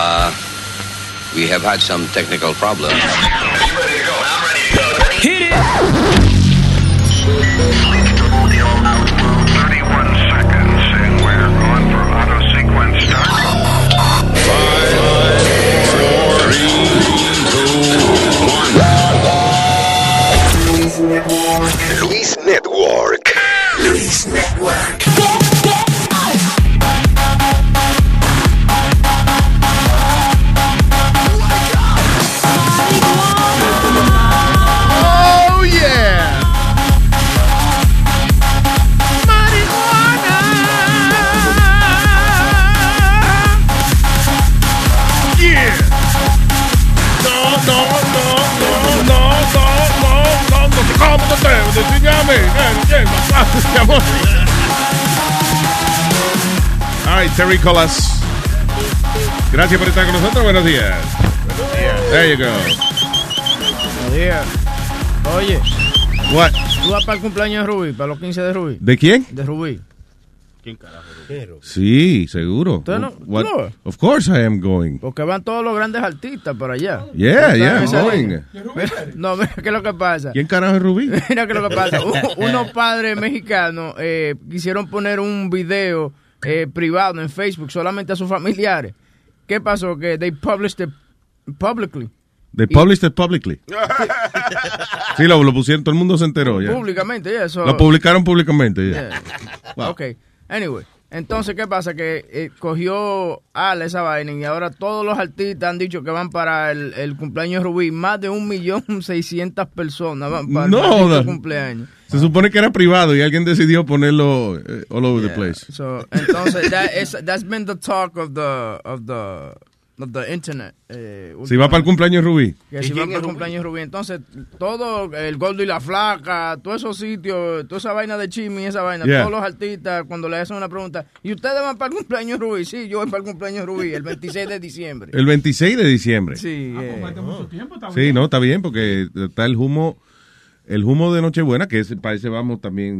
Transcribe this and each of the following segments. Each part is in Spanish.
Uh, we have had some technical problems. Hit it! Thirty-one seconds, and we're for auto sequence. Five, four, three, two, one. Network. Luis Network. Luis Network. Amor. All right, Terry Colas. Gracias por estar con nosotros. Buenos días. Buenos días. There you go. Buenos días. Oye, What? tú vas para el cumpleaños de Rubí, para los 15 de Rubí. ¿De quién? De Rubí. Sí, seguro. Of course I am going. Porque van todos los grandes artistas para allá. Yeah, yeah, I'm going. No, mira qué es lo que pasa. ¿Quién carajo es Rubí? Mira qué es lo que pasa. Un- unos padres mexicanos eh, quisieron poner un video eh, privado en Facebook solamente a sus familiares. ¿Qué pasó? Que they published it publicly. They published it publicly. Sí, lo, lo pusieron, todo el mundo se enteró. ya. Públicamente, yeah, so- Lo publicaron públicamente. ya. Yeah. Wow. Ok. Anyway. Entonces, ¿qué pasa? Que eh, cogió Al esa vaina y ahora todos los artistas han dicho que van para el, el cumpleaños de Rubí. Más de un millón seiscientas personas van para No, el cumpleaños. Se supone que era privado y alguien decidió ponerlo eh, all over the place. So, entonces, that is, that's been the talk of the, of the, the internet. eh, Si va para el cumpleaños Rubí. que si van para el cumpleaños Rubí. Entonces, todo el gordo y la flaca, todos esos sitios, toda esa vaina de chisme y esa vaina, Yeah. todos los artistas, cuando le hacen una pregunta, ¿y ustedes van para el cumpleaños Rubí? Sí, yo voy para el cumpleaños Rubí, el 26 de diciembre. El 26 de diciembre. Sí, eh, Sí, no, está bien porque está el humo, el humo de Nochebuena, que ese, para ese vamos también.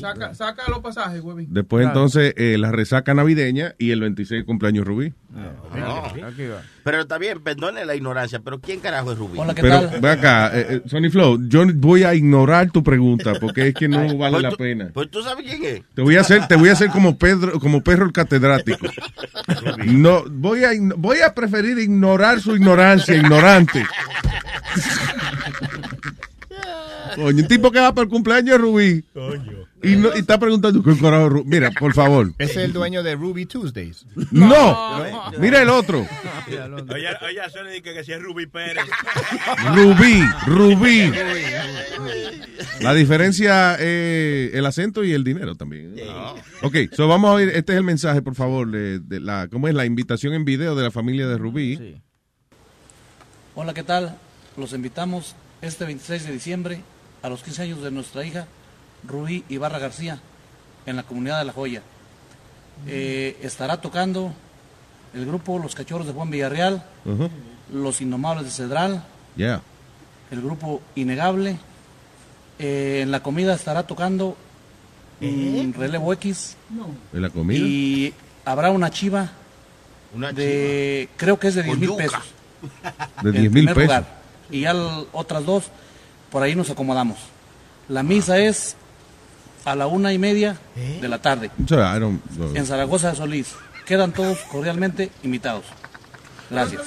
Saca, saca los pasajes, huevín. Después Claro. entonces eh, la resaca navideña y el 26 cumpleaños Rubí. aquí va. Pero está bien, perdone la ignorancia, pero ¿quién carajo es Rubí? Pero ve acá, eh, eh, Sonny Flow, yo voy a ignorar tu pregunta porque es que no vale Pues la tú- pena. Pues tú sabes quién es. Te voy a hacer, te voy a hacer como Pedro, como perro el catedrático. No, voy a, voy a preferir ignorar su ignorancia, ignorante. Coño, un tipo que va para el cumpleaños de Rubí. Y, no- y está preguntando qué carajo es Rubí. Mira, por favor. Es el dueño de Ruby Tuesdays. No, mira el otro. Oye, oye, le dije que si es Rubí Pérez. Rubí, Rubí. La diferencia es el acento y el dinero también. Ok, so vamos a oír, este es el mensaje, por favor, de, de la, ¿cómo es? La invitación en video de la familia de Rubí. Hola, ¿qué tal? Los invitamos este 26 de diciembre a los 15 años de nuestra hija Rubí Ibarra García en la comunidad de La Joya. Eh, estará tocando el grupo Los Cachorros de Juan Villarreal. Los Indomables de Cedral, Yeah. el grupo Innegable. Eh, en la comida estará tocando mm, Relevo X ¿En la comida? y habrá una chiva de, creo que es de 10 Con mil pesos. De En 10 mil primer pesos. lugar. Y ya otras dos, por ahí nos acomodamos. La misa es a la una y media de la tarde So, I don't- no. en Zaragoza de Solís. Quedan todos cordialmente invitados. Gracias.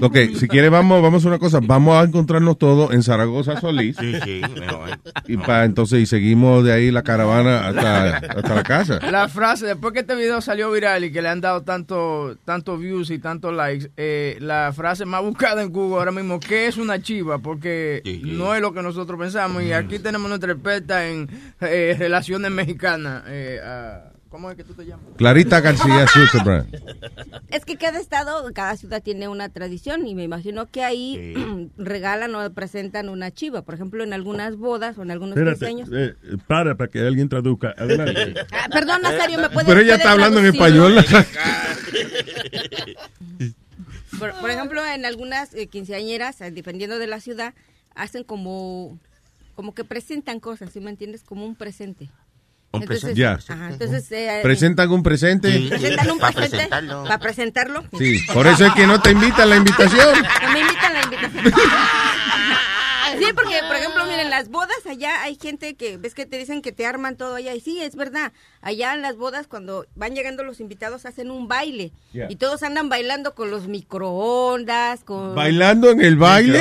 Ok, si quiere vamos, vamos a hacer una cosa, vamos a encontrarnos todos en Zaragoza Solís. Sí, sí, mejor. Y para entonces y seguimos de ahí la caravana hasta, hasta la casa. La frase, después que este video salió viral y que le han dado tanto, tanto views y tantos likes, eh, la frase más buscada en Google ahora mismo, ¿qué es una chiva? Porque no es lo que nosotros pensamos. Y aquí tenemos nuestra experta en eh, relaciones mexicanas. eh, a- ¿Cómo es que tú te llamas? Clarita García Zuckerbrand. Es que cada estado, cada ciudad tiene una tradición y me imagino que ahí regalan o presentan una chiva. Por ejemplo, en algunas bodas o en algunos Espérate, 15 años. eh, para para que alguien traduzca. Adelante. Ah, perdón, Nazario, ¿me puedes Pero ella está hablando en español. Por, por ejemplo, en algunas eh, quinceañeras, eh, dependiendo de la ciudad, hacen como, como que presentan cosas, ¿sí me entiendes? Como un presente. Entonces, Ya. ajá, entonces, eh, Presentan un presente. Sí. presentan un presente presentarlo. para presentarlo. Sí, por eso es que no te invitan la invitación. No me invitan a la invitación. Sí, porque, por ejemplo, miren, las bodas allá hay gente que, ves que te dicen que te arman todo allá. Y sí, es verdad. Allá en las bodas, cuando van llegando los invitados, hacen un baile. Yeah. Y todos andan bailando con los microondas, con... Bailando en el baile.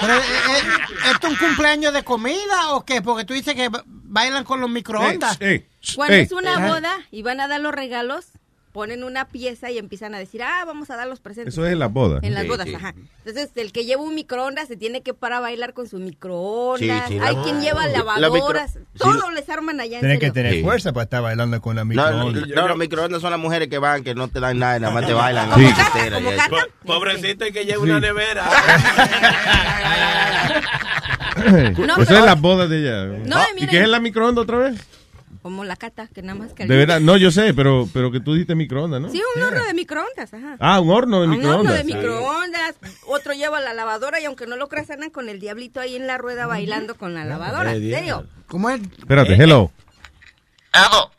Pero, eh, eh, ¿Esto es un cumpleaños de comida o qué? Porque tú dices que ba- bailan con los microondas. Cuando es una boda y van a dar los regalos, ponen una pieza y empiezan a decir, ah, vamos a dar los presentes. Eso es en las bodas. En las Sí, bodas, sí. ajá. Entonces, el que lleva un microondas se tiene que parar a bailar con su microondas. Sí, sí, la- Hay quien lleva la lavadoras. micro- Todo sí. les arman allá en Tienes que tener Sí. fuerza para estar bailando con la No, no, microondas. no, los microondas son las mujeres que van, que no te dan nada, nada más te bailan. Sí. la Pobrecito y que lleve Sí. una nevera. No, Eso pero- es las bodas de ella. No, Ah, ¿Y qué es la microondas otra vez? Como la cata, que nada más De calienta. verdad, no, yo sé, pero, pero que tú dijiste microondas, ¿no? Sí, un horno de microondas, ajá. Ah, un horno de un horno microondas. de microondas, otro lleva la lavadora y aunque no lo creas andan con el diablito ahí en la rueda bailando con la lavadora, ¿en serio? ¿Cómo es? Espérate, hello. Aló,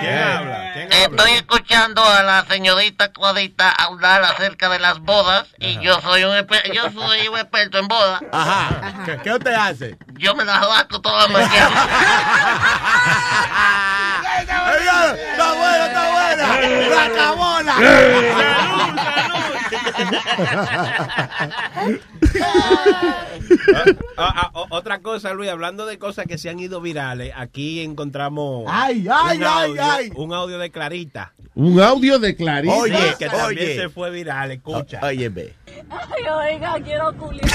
¿Quién habla? ¿Quién habla? estoy escuchando a la señorita Claudita hablar acerca de las bodas y yo soy un exper- yo soy un experto en bodas. Ajá. ¿Qué, ¿Qué usted hace? Yo me las rasco todas mañanas. ¡Está buena, está buena! ¡La cabona! Ah, ah, otra cosa, Luis, hablando de cosas que se han ido virales, aquí encontramos Ay, ay, un, ay, audio, ay. un audio de Clarita. Un audio de Clarita. Oye, que también oye. se fue viral, escucha. Oye, ve. Ay, oiga, quiero culiar.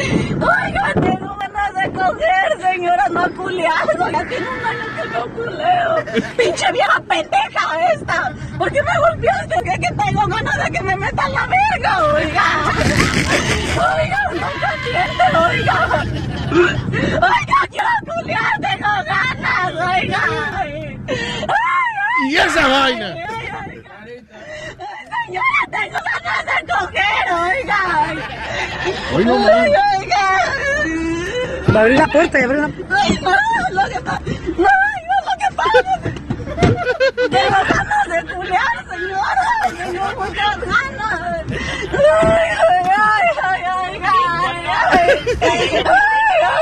Oiga, tengo ganas de coger, señora, no ha culiado. Ya tiene un año que no culeo. Pinche vieja pendeja esta. ¿Por qué me golpeaste? Que, que tengo ganas de que me metan la verga, oiga. Oiga, no caliente, oiga. Oiga, quiero culiar, tengo ganas, oiga. Ay, ¿Y esa vaina? ay, ay. Señora, tengo ganas de coger, oiga. Oiga, Ay, oiga. Abre la puerta, abre la puerta. Ay, no, lo que pasa. No, oiga, lo que pasa. Tengo ganas de señora. Tengo muchas ganas. Ay, ay, ay, ay, oiga. Ay,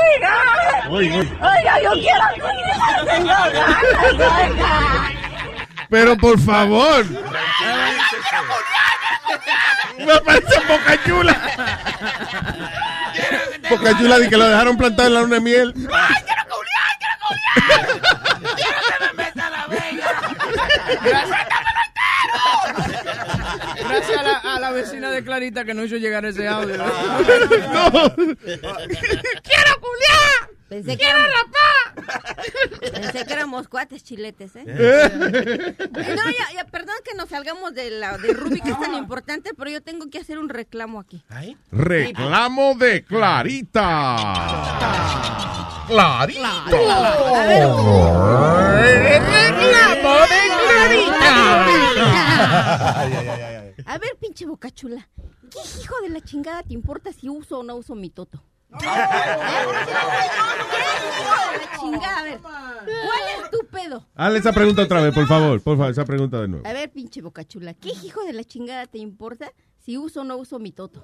oiga. Oiga, yo quiero culiar, ganas, oiga. Pero por favor. Me parece Boca Chula. Boca Chula de que lo dejaron plantado en la luna de miel. Gracias a la, a la vecina de Clarita que no hizo llegar ese audio. No. Pensé que, éramos, pensé que éramos cuates chiletes, ¿eh? No, ya, ya, perdón que nos salgamos de la de Ruby, que es tan importante, pero yo tengo que hacer un reclamo aquí. Reclamo de Clarita. A ver, reclamo de Clarita. A ver, pinche boca chula. ¿Qué hijo de la chingada te importa si uso o no uso mi toto? ¿Cuál es tu pedo? Hazle esa pregunta otra vez, por favor. Por favor, esa pregunta de nuevo. A ver, pinche boca chula, ¿qué hijo de la chingada te importa si uso o no uso mi toto?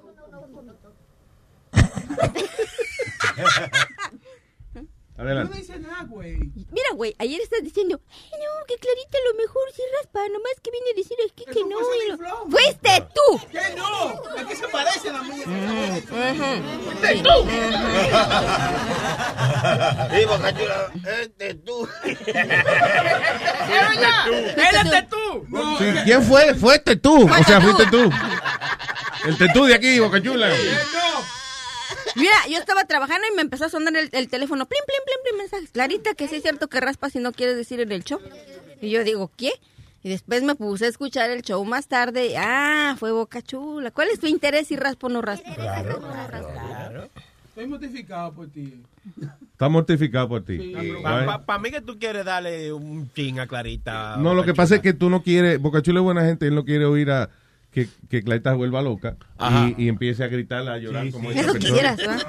Adelante. dice nada, güey. Mira, güey, ayer estás diciendo, "Ay, no, que Clarita a lo mejor sí raspa, nomás que viene a decir aquí que no. lo-". ¡Fuiste tú! ¿Qué no? Es que se parece a la mía. Sí, Boca Chula, este tú. ¡Eres tú! Sí, ¿Quién fue? Fuiste tú. O sea, fuiste tú. El tetú de aquí, Boca Chula. Mira, yo estaba trabajando y me empezó a sonar el, el teléfono. Plim, plim, plim, plim, mensajes. Clarita, que sí es cierto que raspas si no quieres decir en el show. Y yo digo, ¿qué? Y después me puse a escuchar el show más tarde. Ah, fue Boca Chula. ¿Cuál es tu interés si raspo o no raspo? Claro, Estoy mortificado por ti. Está mortificado por ti. Para Right? mí que tú quieres darle un chin a Clarita. No, lo que pasa es que tú no quieres, Boca Chula es buena gente, él no quiere oír a que, que Clarita se vuelva loca y, y empiece a gritar, a llorar como esa Eso persona. quisieras, ¿verdad?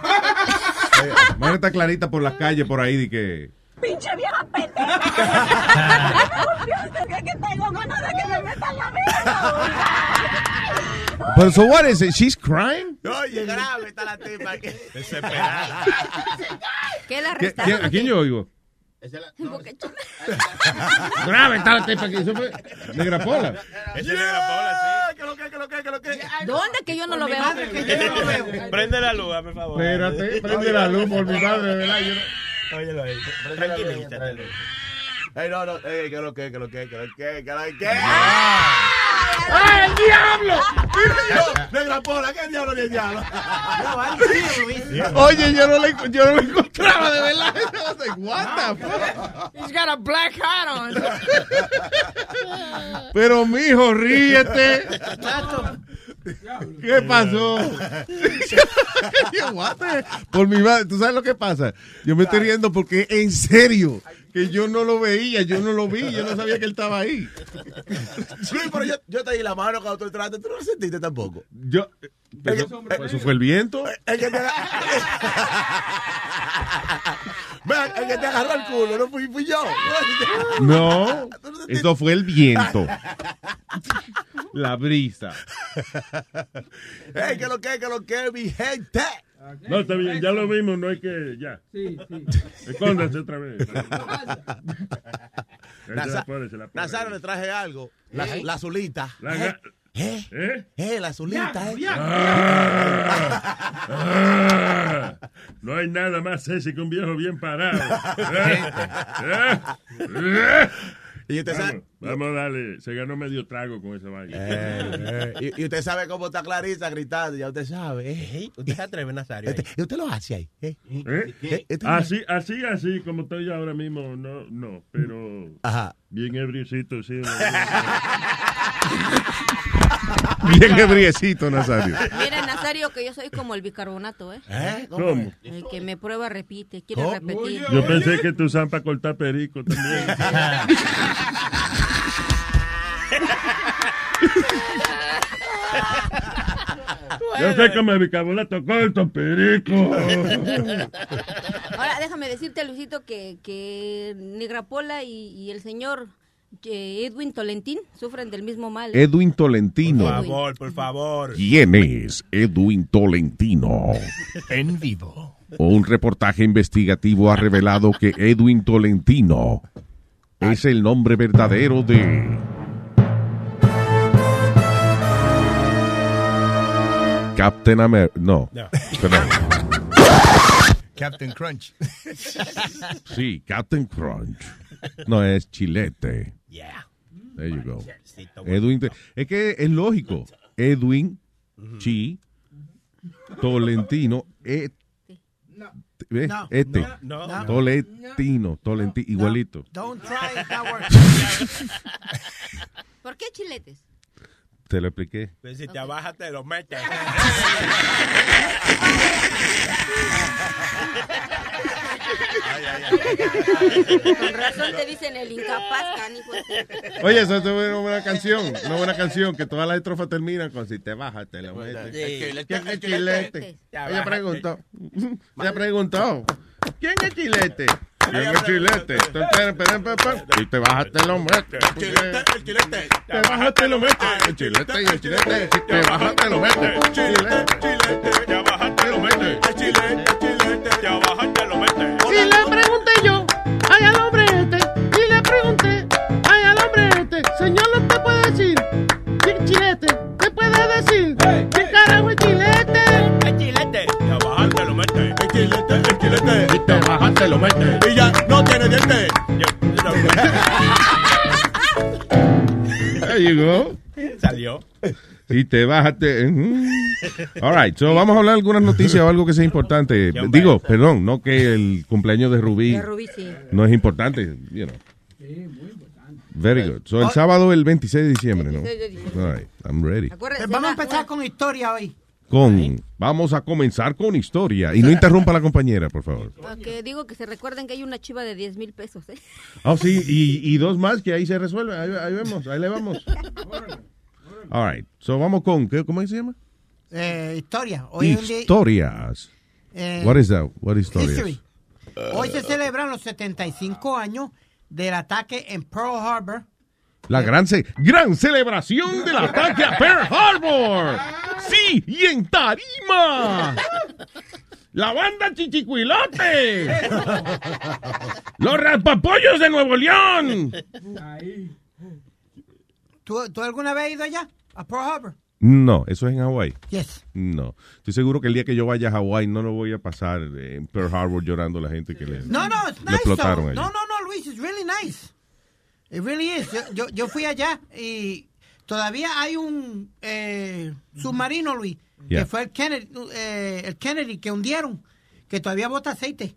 Mañana está clarita por las calles por ahí de que. Pinche vieja pendeja. que, tengo ganas de que me metan la mano. But so what is it? She's crying? Oye, grave está la tipa. que- Desesperada. ¿Qué la ¿Qué- arrestaron? quién- ¿A quién yo oigo? Boca Chula. Grave está la tipa que eso fue. Negra Pola. Ese es Negra Pola, ¿Qué lo que, lo que, lo que? ¿Dónde que yo no lo veo? Prende la luz, por favor. Espérate, prende la luz por mi madre, verdad. no- Óyelo ahí. Tranquilízate. Ey, no, no, ey, ¿qué lo que, qué lo que, qué lo que, qué lo que? ¡Ay, el diablo! Negra Pola, ¿qué diablo ni el diablo? Oye, yo no, le, yo no lo encontraba, de verdad. I was like, what the fuck? He's got a black hat on. Pero, mijo, ríete. ¿Qué pasó? What the- Por mi madre, ¿tú sabes lo que pasa? Yo me estoy riendo porque en serio que yo no lo veía, yo no lo vi, yo no sabía que él estaba ahí. Sí, pero yo, yo te di la mano cuando tú entraste, tú no lo sentiste tampoco. Yo, pero- eso fue el viento. El que te Vean, el que te agarró el culo, no fui, fui yo. No, eso fue el viento. La brisa. Ey, que lo que, que lo que, mi gente. No, está bien, ya lo vimos, no hay que. Ya. Sí, sí. Escóndase otra vez. Ahí se la Naza- pone, se la pone. Nazario le traje algo. La, ¿Eh? la azulita. La ¿Eh? ¿Eh? ¿Eh? Eh, la azulita, eh. Ah, no hay nada más sexy que un viejo bien parado. ¿Eh? ¿Eh? ¿Eh? Y usted sabe- Vamos, vamos a darle. Se ganó medio trago con esa vaina. Eh, eh, y, y usted sabe cómo está Clarisa gritando, ya usted sabe. eh. Usted se atreve, Nazario. Este- y usted lo hace ahí. eh. ¿Eh? Eh, este- Así, así, así, como estoy ahora mismo, no, no, pero Ajá. bien ebriecito, sí. Bien ebriecito, Nazario. Mira, Nazario, que yo soy como el bicarbonato, ¿eh? ¿Eh? ¿Cómo? El que me prueba repite, quiere ¿Cómo? repetir. Yo pensé que tú usaban para cortar perico también. Yo sé que me bicarbonato corto perico. Ahora, déjame decirte, Luisito, que, que Negrapola y, y el señor eh, Edwin Tolentín sufren del mismo mal. Edwin Tolentino. Por favor, por favor. ¿Quién es Edwin Tolentino? En vivo. Un reportaje investigativo ha revelado que Edwin Tolentino es el nombre verdadero de Captain America. No, No. perdón. Captain Crunch. Sí, Captain Crunch. No, es Chilete. Yeah. There you go. Edwin, es que es lógico. Edwin, Chi, Tolentino, et- ¿ves? No. este, No, No. Tolentino, Tolentino, igualito. Don't try it, that works. ¿Por qué chiletes? Te lo expliqué. Pues si te abajas, te lo metes. Con razón te dicen el incapaz, canijo. Oye, eso es una buena canción, una buena canción que todas las estrofas terminan con si te bajas, te lo metes. El ¿Quién es Chilete? Ella preguntó. Ella preguntó. ¿Quién es Chilete? ¿Quién es Chilete? Si te bajas, te lo metes. El chilete, el chilete. Te bajas, te lo metes. El chilete y el chilete. Si te bajas, te lo metes. Chilete, chilete. Te abajas, te lo metes. El chilete, el chilete. Te abajas, te lo metes. Y le pregunté yo, ay al hombre este, y le pregunté, ay al hombre este, señor, ¿no te puede decir? ¿Qué chilete? ¿Qué puede decir? ¿Qué carajo es chilete? El chilete. Te abajas, te lo metes. El chilete, el chilete. Si te bajas, te lo metes. Y ya no tiene dientes. There you go. Salió. Y te bajaste. All right, so vamos a hablar de algunas noticias o algo que sea importante. Digo, perdón, no que el cumpleaños de Rubí De Rubí, sí. no es importante, you know. Very good. So el sábado el 26 de diciembre, ¿no? 26 de diciembre. All right, I'm ready. Acuérdense, Vamos a empezar con historia hoy. Con, vamos a comenzar con historia. Y no interrumpa a la compañera, por favor. que digo que se recuerden que hay una chiva de 10 mil pesos, ¿eh? Oh, sí, y, y dos más que ahí se resuelve. Ahí, ahí vemos, ahí le vamos. All right, so vamos con, ¿qué, ¿cómo se llama? Eh, historia. Hoy Historias. Eh, What is that? What is story? History. Hoy se celebran los 75 años del ataque en Pearl Harbor. La gran, ce- gran celebración del ataque a Pearl Harbor. Sí, y en Tarima. La banda Chichicuilote. Los raspapollos de Nuevo León. ¿Tú, tú alguna vez has ido allá? A Pearl Harbor. No, eso es en Hawái. Yes. No. Estoy seguro que el día que yo vaya a Hawái no lo voy a pasar en Pearl Harbor llorando a la gente que le, No, no, it's le nice. explotaron. No, no, no, Luis, it's really nice. It really is. Yo, yo, yo fui allá y todavía hay un eh, submarino, Luis, Yeah. que fue el Kennedy, eh, el Kennedy que hundieron, que todavía bota aceite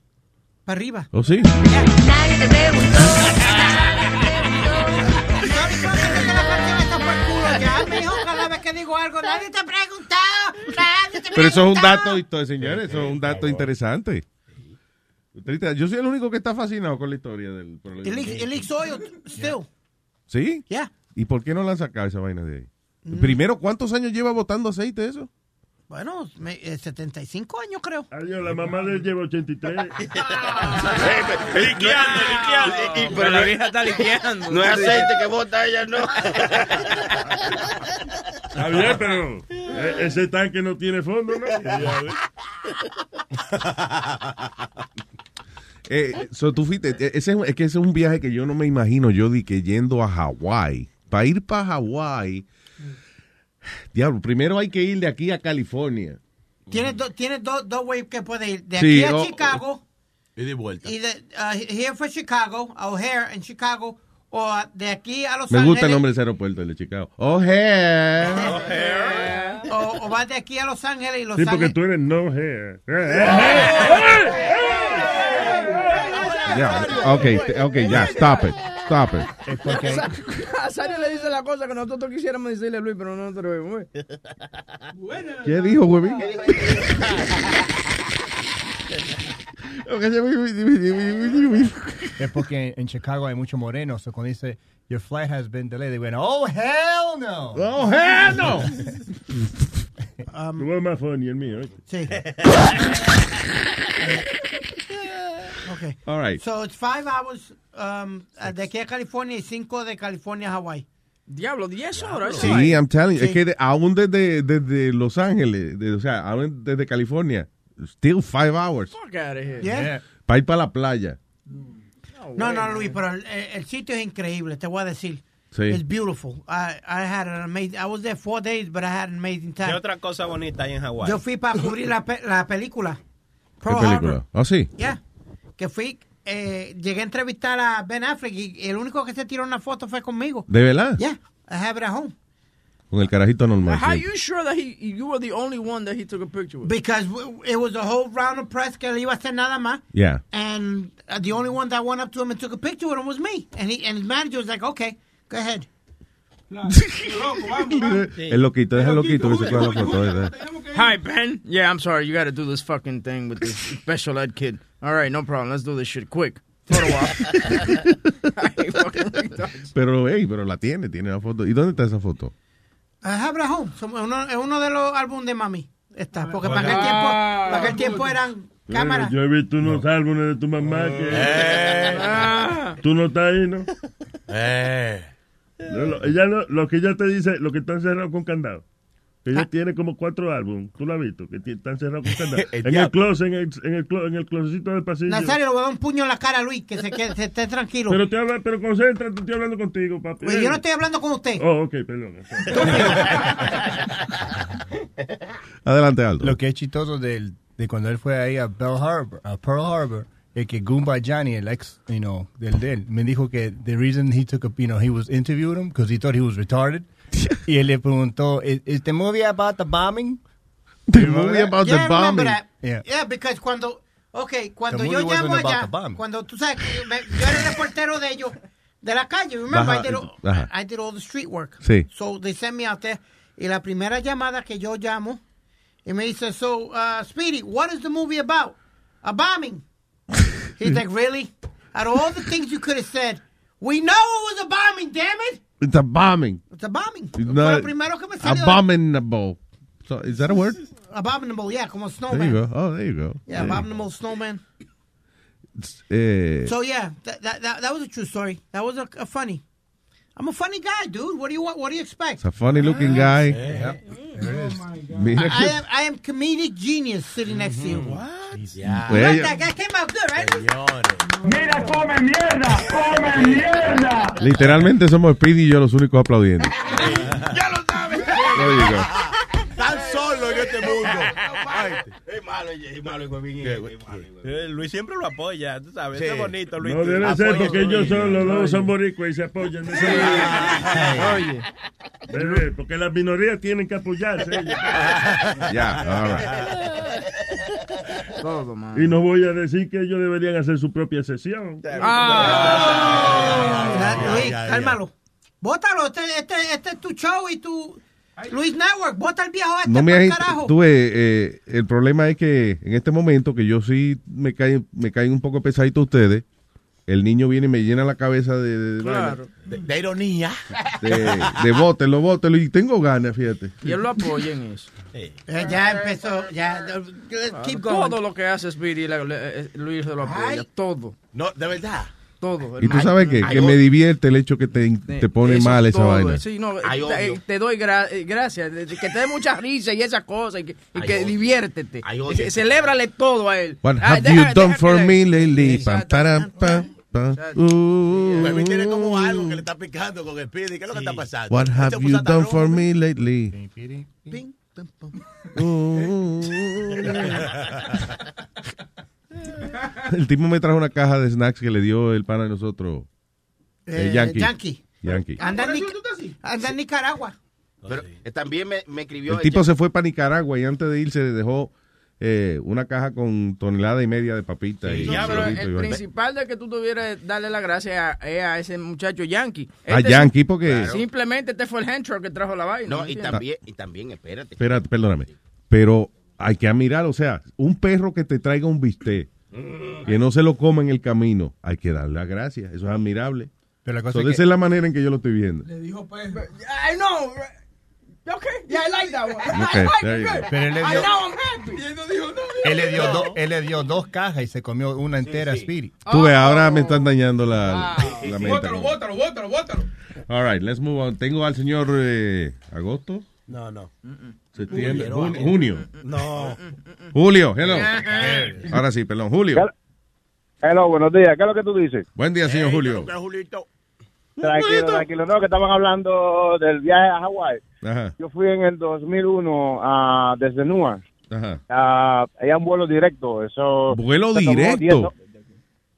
para arriba. ¿Oh, sí? Ya, mijo, cada vez que digo algo, nadie te ha preguntado, nadie te Pero eso es un preguntó. dato, señores, eso es un dato interesante. Yo soy el único que está fascinado con la historia del problema. Leaks oil still. ¿Sí? Yeah. ¿Y por qué no la han sacado esa vaina de ahí? Primero, ¿cuántos años lleva botando aceite eso? Bueno, me- eh, 75 años creo. Adiós, la mamá de él lleva 83. Liqueando, liqueando. Y- pero la vieja está liqueando. No es aceite que bota ella, no. Está bien, pero eh, ese tanque no tiene fondo, ¿no? Eh, so, tú fuiste, eh, ese, es que ese es un viaje que yo no me imagino yo di que yendo a Hawái. Para ir para Hawái, diablo, primero hay que ir de aquí a California. Tienes, do- tienes dos dos ways que puedes ir. De Sí, aquí a o- Chicago Y de vuelta. y de uh, here for Chicago, a O'Hare en Chicago, o de aquí a Los Me Ángeles. gusta el nombre de ese aeropuerto, el de Chicago. O'Hare. O, o vas de aquí a Los Ángeles y Los Sí, porque Ángeles. tú eres no hair. Ya, ok, ok, ya, stop it, stop it. A Sario le dice la cosa que nosotros quisiéramos decirle a Luis, pero no te lo vemos. ¿Qué dijo, huevín? Es porque en Chicago hay mucho moreno, so cuando dice your flight has been delayed, they went, oh hell no. Oh hell no. Tú eres más funny mío. ¿eh? Sí. okay. All right. So it's five hours um, de aquí a California y cinco de California a Hawaii. Diablo, 10 horas. Sí, I'm telling you. Es Sí. que de- aún desde, desde Los Ángeles, de- o sea, aún desde California, still five hours. Fuck out of here. Yeah. Para ir para la playa. No, no, Luis, pero el, el sitio es increíble, te voy a decir. Sí. It's beautiful. I, I had an amazing, I was there four days, but I had an amazing ¿Qué time. otra cosa bonita hay en Hawái? Yo fui para cubrir la, pe- la película. ¿Qué Pearl película? Harbor. Oh, sí. Yeah. Que fui, eh, llegué a entrevistar a Ben Affleck y el único que se tiró una foto fue conmigo. ¿De verdad? Yeah, I have it at home. Con el carajito normal. How sí. you sure that he, you were the only one that he took a picture with? Because it was a whole round of press que le iba a hacer nada más. Yeah. And uh, the only one that went up to him and took a picture with him was me. And he and his manager was like, okay, go ahead. El loquito, es el loquito que se coge la foto. ¿verdad? Hi, Ben. Yeah, I'm sorry. You got to do this fucking thing with this special ed kid. All right, no problem. Let's do this shit quick. Pero, hey, pero la tiene, tiene la foto. ¿Y dónde está esa foto? It at home. Es uno de los álbumes de mami. Está. Porque para aquel tiempo, para aquel tiempo eran cámaras. Yo he visto unos álbumes de tu mamá que... Ah. Tú no estás ahí, ¿no? Eh. No, lo, ella no- lo que ella te dice, lo que están cerrados con candado. Que Ah. ella tiene como cuatro álbumes. ¿Tú lo has visto? Que están cerrados con candado. El en el closet, en el, en el, clo- en el closetcito del pasillo. Nazario, le voy a dar un puño en la cara a Luis, que se, que se esté tranquilo. Pero, te habla, pero concéntrate, estoy hablando contigo, papi. Pues yo no estoy hablando con usted. Oh, ok, perdón. Adelante, Aldo. Lo que es chistoso del, de cuando él fue ahí a Pearl Harbor, a Pearl Harbor, que Goomba Johnny, el ex, you know, del de él, me dijo que the reason he took a, you know, he was interviewing him because he thought he was retarded. y él le preguntó, is, is the movie about the bombing? The movie about Yeah, the bombing. Yeah. Yeah, because cuando, okay, cuando yo llamo allá, cuando tú sabes, que me- yo era el reportero de ellos, de la calle, remember, Ajá, I, did all. I did all the street work. Sí. So they sent me out there, y la primera llamada que yo llamo, y me dice, so, uh, Speedy, what is the movie about? A bombing. He's like, really? Out of all the things you could have said, we know it was a bombing, damn it. It's a bombing. It's a bombing. It's not lo primero que me salió. abominable. So, is that a word? abominable, yeah, como There you snowman. go. Oh, there you go. Yeah, There go. abominable snowman. Eh, So yeah, that, that that that was a true story. That was a, a funny. I'm a funny guy, dude. What do you want? What do you expect? it's a funny looking guy. Mira I, I que- am I am comedic genius sitting next to you. What? Yeah. Well, yeah. that guy came out good, right? Mira, come mierda, come mierda. Literalmente somos Speedy y yo los únicos aplaudiendo. Ya lo sabes. Es malo, es malo, es huevín, es malo. Luis siempre lo apoya, tú sabes. Es bonito, Luis. No debe ser porque ellos son, los dos son boricuas y se apoyan. Oye. Bebé, porque las minorías tienen que apoyarse. Ya. Todo, man. Y no voy a decir que ellos deberían hacer su propia sesión. Ah, Luis, cálmalo. Bótalo, este, este, este es tu show y tu Luis Network. Bota el viejo este No me pa'l has- carajo. tú ves, eh, el problema es que en este momento que yo sí me caen me caen un poco pesadito ustedes, el niño viene y me llena la cabeza de, Claro. De, de ironía. de, de bótelo, bótelo, y tengo ganas, fíjate. Y él lo apoya en eso. Ya empezó, ya. let's keep going. Todo lo que hace Speedy, eh, Luis se lo apoya. Ay. Todo. No, de verdad. Todo. Y tú sabes que, que me divierte el hecho que te, te pone Eso mal es esa todo, vaina. Sí, no, Hay te, doy gra- eh, gracias. Que te dé mucha risa y esas cosas. Y que, y que diviértete. Odio. Ce- Celébrale todo a él. What have deja- you deja done que for me lately? Pam, Exacto. param, pam, pam. Uh, Huevín tiene como algo que le está picando con el Speedy. ¿Qué es lo que está pasando? What Él have you done for me lately? Ping, pum, pum. El tipo me trajo una caja de snacks que le dio el pana de nosotros. Eh, el Yankee. Yankee. Yankee. Anda en, Nic- anda en Nicaragua. Pero eh, también me, me escribió. El tipo se fue para Nicaragua y antes de irse dejó eh, una caja con tonelada y media de papitas. y Ya, pero el principal de que tú tuvieras darle la gracia a, es a ese muchacho Yankee. A Este Yankee, porque- Simplemente este fue el henchor que trajo la vaina. No, ¿me y también, y también, espérate. Espérate, perdóname. Pero hay que admirar, o sea, un perro que te traiga un bistec, que no se lo coma en el camino, hay que darle las gracias. Eso es admirable. Pero la cosa So, es esa es la manera en que yo lo estoy viendo. Le dijo perro. I know. Okay, yeah, I like that one. Okay, I like there it you good. go. Pero él le I dio- know I'm happy. Él le, dio do- él le dio dos cajas y se comió una entera Speedy. Tú ves, ahora me están dañando la, la mente. Bótalo, bótalo, bótalo, bótalo. All right, let's move on. Tengo al señor eh, agosto, No, no. septiembre, Julio, jun- junio. No. Julio, hello. Ahora sí, perdón, Julio. Hello, buenos días. ¿Qué es lo que tú dices? Buen día, señor Julio. Julito. Tranquilo, tranquilo. No, que estaban hablando del viaje a Hawái. Yo fui en el 2001 ah, desde Newark. ajá. Hay un vuelo directo. Eso ¿Vuelo directo? 10 ho-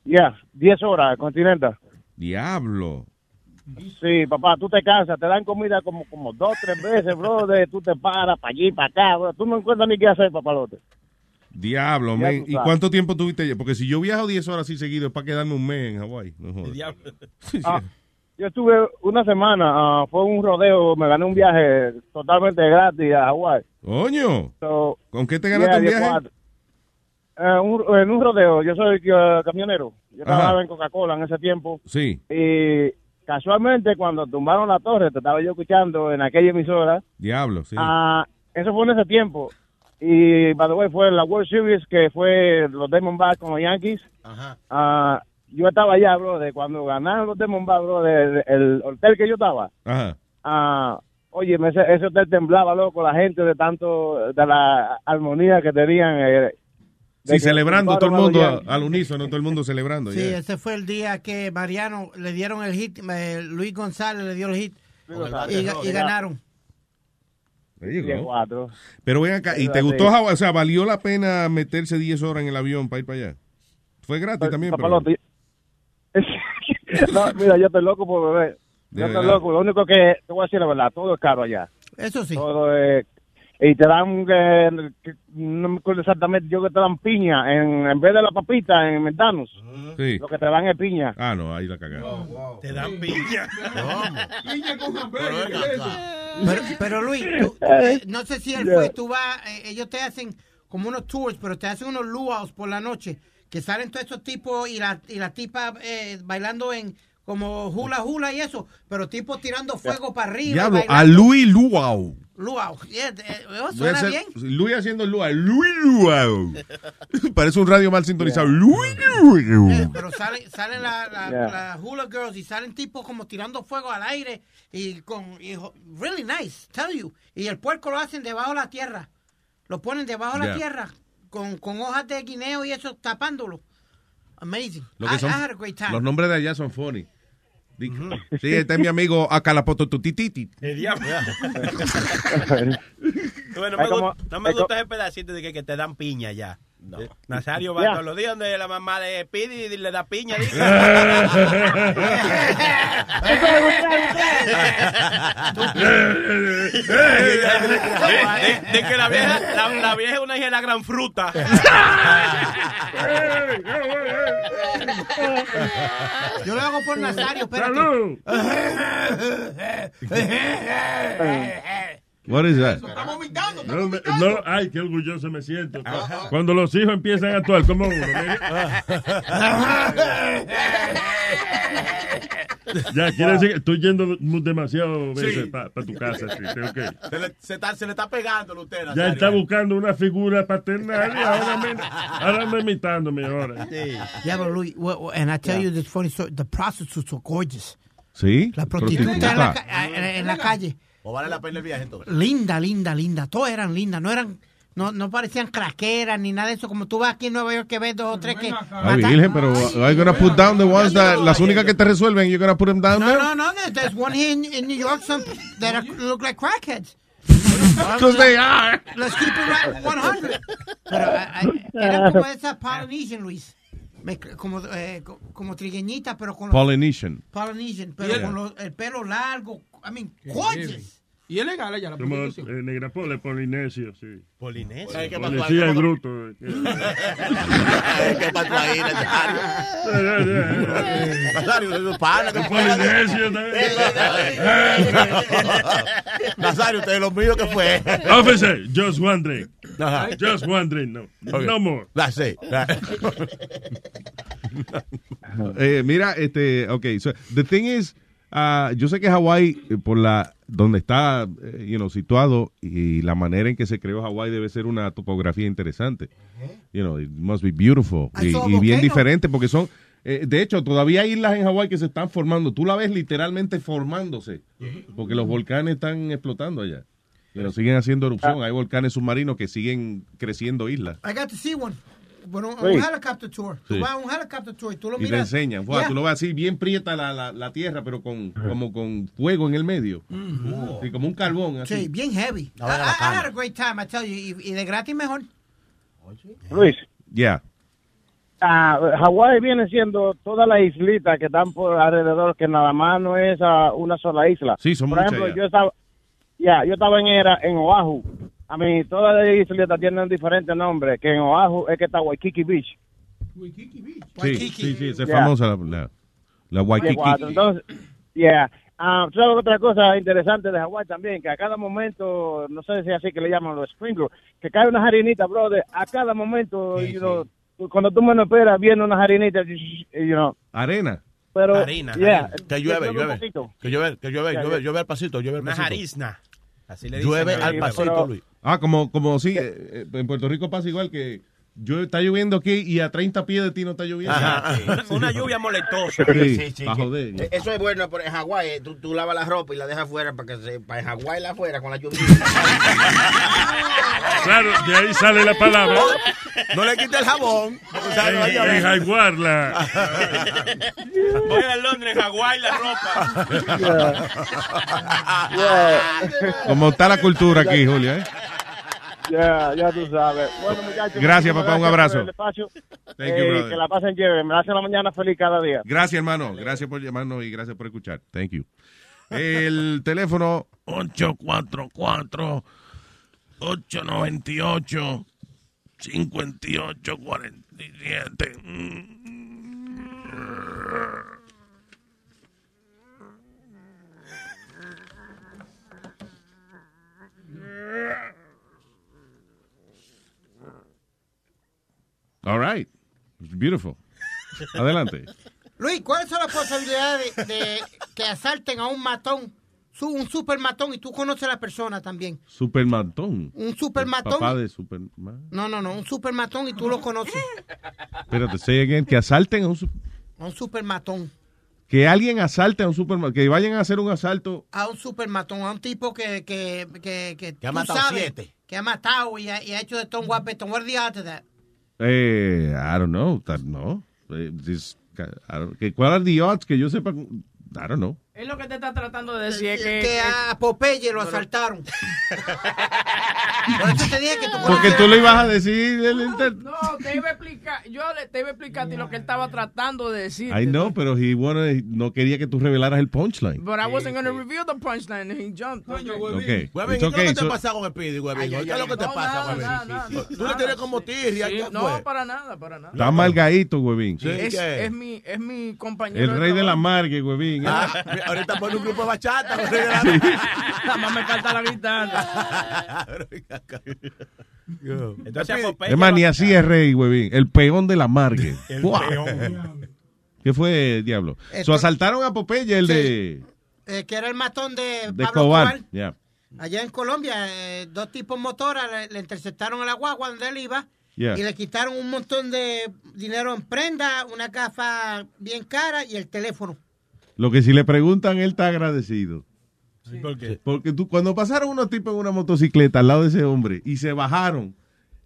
Ya, 10 horas, Continental. Diablo. Sí, papá, tú te cansas, te dan comida como, como dos, tres veces, brother. Tú te paras para allí, para acá, bro. Tú no encuentras ni qué hacer, papalote. Diablo, men. ¿Y cuánto tiempo tuviste allá? Porque si yo viajo 10 horas así seguido es para quedarme un mes en Hawái. No. Ah, yo estuve una semana, ah, fue un rodeo, me gané un viaje totalmente gratis a Hawái. Coño. So, ¿Con qué te ganaste un viaje? Eh, un- en un rodeo, yo soy eh, camionero. Yo Ajá. trabajaba en Coca-Cola en ese tiempo. Sí. Y casualmente, cuando tumbaron la torre, te estaba yo escuchando en aquella emisora. Diablo, sí. Ah, eso fue en ese tiempo. Y, by the way, fue la World Series que fue los Diamondbacks con los Yankees. Ajá. Ah, yo estaba allá, bro, de cuando ganaron los Diamondbacks, bro, de, de- el hotel que yo estaba. Ajá. Ah, oye, ese, ese hotel temblaba, loco, la gente de tanto, de la armonía que tenían. eh, Sí, celebrando todo el mundo a- al unísono, todo el mundo celebrando. Sí, yeah. ese fue el día que Mariano le dieron el hit, eh, Luis González le dio el hit y, y ganaron. Pero ven acá, ¿y te gustó? O sea, ¿valió la pena meterse 10 horas en el avión para ir para allá? Fue gratis también, pero... No, mira, yo estoy loco por beber. Yo estoy loco. Lo único que te voy a decir la verdad, todo es caro allá. Eso sí. Todo es. Y te dan, eh, que- no me acuerdo exactamente, yo que te dan piña en, en vez de la papita en Mentanos. Sí. Lo que te dan es piña. Ah, no, ahí la cagaron. Te dan piña. Piña con. Pero. Pero, Luis, tú- eh, no sé si él fue, tú vas, eh, ellos te hacen como unos tours, pero te hacen unos luau's por la noche, que salen todos estos tipos y la, y la tipa eh, bailando en como hula hula y eso, pero tipos tirando fuego para arriba. Diablo, a Louis Luau. Luau. Yeah, eh, oh, suena bien. Luis haciendo Lua. Luis Luau. Parece un radio mal sintonizado. Luis Luau. Eh, pero salen salen la, la, Yeah. la hula girls y salen tipos como tirando fuego al aire y con y really nice, tell you. Y el puerco lo hacen debajo de la tierra. Lo ponen debajo de Yeah. la tierra con, con hojas de guineo y eso tapándolo. Amazing. Lo que I, son- I had a great time. los nombres de allá son funny. Di- Sí, este es mi amigo Acalapototutititi. El diablo. Bueno, me, como- gu- no me gusta ese pedacito de que, que te dan piña ya. Eh, Nazario va Ya. todos los días donde la mamá de Pidi y le da piña. dice. de, de que la vieja, la, la vieja es una hija de la gran fruta. Yo lo hago por Nazario, espérate. What is that? No, me- no, ay, qué orgulloso me siento. Cuando los hijos empiezan a actuar como uno. mire. ya, quiere decir que estoy yendo demasiado veces Sí. para tu casa. sí, tengo que- Se le, se está, se le está pegando a usted, Ya está buscando una figura paternal y ahora me, ahora anda imitándome ahora. Yeah, but Louis, well, well, and I tell you this funny story. The prostitutes were gorgeous. ¿Sí? La prostituta en la, en la calle. ¿O vale la pena el viaje entonces? Linda, linda, linda. Todas eran lindas. No eran, no, no parecían craqueras ni nada de eso. Como tú vas aquí en Nueva York que ves dos o tres que. Ay, Virgen, pero you gonna put down the ones that, las únicas que te resuelven, you're gonna put them down No, there? no, no. there- There's one here in, in New York some that are, look like crackheads. 'Cause they are. Let's keep it right 100. Pero I- I- eran como esa Polynesian, Luis. Me- como, eh, co- como trigueñita, pero con los- Polynesian. Polynesian, pero Yeah. con los- el pelo largo. I mean, gorgeous. Y es legal allá la Como eh, prostitución. Negrapole, Polinesio, sí. Polinesio. Ay, ¿qué pasó ahí? Policía bruto. ¿Qué pasó ahí, Nazario? Nazario, pana. que? Polinesio Nazario, usted es lo mío que fue. Officer, just wondering. Just wondering, no. Okay. No more. That's it. Eh, mira, este, okay, so the thing is, ah, yo sé que Hawái, eh, por la, donde está, eh, you know, situado y la manera en que se creó Hawái debe ser una topografía interesante. You know, it must be beautiful. Y, bien diferente porque son, eh, de hecho, todavía hay islas en Hawái que se están formando. Tú la ves literalmente formándose porque los volcanes están explotando allá. Pero siguen haciendo erupción. Hay volcanes submarinos que siguen creciendo islas. I got to see one. Bueno, un Sí. helicopter tour. Tú Sí. vas a un helicopter tour y tú lo Y te miras. enseñan. Fua, Yeah. Tú lo ves así, bien prieta la, la, la tierra, pero con, como con fuego en el medio. Mhm. Sí, como un carbón. Así. Sí, bien heavy. Vaina I- I had a great time, I tell you. Y, y de gratis mejor. Luis, Yeah. ah, Hawái viene siendo toda la islita que están por alrededor, que nada más no es una sola isla. Sí, son Por muchas ejemplo, ya. yo estaba, ya, yo estaba en era en Oahu. A mí todas las islitas tienen diferentes nombres, que en Oahu es que está Waikiki Beach. Sí, sí, sí, esa es Yeah. famosa la, la, la Waikiki. Entonces, yeah. Ah, ¿tú ¿sabes otra cosa interesante de Hawái también? Que a cada momento, no sé si es así que le llaman los sprinklers, que cae una harinita, brother, a cada momento, you know, tú- cuando tú menos esperas, viene una harinita, you know, Arena. pero, Harina, yeah, harina. Que llueve, llueve. Que llueve, que llueve, llueve, llueve al pasito, llueve al Una pasito. jarizna. Así le dicen. Llueve al pasito, pero- Luis. Ah, como, como sí, eh, eh, en Puerto Rico pasa igual que yo, está lloviendo aquí y a 30 pies de ti no está lloviendo. Ajá, sí. Una- lluvia molestosa. Sí, pa' joder. Eh, Eso es bueno, pero en Hawái eh, tú, tú lavas la ropa y la dejas afuera para que se, para en Hawái la afuera con la lluvia. Claro, de ahí sale la palabra. No le quite el jabón. sabe, En, no en jaguarla. Voy a Londres, Hawái, la ropa. Como está la cultura aquí, Julia, ¿eh? Ya, ya tú sabes. Bueno, muchachos. Gracias, papá, un abrazo. espacio. Thank you, Eh, que la pasen chévere. Me hacen la mañana feliz cada día. Gracias, hermano. Gracias por llamarnos y gracias por escuchar. Thank you. El teléfono 844 898 5847. All right. It's beautiful. Adelante. Luis, ¿cuáles son las posibilidades de, de que asalten a un matón su- un supermatón y tú conoces a la persona también. Supermatón. Un supermatón. Papá de Superman. No, no, no, un supermatón y tú lo conoces. Espérate, say again, que asalten a un... su- Un supermatón. Que alguien asalte a un supermercado, que vayan a hacer un asalto. A un supermatón, a un tipo que... Que, que, que, Que ha matado sabes, siete. Que ha matado y ha, y ha hecho de todo un guapetón. What are the odds of that? Eh, I don't know, that- no. Eh, this- I don't- ¿Cuál are the odds? Que yo sepa, I don't know. Es lo que te está tratando de decir es que... Que a Popeye lo asaltaron. Por eso te dije que tú Porque tú le ibas a decir... el inter- No, te iba a explicar, yo le, te iba a explicar a ti lo que él estaba tratando de decir. I know, pero he wanted- no quería que tú revelaras el punchline. But I wasn't going to reveal the punchline and he jumped. Okay. Huevín, ¿qué es lo que te so- pasa con el Pidi, huevín? ¿Qué es lo que te pasa, nada, huevín? Tú le tienes como tirria, Sí, ¿qué no, para nada, para nada. Está malgadito, huevín. es, es mi, es mi compañero. El rey de la margue, huevín. Ahorita pone un grupo de bachata. Nada más me falta la guitarra. Entonces, Popeye Es más, ni así es rey, huevín. El peón de la margue. El peón. ¿Qué fue, diablo? So, asaltaron a Popeye, el de, Eh, que era el matón de, de Pablo Escobar. Escobar. Yeah. Allá en Colombia, eh, dos tipos motoras le, le interceptaron a la guagua donde él iba Yeah. y le quitaron un montón de dinero en prenda, una gafa bien cara y el teléfono. Lo que si le preguntan, él está agradecido. ¿Por qué? Porque tú, cuando pasaron unos tipos en una motocicleta al lado de ese hombre y se bajaron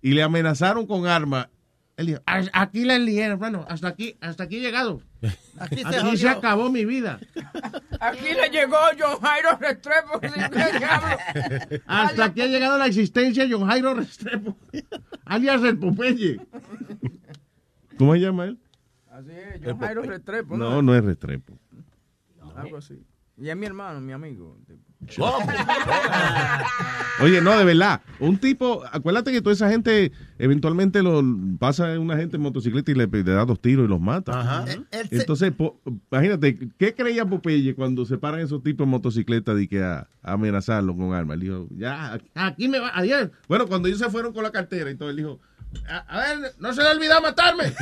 y le amenazaron con armas, él dijo, "A- aquí la lié, hermano, hasta aquí, hasta aquí he llegado. Aquí se Aquí se jodió. acabó mi vida. Aquí le llegó John Jairo Restrepo. Hasta aquí ha llegado la existencia de John Jairo Restrepo, alias el Popeye. ¿Cómo se llama él? Así es, John Jairo Restrepo. No, no es Restrepo. Algo así. Y es mi hermano, mi amigo. Oye, no, de verdad. Un tipo, acuérdate que toda esa gente eventualmente lo pasa una gente en motocicleta y le, le da dos tiros y los mata. Él se- Entonces, po- imagínate, ¿qué creía Popeye cuando se paran esos tipos en motocicleta de que a, a amenazarlo con armas? Él dijo, ya, aquí me va, ayer. Bueno, cuando ellos se fueron con la cartera y todo, él dijo, a, a ver, no se le olvidó matarme.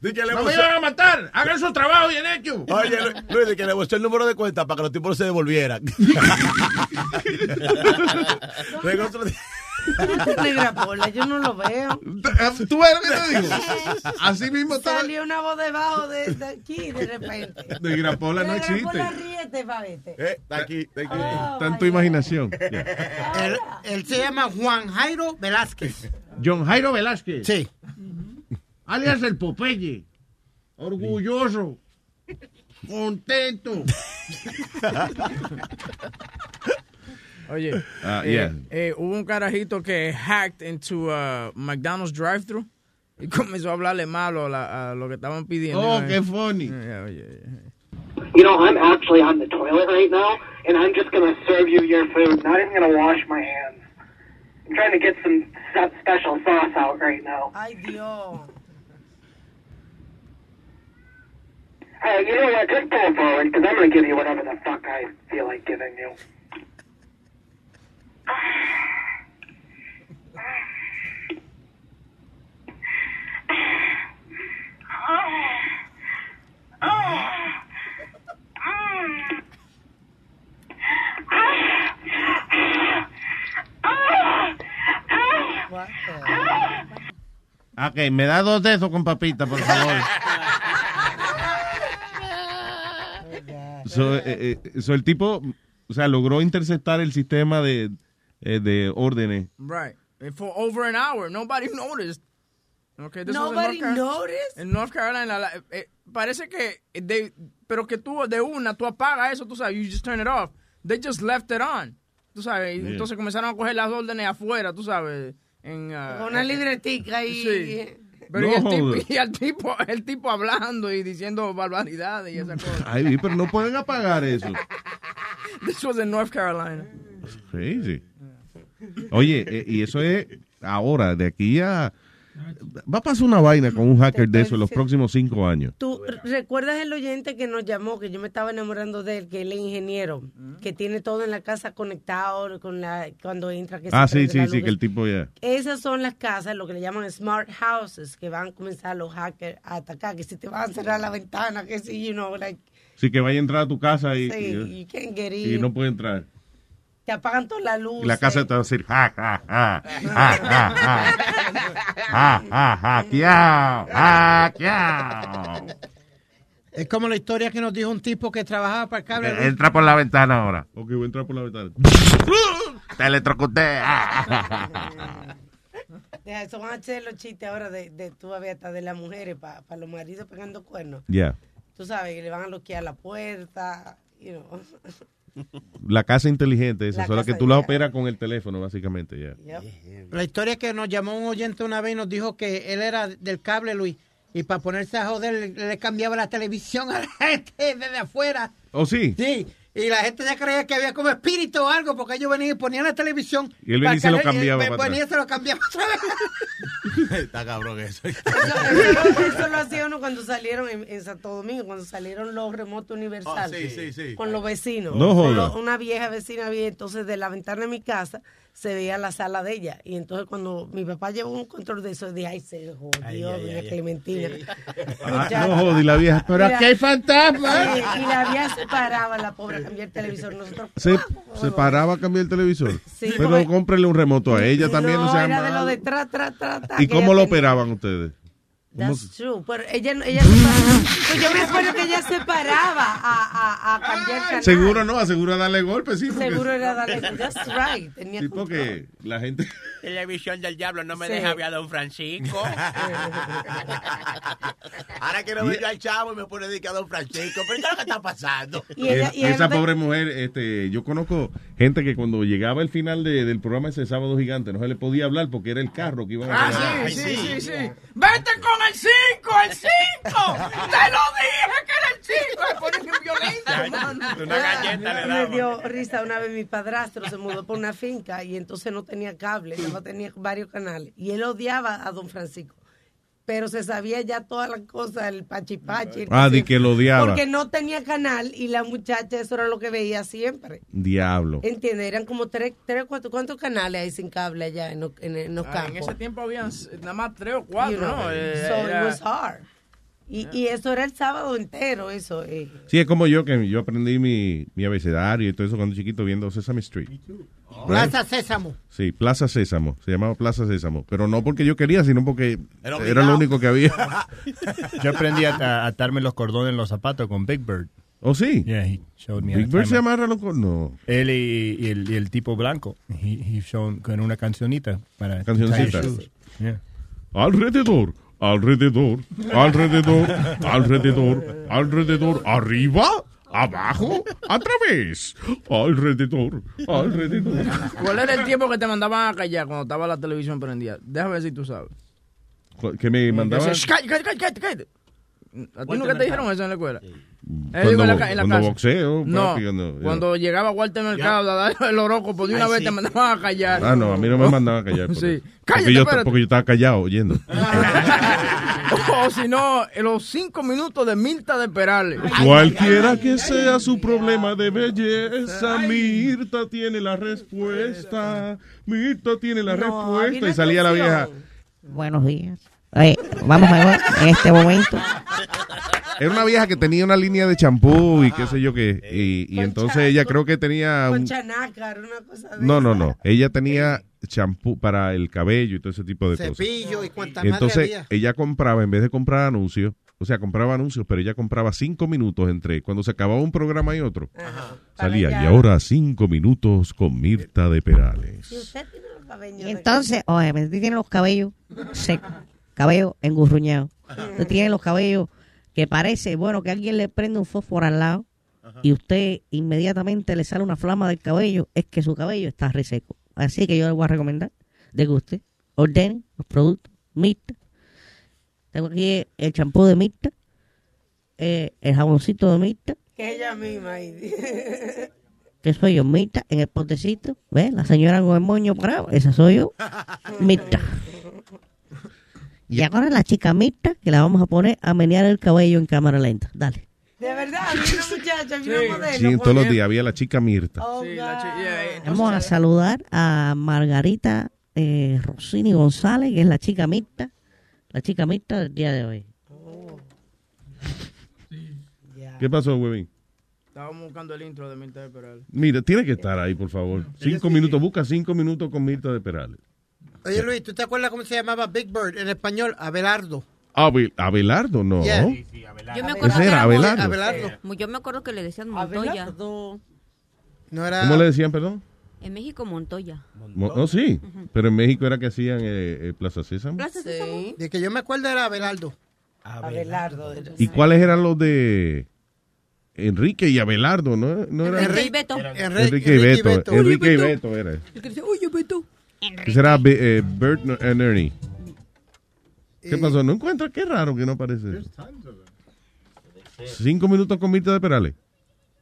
Di que le no me iban a matar. Hagan su trabajo bien hecho. Oye, Lu- Luis, de que le buscó el número de cuenta para que los tipos se devolvieran. Negra Pola, yo no lo veo. ¿Tú ves lo que te digo? Así mismo estaba. Salió una voz debajo de, de aquí de repente. De Grapola no Negra Pola, existe. ríete, pavete. Eh, está aquí, está aquí. Oh, Tanto imaginación. Él, él se llama Juan Jairo Velázquez. John Jairo Velázquez. Sí. alias el Popeye. Orgulloso. Contento. Oye, Ah, eh, yeah. eh, hubo un carajito que hacked into uh, McDonald's drive-thru y comenzó a hablarle malo a, la- a lo que estaban pidiendo. Oh, Eh, qué funny. eh, oye, oye. You know, I'm actually on the toilet right now, and I'm just gonna serve you your food. Not even gonna wash my hands. I'm trying to get some special sauce out right now. Ay, Dios. Uh, you know what? Just pull forward, because I'm gonna give you whatever the fuck I feel like giving you. Ok, me da dos de esos con papita, por favor. so, eh, eh, so el tipo, o sea, logró interceptar el sistema de, eh, de órdenes. Right. And for over an hour, nobody noticed. Okay, this was in Nobody North noticed? En North Carolina, la- eh, parece que, de, pero que tú de una, tú apagas eso, tú sabes, you just turn it off. They just left it on. Tú sabes, Yeah. entonces comenzaron a coger las órdenes afuera, tú sabes. En, Con una eh, libretica y... Sí. Pero No y, el tipo, y el tipo, el tipo hablando y diciendo barbaridades y esas cosas. Ay, pero no pueden apagar eso. This was in North Carolina. Crazy. Oye, eh, y eso es ahora, de aquí a... Va a pasar una vaina con un hacker de eso en los próximos cinco años. ¿Tú recuerdas el oyente que nos llamó, que yo me estaba enamorando de él, que él es ingeniero, que tiene todo en la casa conectado con la cuando entra? Que se Ah, sí, sí, sí, que el tipo ya... Esas son las casas, lo que le llaman smart houses, que van a comenzar los hackers a atacar, que si te van a cerrar la ventana, que si, you know, like, Sí, que vaya a entrar a tu casa y, Sí, y- y in. no puede entrar. Te apagan todas las luces. Y la casa te va a decir, ja, ja, ja, ja, ja, ja, ja, ja, hackeado. Es como la historia que nos dijo un tipo que trabajaba para el cable. Entra por la ventana ahora. Ok, voy a entrar por la ventana. Te electrocuté. Deja, Eso van a hacer los chistes ahora de, de tú hasta de las mujeres para los maridos pegando cuernos. Ya. Tú sabes que le van a bloquear la puerta. You know. La casa inteligente, esa La es la que tú la operas con el teléfono, básicamente, ya. La historia es que nos llamó un oyente una vez y nos dijo que él era del cable, Luis, y para ponerse a joder le, le cambiaba la televisión a la gente desde afuera. ¿Oh, sí? Sí, y la gente ya creía que había como espíritu o algo, porque ellos venían y ponían la televisión. Y él venía y se lo cambiaba y él venía y se lo cambiaba otra vez. Está cabrón eso. Eso, eso- eso lo hacía uno cuando salieron en, en Santo Domingo, cuando salieron los remotos universales. Ah, sí, sí, sí. Con los vecinos. No joda. Una vieja vecina había, entonces de la ventana de mi casa se veía la sala de ella. Y entonces cuando mi papá llevó un control de eso, dije, ay, se jodió, doña Clementina. Ah, no joder, y la vieja. Pero Y la- aquí hay fantasmas. Sí, y la vieja se paraba, la pobre, a cambiar el televisor. Nosotros, Se, se paraba a cambiar el televisor. Sí, Pero porque- cómprele un remoto a ella también, no, no, sea era de lo de tra, tra, tra, tra. ¿Y cómo lo tenía. operaban ustedes? ¿Cómo That's true. Pero ella, no- ella. Pues yo me acuerdo que ella se paraba a, a, a cambiar canal. Seguro no, aseguro a darle golpes, sí. porque- Seguro era darle. That's right. Tenía Sí, porque la gente... Televisión del diablo no me Sí. deja ver a don Francisco. Ahora quiero ver yo al chavo y me pone dedicado a don Francisco. ¿Pero qué es lo que está pasando? Esa pobre mujer, este, yo conozco gente que cuando llegaba el final de- del programa ese sábado gigante no se le podía hablar porque era el carro que iban a Ah, sí, sí, sí, sí. Vete con el 5, el 5. Te lo dije que era el 5. Se ponen bien violentos, Una galleta le Me daba. dio risa una vez mi padrastro se mudó por una finca y entonces no tenía cable, no tenía varios canales y él odiaba a don Francisco. Pero se sabía ya todas las cosas, el pachipachi. el Ah, de que lo odiaba. Porque no tenía canal y la muchacha eso era lo que veía siempre. Diablo. ¿Entiendes? Eran como tres, tres cuatro, ¿cuántos canales hay sin cable allá en, los- en, en los Ah, campos? en ese tiempo habían nada más tres o cuatro, You know, ¿no? Eh, so it era- was hard. Y, y eso era el sábado entero, eso. eh. Sí, es como yo que yo aprendí mi, mi abecedario y todo eso cuando chiquito viendo Sesame Street. Plaza Sésamo. Sí, Plaza Sésamo. Se llamaba Plaza Sésamo. Pero no porque yo quería, sino porque Era lo único que había. Yo aprendí a, atarme los cordones en los zapatos con Big Bird. ¿Oh, sí? Yeah, he showed me Big Bird se amarra los cor- No. Él y, y el, y el tipo blanco. He, he shown con una cancionita para Cancioncita. Yeah. Alrededor, alrededor, alrededor, alrededor, alrededor, arriba, abajo, a través, alrededor, alrededor. ¿Cuál era el tiempo que te mandaban a callar cuando estaba la televisión prendida? Déjame ver si tú sabes. Que me mandaban... Decía, "Cállate, cállate, cállate, cállate". ¿A ti nunca te dijeron eso en la escuela? Eh, Cuando- en la en la cuando casa. boxeo, No, papi, cuando- cuando llegaba Walter Mercado a dar el horóscopo, de una Ay, vez sí. te mandaban a callar. Ah, no, a mí no me mandaban a callar. Sí. porque, Cállate, yo, porque yo estaba callado oyendo. O si no, en los cinco minutos de Mirta de Perales. Cualquiera que sea su problema de belleza, Mirta tiene la respuesta. Mirta tiene la respuesta. Y salía la vieja. Buenos días. Oye, vamos a ver en este momento. Era una vieja que tenía una línea de champú y qué sé yo qué. Y, y entonces ella creo que tenía Con un... chanácar, una cosa de No, no, no. Ella tenía champú para el cabello y todo ese tipo de cosas. cepillo y cuanta madre Entonces había. ella compraba, en vez de comprar anuncios, o sea, compraba anuncios, pero ella compraba cinco minutos entre cuando se acababa un programa y otro. Salía, y ahora cinco minutos con Mirta de Perales. Y entonces, oye, usted tiene los cabellos secos, cabello engurruñado. Usted tiene los cabellos que parece, bueno, que alguien le prende un fósforo al lado y usted inmediatamente le sale una flama del cabello, es que su cabello está reseco. Así que yo le voy a recomendar de que usted ordene los productos Mirta. Tengo aquí el champú de Mirta, eh, el jaboncito de Mirta, Que ella misma ahí. que soy yo, Mirta, en el potecito. ¿Ves? La señora con el moño parado, esa soy yo, Mirta. Y ahora la chica Mirta, que la vamos a poner a menear el cabello en cámara lenta. Dale. De verdad, había una muchacha, había una modelo. Sí, todos los días había la chica Mirta. Oh, Sí, la chi- yeah, eh, Vamos a saludar a Margarita eh, Rossini González, que es la chica Mirta. La chica Mirta del día de hoy. ¿Qué pasó, huevín? Estábamos buscando el intro de Mirta de Perales. Mira, tiene que estar ahí, por favor. Cinco minutos, busca cinco minutos con Mirta de Perales. Oye, Luis, ¿tú te acuerdas cómo se llamaba Big Bird en español? Abelardo. Abel- Abelardo, no. Yeah. Yo me acuerdo Ese que era Abelardo. Abelardo. Yo me acuerdo que le decían Montoya. No era... ¿Cómo le decían, perdón? En México, Montoya. Mo- No, sí. Pero en México era que hacían eh, eh, Plaza Sésamo. Plaza Sésamo. De que yo me acuerdo era Abelardo. Abelardo. ¿Y cuáles eran los de Enrique y Abelardo? ¿No, no era? Enrique y Beto. Enrique y Beto. Enrique y Beto era. El que decía, oye, Beto. ¿Qué será eh, Bert and Ernie? ¿Qué pasó? ¿No encuentras? Qué raro que no aparece eso. Cinco minutos con Mirta de Perales.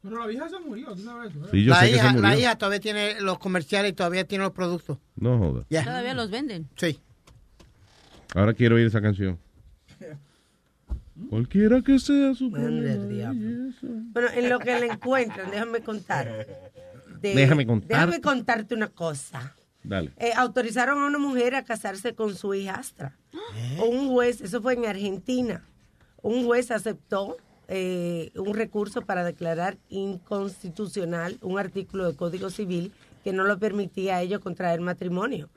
Pero la vieja se murió, tú sabes eso. ¿eh? Sí, yo la, sé que hija, la hija todavía tiene los comerciales y todavía tiene los productos. No joda. Ya. Todavía los venden. Sí. Ahora quiero oír esa canción. Cualquiera que sea su problema. Bueno, en lo que le encuentran, déjame contar. De- Déjame contar. Déjame contarte una cosa. Dale. Eh, autorizaron a una mujer a casarse con su hijastra. Un juez, eso fue en Argentina, un juez aceptó eh, un recurso para declarar inconstitucional un artículo del Código Civil que no lo permitía a ellos contraer matrimonio.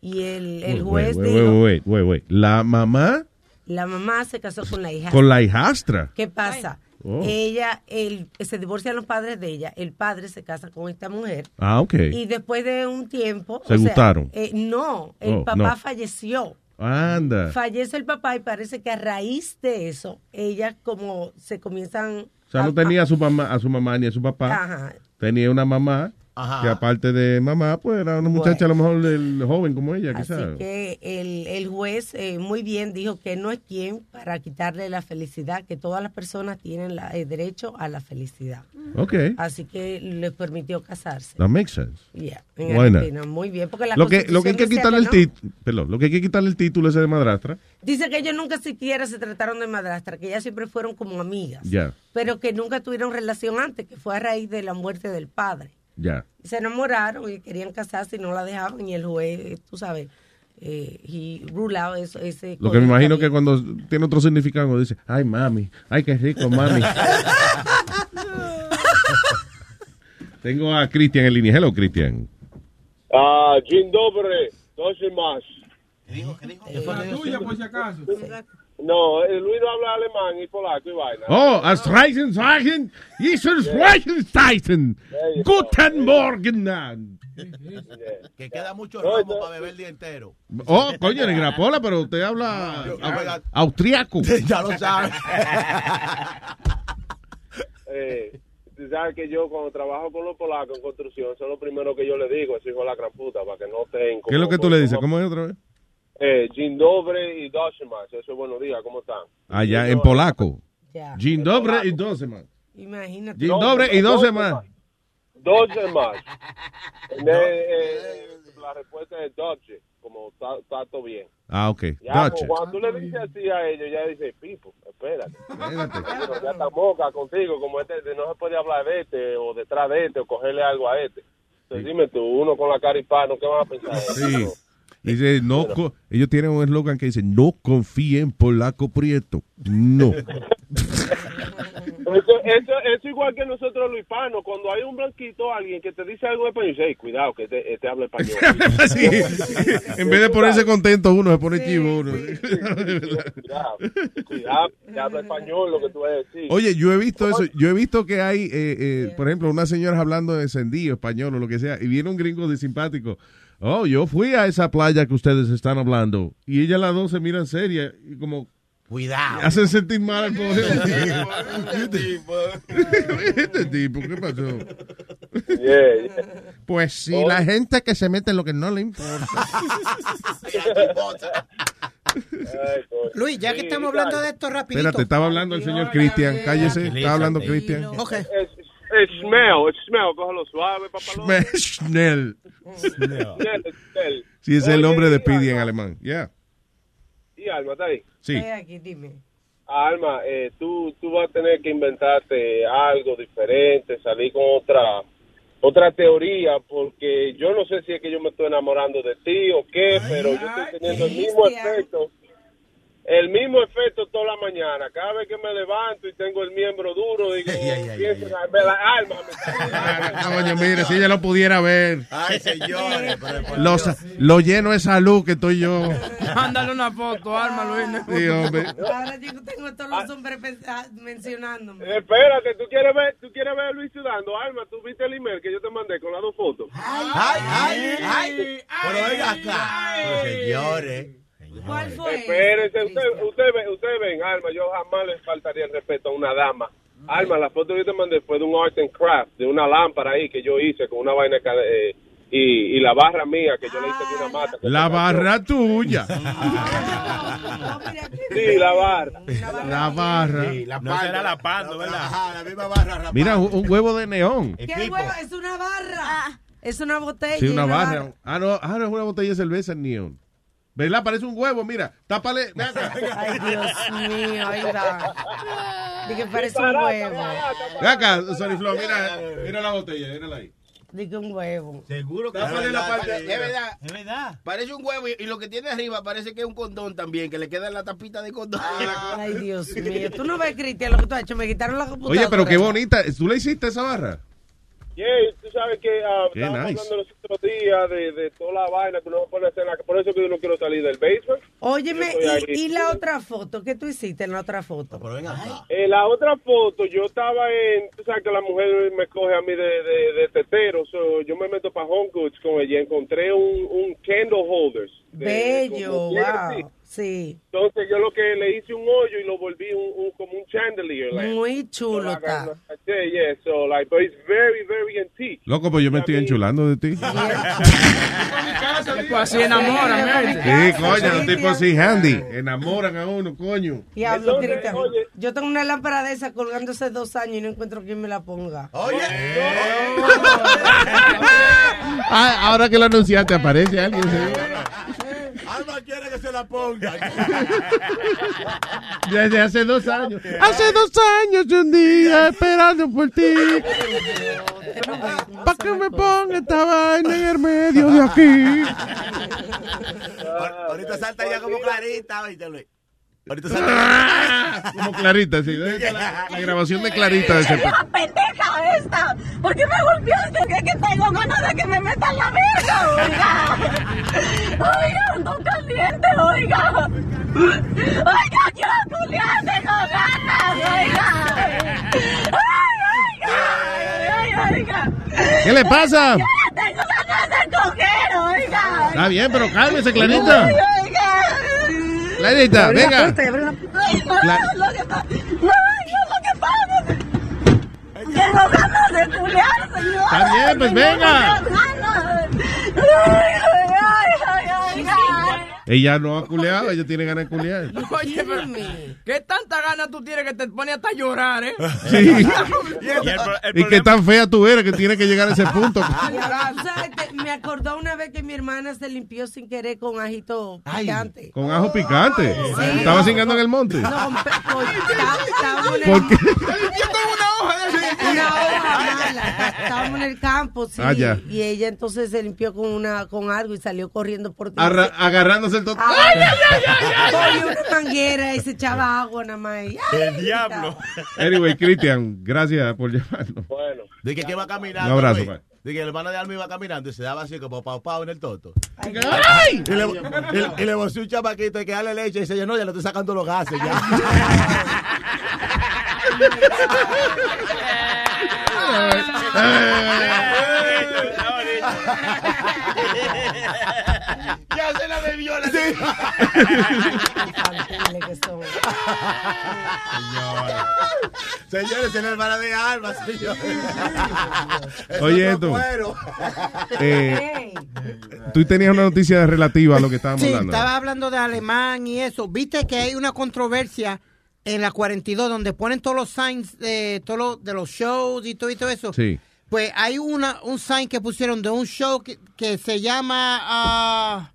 Y el, el juez Wait, wait, dijo, wait, wait, wait, wait. La mamá la mamá se casó con la hija. con la hijastra. ¿Qué pasa? Oh. Ella, el, se divorcian los padres de ella, el padre se casa con esta mujer. Ah, ok. Y después de un tiempo... ¿Se sea, gustaron? eh, no, el Oh, papá no. falleció. Anda. Fallece el papá y parece que a raíz de eso, ella como se comienzan... O sea, no tenía a su mamá, a su mamá ni a su papá. Ajá. Tenía una mamá Ajá. que aparte de mamá, pues era una muchacha a lo mejor del joven como ella, Así quizás. que el, el juez eh, muy bien dijo que no es quien para quitarle la felicidad, que todas las personas tienen la- el derecho a la felicidad. Ok. Así que les permitió casarse. That makes sense. Yeah, en Why not? Argentina, muy bien, porque la Lo que, lo que hay que quitarle el título, perdón, lo que hay que quitarle el título ese de madrastra, Dice que ellos nunca siquiera se trataron de madrastra, que ellas siempre fueron como amigas, ya, pero que nunca tuvieron relación antes, que fue a raíz de la muerte del padre. Ya. Se enamoraron y querían casarse y no la dejaban y el juez, tú sabes, eh, he ruled out eso, ese Lo que me imagino también. que cuando tiene otro significado dice, ay mami, ay qué rico mami. Tengo a Cristian en línea. Hello, Cristian. Ah, dzień dobry, to się masz. La tuya, por si acaso. No, eh, Luis no habla alemán y polaco y vaina. Oh, als Reisen sagen, Jesus Reichenstein. Guten Morgen. Que queda mucho romo para beber el día entero. Oh, coño, en Grapola, pero usted habla austriaco. Ya lo sabe. Eh, tú sabes que yo cuando trabajo con los polacos en construcción, eso es lo primero que yo le digo, ese hijo de la gran puta, para que no estén... ¿Qué es lo que tú le dices? ¿Cómo es otra vez? Eh, dzień dobry y doshimas, eso es buenos días, ¿cómo están? Allá en polaco. Ya. Dzień dobry y doce más. Imagínate. Dzień dobry y doce más. Dos más. Eh, la respuesta es Dodge, como está está todo bien. Ah, ok. Ya, como cuando tú le dices así a ellos, ya dice, Pipo, espérate. Ya está moca contigo, como este, de- no se puede hablar de este, o detrás de este, o cogerle algo a este. Entonces dime tú, uno con la cara hispano, ¿qué van a pensar? Sí. Dice, no, co- ellos tienen un eslogan que dice, no confíen en polaco prieto. No. Eso, eso, eso igual que nosotros los hispanos, cuando hay un blanquito, alguien que te dice algo de español, dice, "Ey, cuidado, que este, este habla español. Sí. En vez de ponerse contento uno, se pone chivo uno. Cuidado, cuidado, que habla español, lo que tú vas a decir. Oye, yo he visto eso. Yo he visto que hay, eh, eh, por ejemplo, una señora hablando de encendido, español o lo que sea, y viene un gringo de simpático. Oh, yo fui a esa playa que ustedes están hablando. Y ella las dos se miran serias y como... Cuidado. Hacen sentir mal al pobre. este tipo, ¿qué pasó? Pues sí, Oh. la gente que se mete en lo que no le importa. Luis, ya que estamos hablando de esto rapidito. Espérate, estaba hablando el señor Cristian. Cállese, estaba hablando Cristian. Ok. Es, es smell, es smell, cógelo suave, papá. Schnell. Schnell, Schnell. Sí, es el nombre de Speedy en alemán. Yeah. Y Alma, ¿está ahí? Sí. Estoy aquí, dime. Alma, eh, tú, tú vas a tener que inventarte algo diferente, salir con otra otra teoría, porque yo no sé si es que yo me estoy enamorando de ti o qué, pero yo estoy teniendo el mismo efecto. El mismo efecto toda la mañana. Cada vez que me levanto y tengo el miembro duro, digo, pienso en la- la alma. me- Coño, mire, si ella lo pudiera ver. Ay, señores. pero por Lo, lleno de salud que estoy yo. Mándale una foto, Alma Luis. Sí, hombre. Ahora yo tengo a todos los hombres ah, mencionándome. Espérate, ¿tú quieres ver, tú quieres ver a Luis sudando? Alma, ¿tú viste el email que yo te mandé con las dos fotos? Ay, ay, ay. Pero venga acá. Señores. ¿Cuál fue? Espérense, ustedes usted ven, usted ven, Alma, yo jamás les faltaría el respeto a una dama. Alma, la foto que yo te mandé fue de un art and craft, de una lámpara ahí que yo hice con una vaina eh, y, y la barra mía que yo le hice de una mata. La barra tuya. Sí, la barra. La barra. No será la pando, ¿verdad? la misma barra. Mira, un, un huevo de neón. ¿Qué huevo? Es una barra. Es una botella. Sí, una barra. Ah, no, ah, no es una botella de cerveza neón. ¿Verdad? Parece un huevo, mira. Tápale. Ay, Dios mío, ahí va. Di que parece un huevo. Ven acá, Sonny Flow, mira, mira la botella, mírala ahí. Di que un huevo. Seguro que Tápale la parte- Es verdad. Es verdad. Parece un huevo y, y lo que tiene arriba parece que es un condón también, que le queda en la tapita de condón. Ay, Dios mío. Tú no ves, Cristian, lo que tú has hecho. Me quitaron la computadora. Oye, pero qué bonita. ¿Tú le hiciste esa barra? Yeah, tú sabes que ah, Qué estábamos nice. hablando los otros días de, de toda la vaina que uno pone a hacer. la- Por eso que yo no quiero salir del basement. Óyeme, y, y la otra foto? ¿Qué tú hiciste en la otra foto? En la otra foto, yo estaba en. Tú sabes que la mujer me coge a mí de, de, de tetero. so, yo me meto para Home Goods con ella. Encontré un, un candle holders. de- Bello, así. Sí. Entonces yo lo que le hice un hoyo y lo volví un, un- como un chandelier. like. Muy chulo So, está. Yeah, yeah. So like, but it's very, very antique. Loco, pues yo me estoy enchulando de ti. Pues así enamoran, Sí, coño, los tipos así handy. Enamoran a uno, coño. Yo tengo una lámpara de esa colgándose dos años y no encuentro quién me la ponga. Oye. Ah, ahora que lo anunciaste, aparece alguien. Quiere que se la ponga. Desde hace dos años. Hace dos años y un día esperando por ti. Para que me ponga esta vaina en el medio de aquí. Ahorita salta ya como clarita, oíste, Luis. Ahorita salta. Como Clarita, sí. La, la grabación de Clarita de ese ¡La pendeja esta! ¿Por qué me golpeaste? Que, que tengo ganas de que me metan la verga, oiga. Oiga, ando caliente, oiga. Oiga, quiero culiar, tengo ganas, oiga. Ay, oiga, oiga. ¿Qué le pasa? Tengo ganas de coger, oiga. Está bien, pero cálmese, Clarita. Ay, oiga. Clarita, Abre la venga. puerta, la- Ay, no, Cla- lo que pasa. No, no, lo que pasa. Tengo ganas de señor. Está bien, pues venga. Tengo ganas. Ay, ay, ay, ay, ay. Ella no ha culeado, ella tiene ganas de culear. Oye, pero ¿qué tanta ganas tú tienes que te pone hasta a llorar, eh? Sí. Y el pro- el Y qué tan fea tú eres que tiene que llegar a ese punto. Te- me acordó una vez que mi hermana se limpió sin querer con ajito picante. Con ajo picante. Estaba cingando en el monte. No, con pe- con- está- estábamos en el- ¿Por qué? Una hoja mala. Estábamos en el campo, sí. Ah. Y ella entonces se limpió con una con algo y salió corriendo por ti. Arra- agarrándose el toto. Ay, ay, ay, ay, ay. Una manguera y se echaba agua nada más. ay, El diablo. Anyway, Cristian, gracias por llamarnos. Bueno. Dije que iba caminando. Un abrazo, pa. Dije que el hermano de Alma iba caminando y se daba así como pau pau en el toto. ¡Ay! Y le, y, y le voció un chamaquito y que dale leche y dice, no, ya le estoy sacando los gases ya. ya se la bebió la Infantiles que son. Señores, es la hermana de Alma, señores. Es Oye, cuero. Eh, tú tenías una noticia relativa a lo que estábamos Sí, hablando. estaba hablando de alemán y eso. Viste que hay una controversia en la 42 donde ponen todos los signs de, todos los, de los shows y todo, y todo eso. Sí. Pues hay una, un sign que pusieron de un show que, que se llama ah,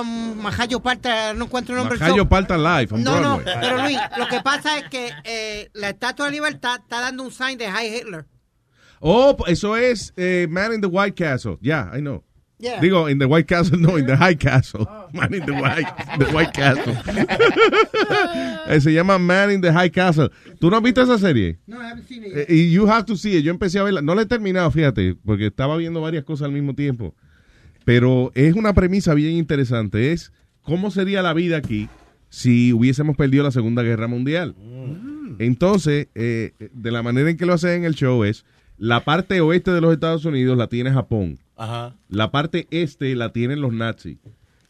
um, Majayo Parta, no encuentro el nombre Majayo. Parta Live on No, no, pero Luis, lo que pasa es que eh, la Estatua de Libertad está dando un sign de High Hitler. Oh, eso es eh, Man in the White Castle. Yeah, I know. Yeah. Digo, in the White Castle, no, in the High Castle. Man in the White, the White Castle. Eh, Se llama Man in the High Castle. ¿Tú no has visto esa serie? No, I haven't seen it Eh, yet. Y you have to see it. Yo empecé a verla. No la he terminado, fíjate, porque estaba viendo varias cosas al mismo tiempo. Pero es una premisa bien interesante. Es cómo sería la vida aquí si hubiésemos perdido la Segunda Guerra Mundial. Entonces, eh, de la manera en que lo hacen en el show es, la parte oeste de los Estados Unidos la tiene Japón. Ajá. La parte este la tienen los nazis.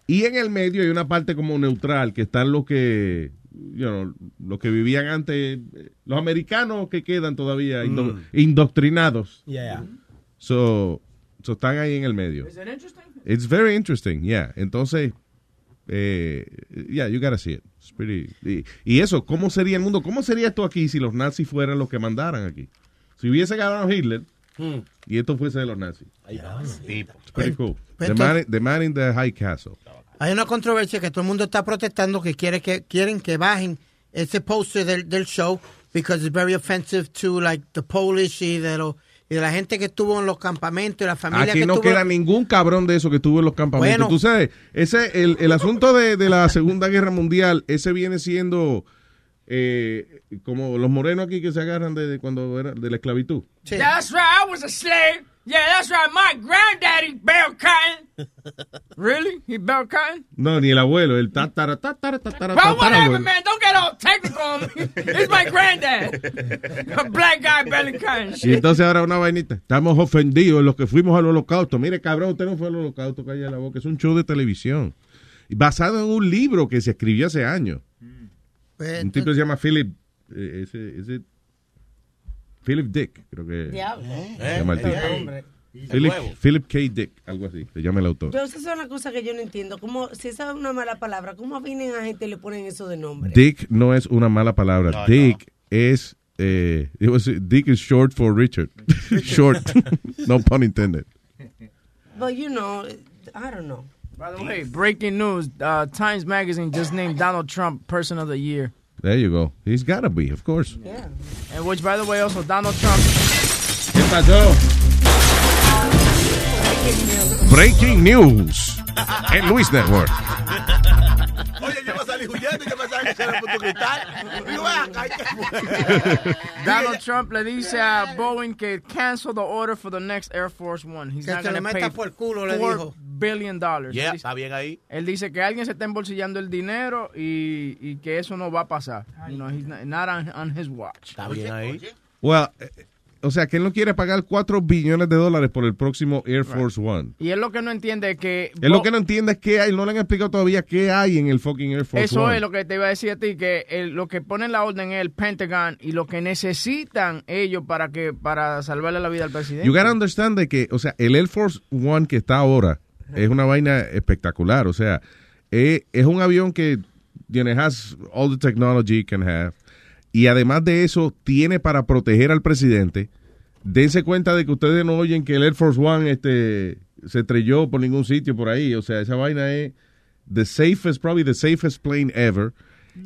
Y en el medio hay una parte como neutral, que están los que, you know, los que vivían antes, eh, los americanos que quedan todavía indo- Mm. indoctrinados. Yeah. So, so están ahí en el medio. Is it interesting? It's very interesting, yeah. Entonces, eh, yeah, you gotta see it. It's pretty- y, y eso, ¿cómo sería el mundo? ¿Cómo sería esto aquí si los nazis fueran los que mandaran aquí? Si hubiese ganado Hitler Hmm. y esto fuese de los nazis. Tipo. It's pretty cool. Pues The man, the man in the high castle. Hay una controversia que todo el mundo está protestando que quiere que quieren que bajen ese póster del, del show because it's very offensive to like the Polish y de los y de la gente que estuvo en los campamentos y la familia Aquí que no estuvo queda ningún cabrón de eso que estuvo en los campamentos. Bueno. Tú sabes, ese, el, el asunto de, de la Segunda Guerra Mundial, ese viene siendo eh, como los morenos aquí que se agarran de, de cuando era de la esclavitud. That's right, I was a slave. Yeah, that's right. My granddaddy bailed cotton. really? He bailed cotton? No, ni el abuelo, el tatara, tatara, tatara, Well, whatever, abuelo. man. Don't get all technical on me. It's my granddad. A black guy belly cotton Y entonces ahora una vainita. Estamos ofendidos los que fuimos al holocausto. Mire, cabrón, usted no fue al holocausto, calla la boca. Es un show de televisión. Basado en un libro que se escribió hace años. Pues, Un tipo que se llama Philip. eh, ese, ese- Philip Dick, creo que Diablo. se llama el tipo. Hombre. Philip. Philip K. Dick, algo así, se llama el autor. Yo, esa es una cosa que yo no entiendo. ¿Cómo, si esa es una mala palabra, ¿cómo vienen a gente y le ponen eso de nombre? Dick no es una mala palabra. No, Dick es. Eh, it was- Dick is short for Richard. short. no pun intended. But you know, I don't know. By the way, breaking news. Uh, Times Magazine just named Donald Trump Person of the Year. There you go. He's gotta be, of course. Yeah. And which, by the way, also Donald Trump. ¿Qué pasó? Breaking news. En Luis Network. Y yo pensaba que era cristal. Digo, ¿y qué fue? Donald Trump le dice a Boeing que cancel the order for the next Air Force One. He's Que not se le meta por culo, le dijo. billion dollars. Yeah, Él dice- está bien ahí. Él dice que alguien se está embolsillando el dinero y, y que eso no va a pasar. You know, he's not, not on, on his watch. Está bien ahí. Well, eh, o sea, que él no quiere pagar 4 billones de dólares por el próximo Air Force One. Y él lo que no entiende es que... Él lo que no entiende es que hay, no le han explicado todavía qué hay en el fucking Air Force Eso One. es lo que te iba a decir a ti, que el- lo que ponen la orden es el Pentagon y lo que necesitan ellos para que para salvarle la vida al presidente. You gotta understand de que, o sea, el Air Force One que está ahora es una vaina espectacular. O sea, eh, es un avión que tiene has all the technology it can have. Y además de eso, tiene para proteger al presidente. Dense cuenta de que ustedes no oyen que el Air Force One este, se estrelló por ningún sitio por ahí. O sea, esa vaina es the safest, probably the safest plane ever.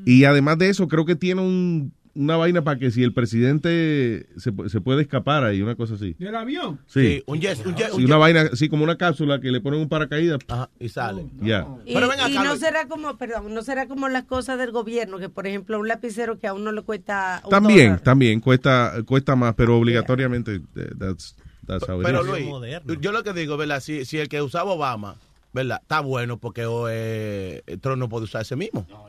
Y además de eso, creo que tiene un- una vaina para que si el presidente se, se puede escapar ahí, una cosa así. ¿Del avión? Sí. Sí, un jet, un jet, Sí, un una jet. vaina así como una cápsula que le ponen un paracaídas. y sale. Ya. Y, Pero ven y no será como, perdón, no será como las cosas del gobierno, que por ejemplo un lapicero que a uno le cuesta un También, dólar. también cuesta cuesta más, pero obligatoriamente eh, that's, that's how it Pero is. Luis, yo lo que digo, ¿verdad? Si, si el que usaba Obama, ¿verdad? Está bueno porque oh, eh, Trump no puede usar ese mismo. No,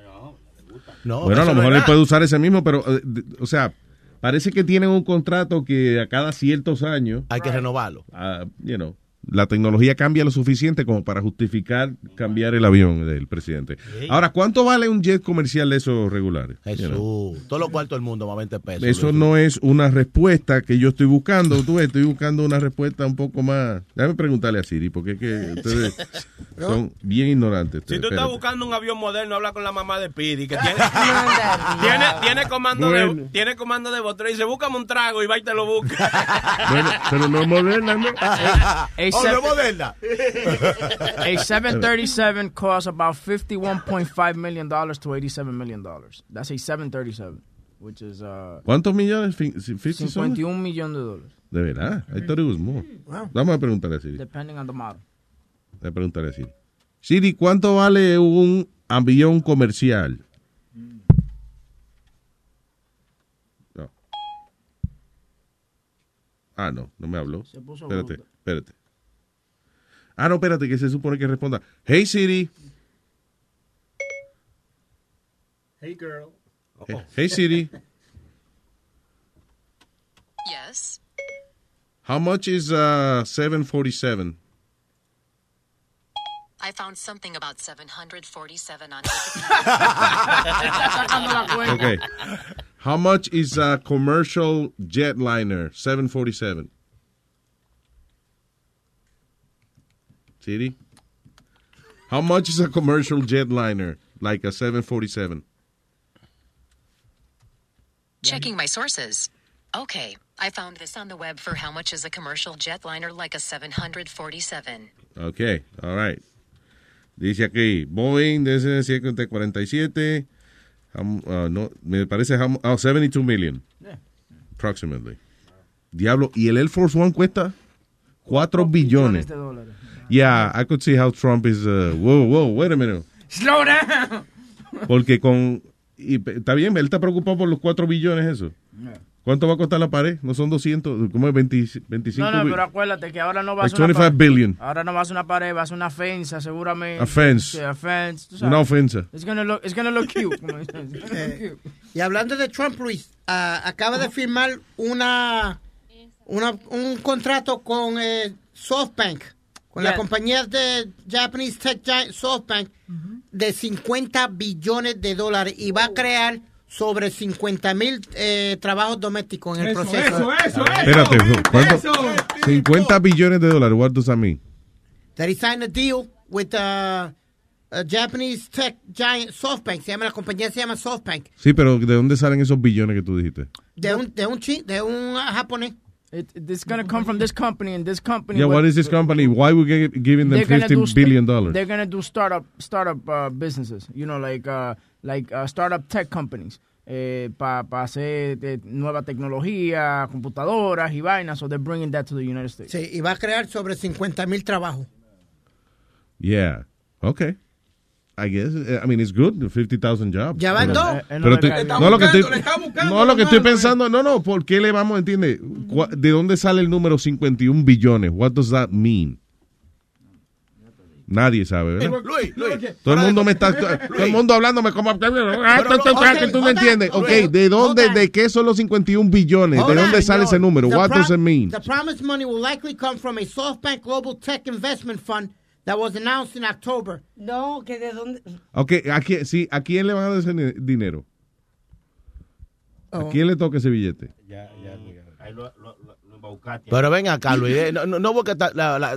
bueno, a lo no mejor él puede usar ese mismo, pero, eh, o sea, parece que tienen un contrato que a cada ciertos años... Hay que renovarlo. ah, you know, la tecnología cambia lo suficiente como para justificar cambiar el avión del presidente. Ahora, ¿cuánto vale un jet comercial de esos regulares? You Jesús. know? Todo lo cuarto del mundo, más 20 pesos. Eso Luis. no es una respuesta que yo estoy buscando. Tú ves, estoy buscando una respuesta un poco más. Déjame preguntarle a Siri, porque es que ustedes son bien ignorantes. Si tú estás Espérate. buscando un avión moderno, habla con la mamá de Pidi, que tiene, tiene, tiene comando Bueno. de tiene comando de botón y dice, búscame un trago y va y te lo busca. Bueno, pero no es moderna, ¿no? A, Oh, seven- moderna. a 737 costs about 51.5 million dollars to 87 million dollars. That's a 737, which is uh, ¿Cuántos millones? Fin- si- 50 son? 51 millones de dólares, De verdad. I thought it was more. Wow. Vamos a preguntarle a Siri. depending on the model. Voy a preguntarle a Siri. Siri, ¿cuánto vale un avión comercial? No. Ah, no, no me habló. Se puso Espérate, espérate. Ah, no, espérate, que se supone que responda. Hey Siri. Hey, girl. Hey, hey, Siri. Yes. How much is uh 747? I found something about 747 on Okay. How much is a commercial jetliner 747? Siri? How much is a commercial jetliner like a 747? Checking my sources. Okay, I found this on the web for how much is a commercial jetliner like a 747. Okay, all right. Dice aquí, Boeing DC 747, um, uh, no, me parece how, oh, 72 million. Approximately. Diablo, y el Air Force One cuesta 4 billones. de dólares. Yeah, I could see how Trump is, uh, whoa, whoa, wait a minute. Slow down. Porque con, y, está bien, él está preocupado por los 4 billones eso. ¿Cuánto va a costar la pared? No son 200, ¿cómo es? 20 25 No, no, pero acuérdate que ahora no va a Like ser una 25 pared. billion. Ahora no va a ser una pared, va a ser una fensa, seguramente. A fence. Sí, a fence. tú sabes. Una ofensa. It's gonna look, it's gonna look cute. Eh, y hablando de Trump, Luis, ah, acaba de firmar una, una un contrato con eh, SoftBank, con la Yeah. compañía de Japanese Tech Giant SoftBank, de 50 billones de dólares y va a crear sobre 50 mil eh, trabajos domésticos en el Eso, proceso. eso, eso, Espérate, ¿cuánto? Eso. 50 billones de dólares, what does that mean? That he signed a deal with uh, a Japanese tech giant SoftBank. Se llama la compañía se llama SoftBank. Sí, pero ¿de dónde salen esos billones que tú dijiste? De un de un chi- de un ah, japonés. It, it's gonna come from this company and this company. Yeah, what is this company? Why we giving them they're gonna do st- billion dollars? They're gonna do startup startup uh, businesses. You know, like uh, like uh, startup tech companies. Eh, Para hacer eh, nueva tecnología, computadoras y vainas. So they're bringing that to the United States. Sí, y va a crear sobre 50 mil trabajos. Yeah, okay. I guess, eh, I mean, it's good, 50,000 jobs. Ya van dos. Pero te- no, lo que buscando, estoy, le está buscando, no, lo que estoy pensando, no, no, ¿por qué le vamos, entiende? ¿De dónde sale el número 51 billones? What does that mean? Nadie sabe, ¿verdad? Luis, Luis. Todo el mundo me está, todo el mundo hablándome como ah, que tú no entiendes. on, Ok, hold ¿de dónde, de qué son los 51 billones? ¿De dónde sale ese número? What does it mean? The promised money will likely come from a SoftBank Global Tech Investment Fund that was announced in October. No, que de dónde. Ok, ¿a quién, sí, ¿a quién le van a dar ese dinero? ¿A Oh. quién le toca ese billete? Ahí lo, lo, lo, lo embaucaste. Pero ven acá, Luis, eh, no, no, no busques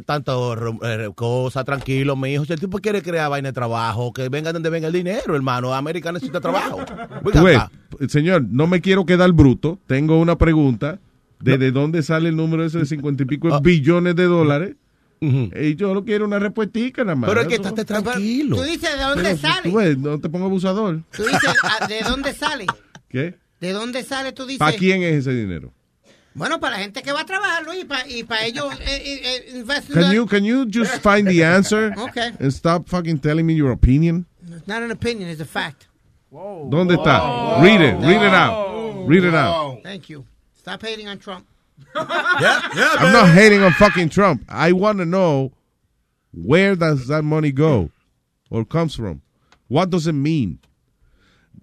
tanto eh, cosa, tranquilo, mi hijo. Si el tipo quiere crear vaina de trabajo, que venga donde venga el dinero, hermano. América necesita trabajo. Ven Tú ves, acá. señor, no me quiero quedar bruto. Tengo una pregunta. ¿De, de dónde sale el número ese de 50 y pico Ah. billones de dólares? Y yo lo quiero una respuestica nada más. Pero es que estate tranquilo. Tú dices de dónde Pero, sale. tú ves, no te pongo abusador. Tú dices ah, de dónde sale. ¿Qué? ¿De dónde sale? Tú dices. ¿Para quién es ese dinero? Bueno, para la gente que va a trabajar, Luis, y para, y para ellos eh, eh, eh, Can you, can you just find the answer? Okay. And stop fucking telling me your opinion? It's not an opinion, it's a fact. ¿Dónde está? Read it. Read it out. Read it out. Thank you. Stop hating on Trump. I'm not hating on fucking Trump. I want to know where does that money go or comes from. What does it mean?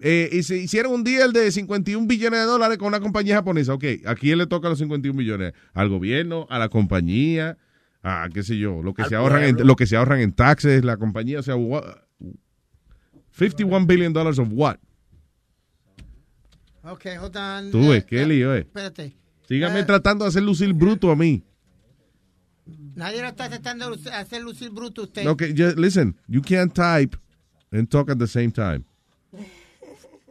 Eh, y se hicieron un deal de 51 billones de dólares con una compañía japonesa. Ok, ¿a quién le toca los 51 billones? ¿Al gobierno? ¿A la compañía? ¿A qué sé yo? Lo que, Al se ahorran en, lo que se ahorran en taxes, la compañía, o sea, what- 51 billion dollars of what? Okay, hold on. Tú ves, Eh, qué eh, lío, eh. Espérate. Sígame Eh, tratando de hacer lucir bruto a mí. Nadie lo está tratando de hacer lucir bruto a usted. Okay, just listen. You can't type and talk at the same time.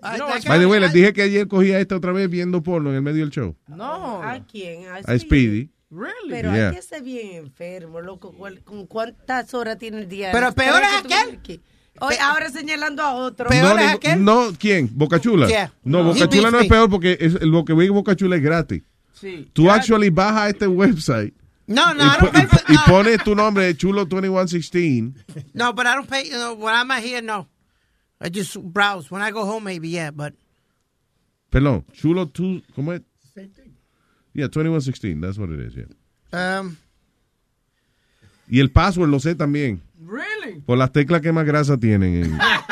Ah, No, By the way, les dije que ayer cogía esta otra vez viendo porno en el medio del show. No. ¿A quién? A Speedy. Really? Pero Yeah. hay que ser bien enfermo, loco. ¿Cuál- ¿Con cuántas horas tiene el día? Pero peor es aquel. Oye, ahora señalando a otro. Peor no, es aquel. no, ¿quién? ¿Bocachula? Yeah. No, No. Bocachula no es peor porque es, lo que ve Bocachula es gratis. Sí. Tú Ya- actually bajas a este website No, no, y, I don't pay y- for y no. pone tu nombre, Chulo 2116. No, but I don't pay. You know, when I'm out here, no. I just browse. When I go home, maybe yeah, but Perdón, Chulo 2, ¿cómo es? Yeah, 2116, that's what it is, yeah. um, Y el password lo sé también. Really? Por las teclas que más grasa tienen en,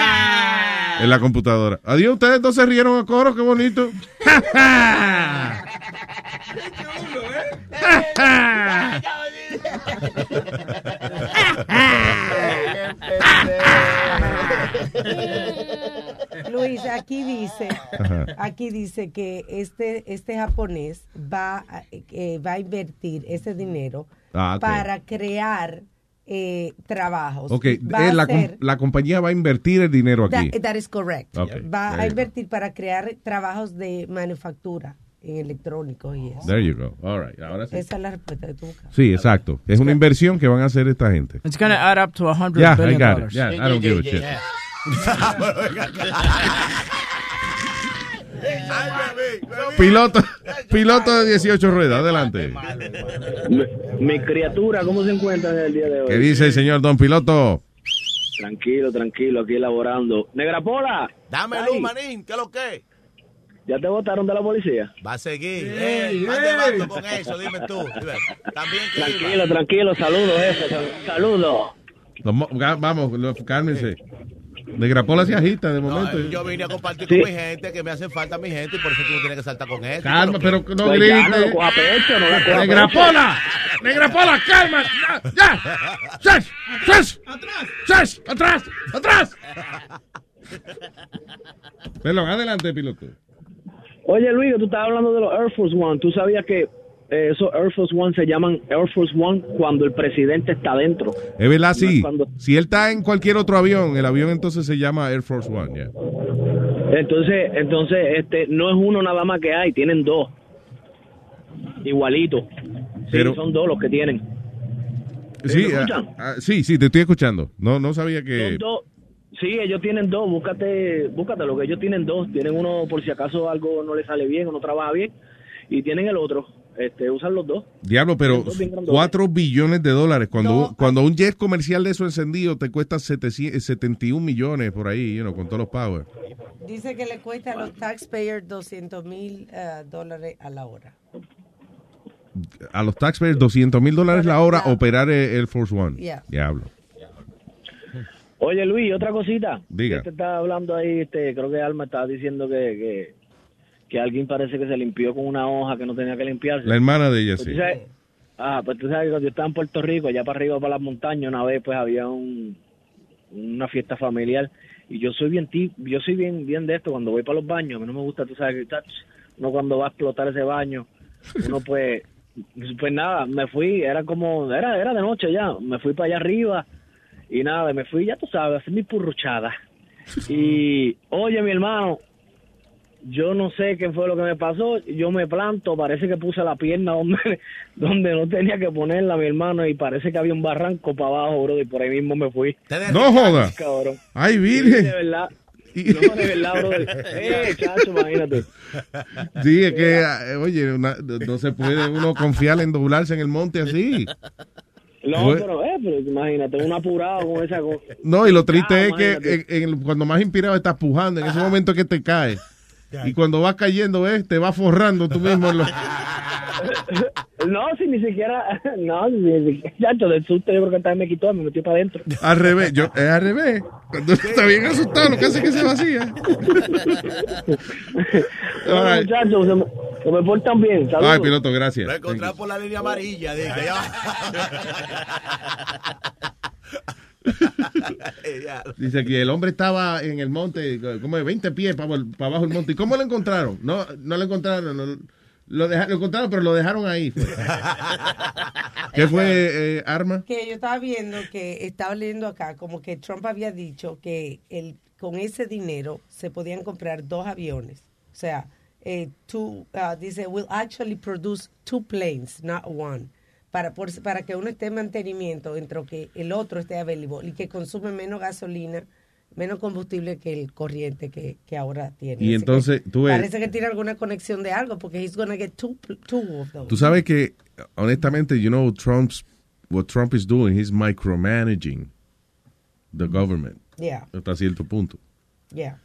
en la computadora. Adiós, ustedes dos se rieron a coro, qué bonito. Luis, aquí dice, aquí dice que este este japonés va a, eh, va a invertir ese dinero Ah, para crear eh, trabajos. Ok, Va eh, a la, hacer- la compañía va a invertir el dinero aquí. That, that is correct. Ok, Va there a invertir para crear trabajos de manufactura en electrónicos y eso. There you go. All right, ahora sí. Esa es la respuesta que tú buscas. Sí, exacto. Es una inversión que van a hacer esta gente. It's gonna add up to a hundred Yeah, I billion got it. Yeah, I don't give a shit. Piloto, piloto de 18 ruedas, adelante. Mi criatura, ¿cómo se encuentran en el día de hoy? ¿Qué dice el señor Don Piloto? Tranquilo, tranquilo, aquí elaborando. Negra Pola. Dame luz, manín, ¿qué es lo que? ¿Ya te votaron de la policía? Va a seguir. Eh, ¿Dónde vas tú con eso? Dime tú. También que Tranquilo, tranquilo, saludos, jefe, sal- saludos. Vamos, cálmense. Negra Pola se agita de momento. yo vine a compartir Sí. con mi gente, que me hace falta mi gente, y por eso tú no tienes que saltar con eso. Calma, pero no Pues grite. ya, no coja pecho, no la coja a Negra pecho. Pola, Negra Pola, calma. Ya, ya. ¡Shush! ¡Shush! ¡Shush! ¡Atrás! ¡Atrás! Perdón, adelante, piloto. Oye, Luis, tú estabas hablando de los Air Force One. ¿Tú sabías que esos Air Force One se llaman Air Force One cuando el presidente está dentro? Es verdad, sí. cuando- Si él está en cualquier otro avión, el avión entonces se llama Air Force One, ya. Entonces, entonces, este, no es uno nada más que hay, tienen dos. Igualito. Sí, son dos los que tienen. Sí, ¿Me ah, escuchan? ah, sí, sí, te estoy escuchando. No, no sabía que... Dos. Sí, ellos tienen dos. Búscate, búscate lo que ellos tienen dos. Tienen uno por si acaso algo no le sale bien o no trabaja bien. Y tienen el otro. Este, usan los dos. Diablo, pero Son dos bien grandotes. 4 billones de dólares. Cuando, No. cuando un jet comercial de eso encendido te cuesta 700 71 millones por ahí, you know, con todos los power. Dice que le cuesta a los taxpayers 200 mil eh, dólares a la hora. A los taxpayers 200 mil dólares la hora operar el Air Force One. Yeah. Diablo. Oye, Luis, otra cosita. Diga. Este está hablando ahí, este, creo que Alma estaba diciendo que, que, que alguien parece que se limpió con una hoja que no tenía que limpiarse. La hermana de ella, Pues sí. sabes- ah, pues tú sabes que cuando yo estaba en Puerto Rico, allá para arriba, para las montañas, una vez pues había un, una fiesta familiar y yo soy bien ti- yo soy bien bien de esto cuando voy para los baños, a mí no me gusta, tú sabes que uno cuando va a explotar ese baño, uno pues pues nada, me fui, era como era era de noche ya, me fui para allá arriba y nada, me fui, ya tú sabes, a hacer mi purruchada. Y oye, mi hermano, yo no sé qué fue lo que me pasó. Yo me planto, parece que puse la pierna donde, donde no tenía que ponerla, mi hermano, y parece que había un barranco para abajo, bro, y por ahí mismo me fui. No joda. Cabrón. Ay, virgen. de verdad. No, de verdad, bro. Eh, chacho, imagínate. Sí, es que, eh, oye, una- no se puede uno confiar en doblarse en el monte así. No, pero, eh, pero imagínate, un apurado con esa cosa. No, y lo triste Ah, es que en- en- cuando más inspirado estás pujando, en ese momento que te cae. Y cuando vas cayendo, eh, te vas forrando tú mismo. No, si ni siquiera, no, si ni siquiera, chacho, del susto yo creo que también me quitó, me metió para adentro. al revés, yo, es al revés. Cuando está bien asustado, lo que hace es que se vacía. No, right. muchachos, se me, se me portan bien. Saludos. Ay, piloto, gracias. Lo encontré por la línea amarilla. Dije, ya. Dice que el hombre estaba en el monte, como de 20 pies para, abajo del monte. ¿Y cómo lo encontraron? No, no lo encontraron. no, lo, deja- lo encontraron, pero lo dejaron ahí. fue. ¿Qué fue, eh, Arma? Que yo estaba viendo que estaba leyendo acá como que Trump había dicho que el, con ese dinero se podían comprar dos aviones. O sea, eh, two, uh, dice, will actually produce two planes, not one. Para, por- para que uno esté en mantenimiento, entre que el otro esté available y que consume menos gasolina, menos combustible que el corriente que, que ahora tiene. Y Así entonces, tú ves- Parece que tiene alguna conexión de algo porque he's gonna get two, two of those. Tú sabes que honestamente, you know, Trump's, what Trump is doing, he's micromanaging the government. Yeah. Hasta cierto punto. Yeah.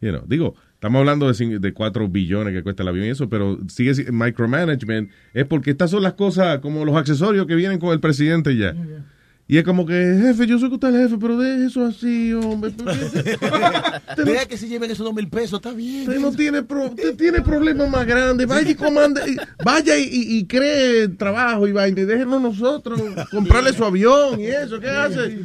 You know, digo, estamos hablando de, de 4 billones que cuesta el avión y eso, pero sigue si- micromanagement es porque estas son las cosas como los accesorios que vienen con el presidente ya. Y es como que, jefe, yo sé que usted es el jefe, pero deje eso así, hombre. Deja que se lleven esos dos mil pesos, está bien. Usted no tiene, pro- usted tiene problemas más grandes. Vaya y comande, y- vaya y, y- y cree trabajo y vaina. Y déjenos nosotros comprarle su avión y eso. ¿Qué hace?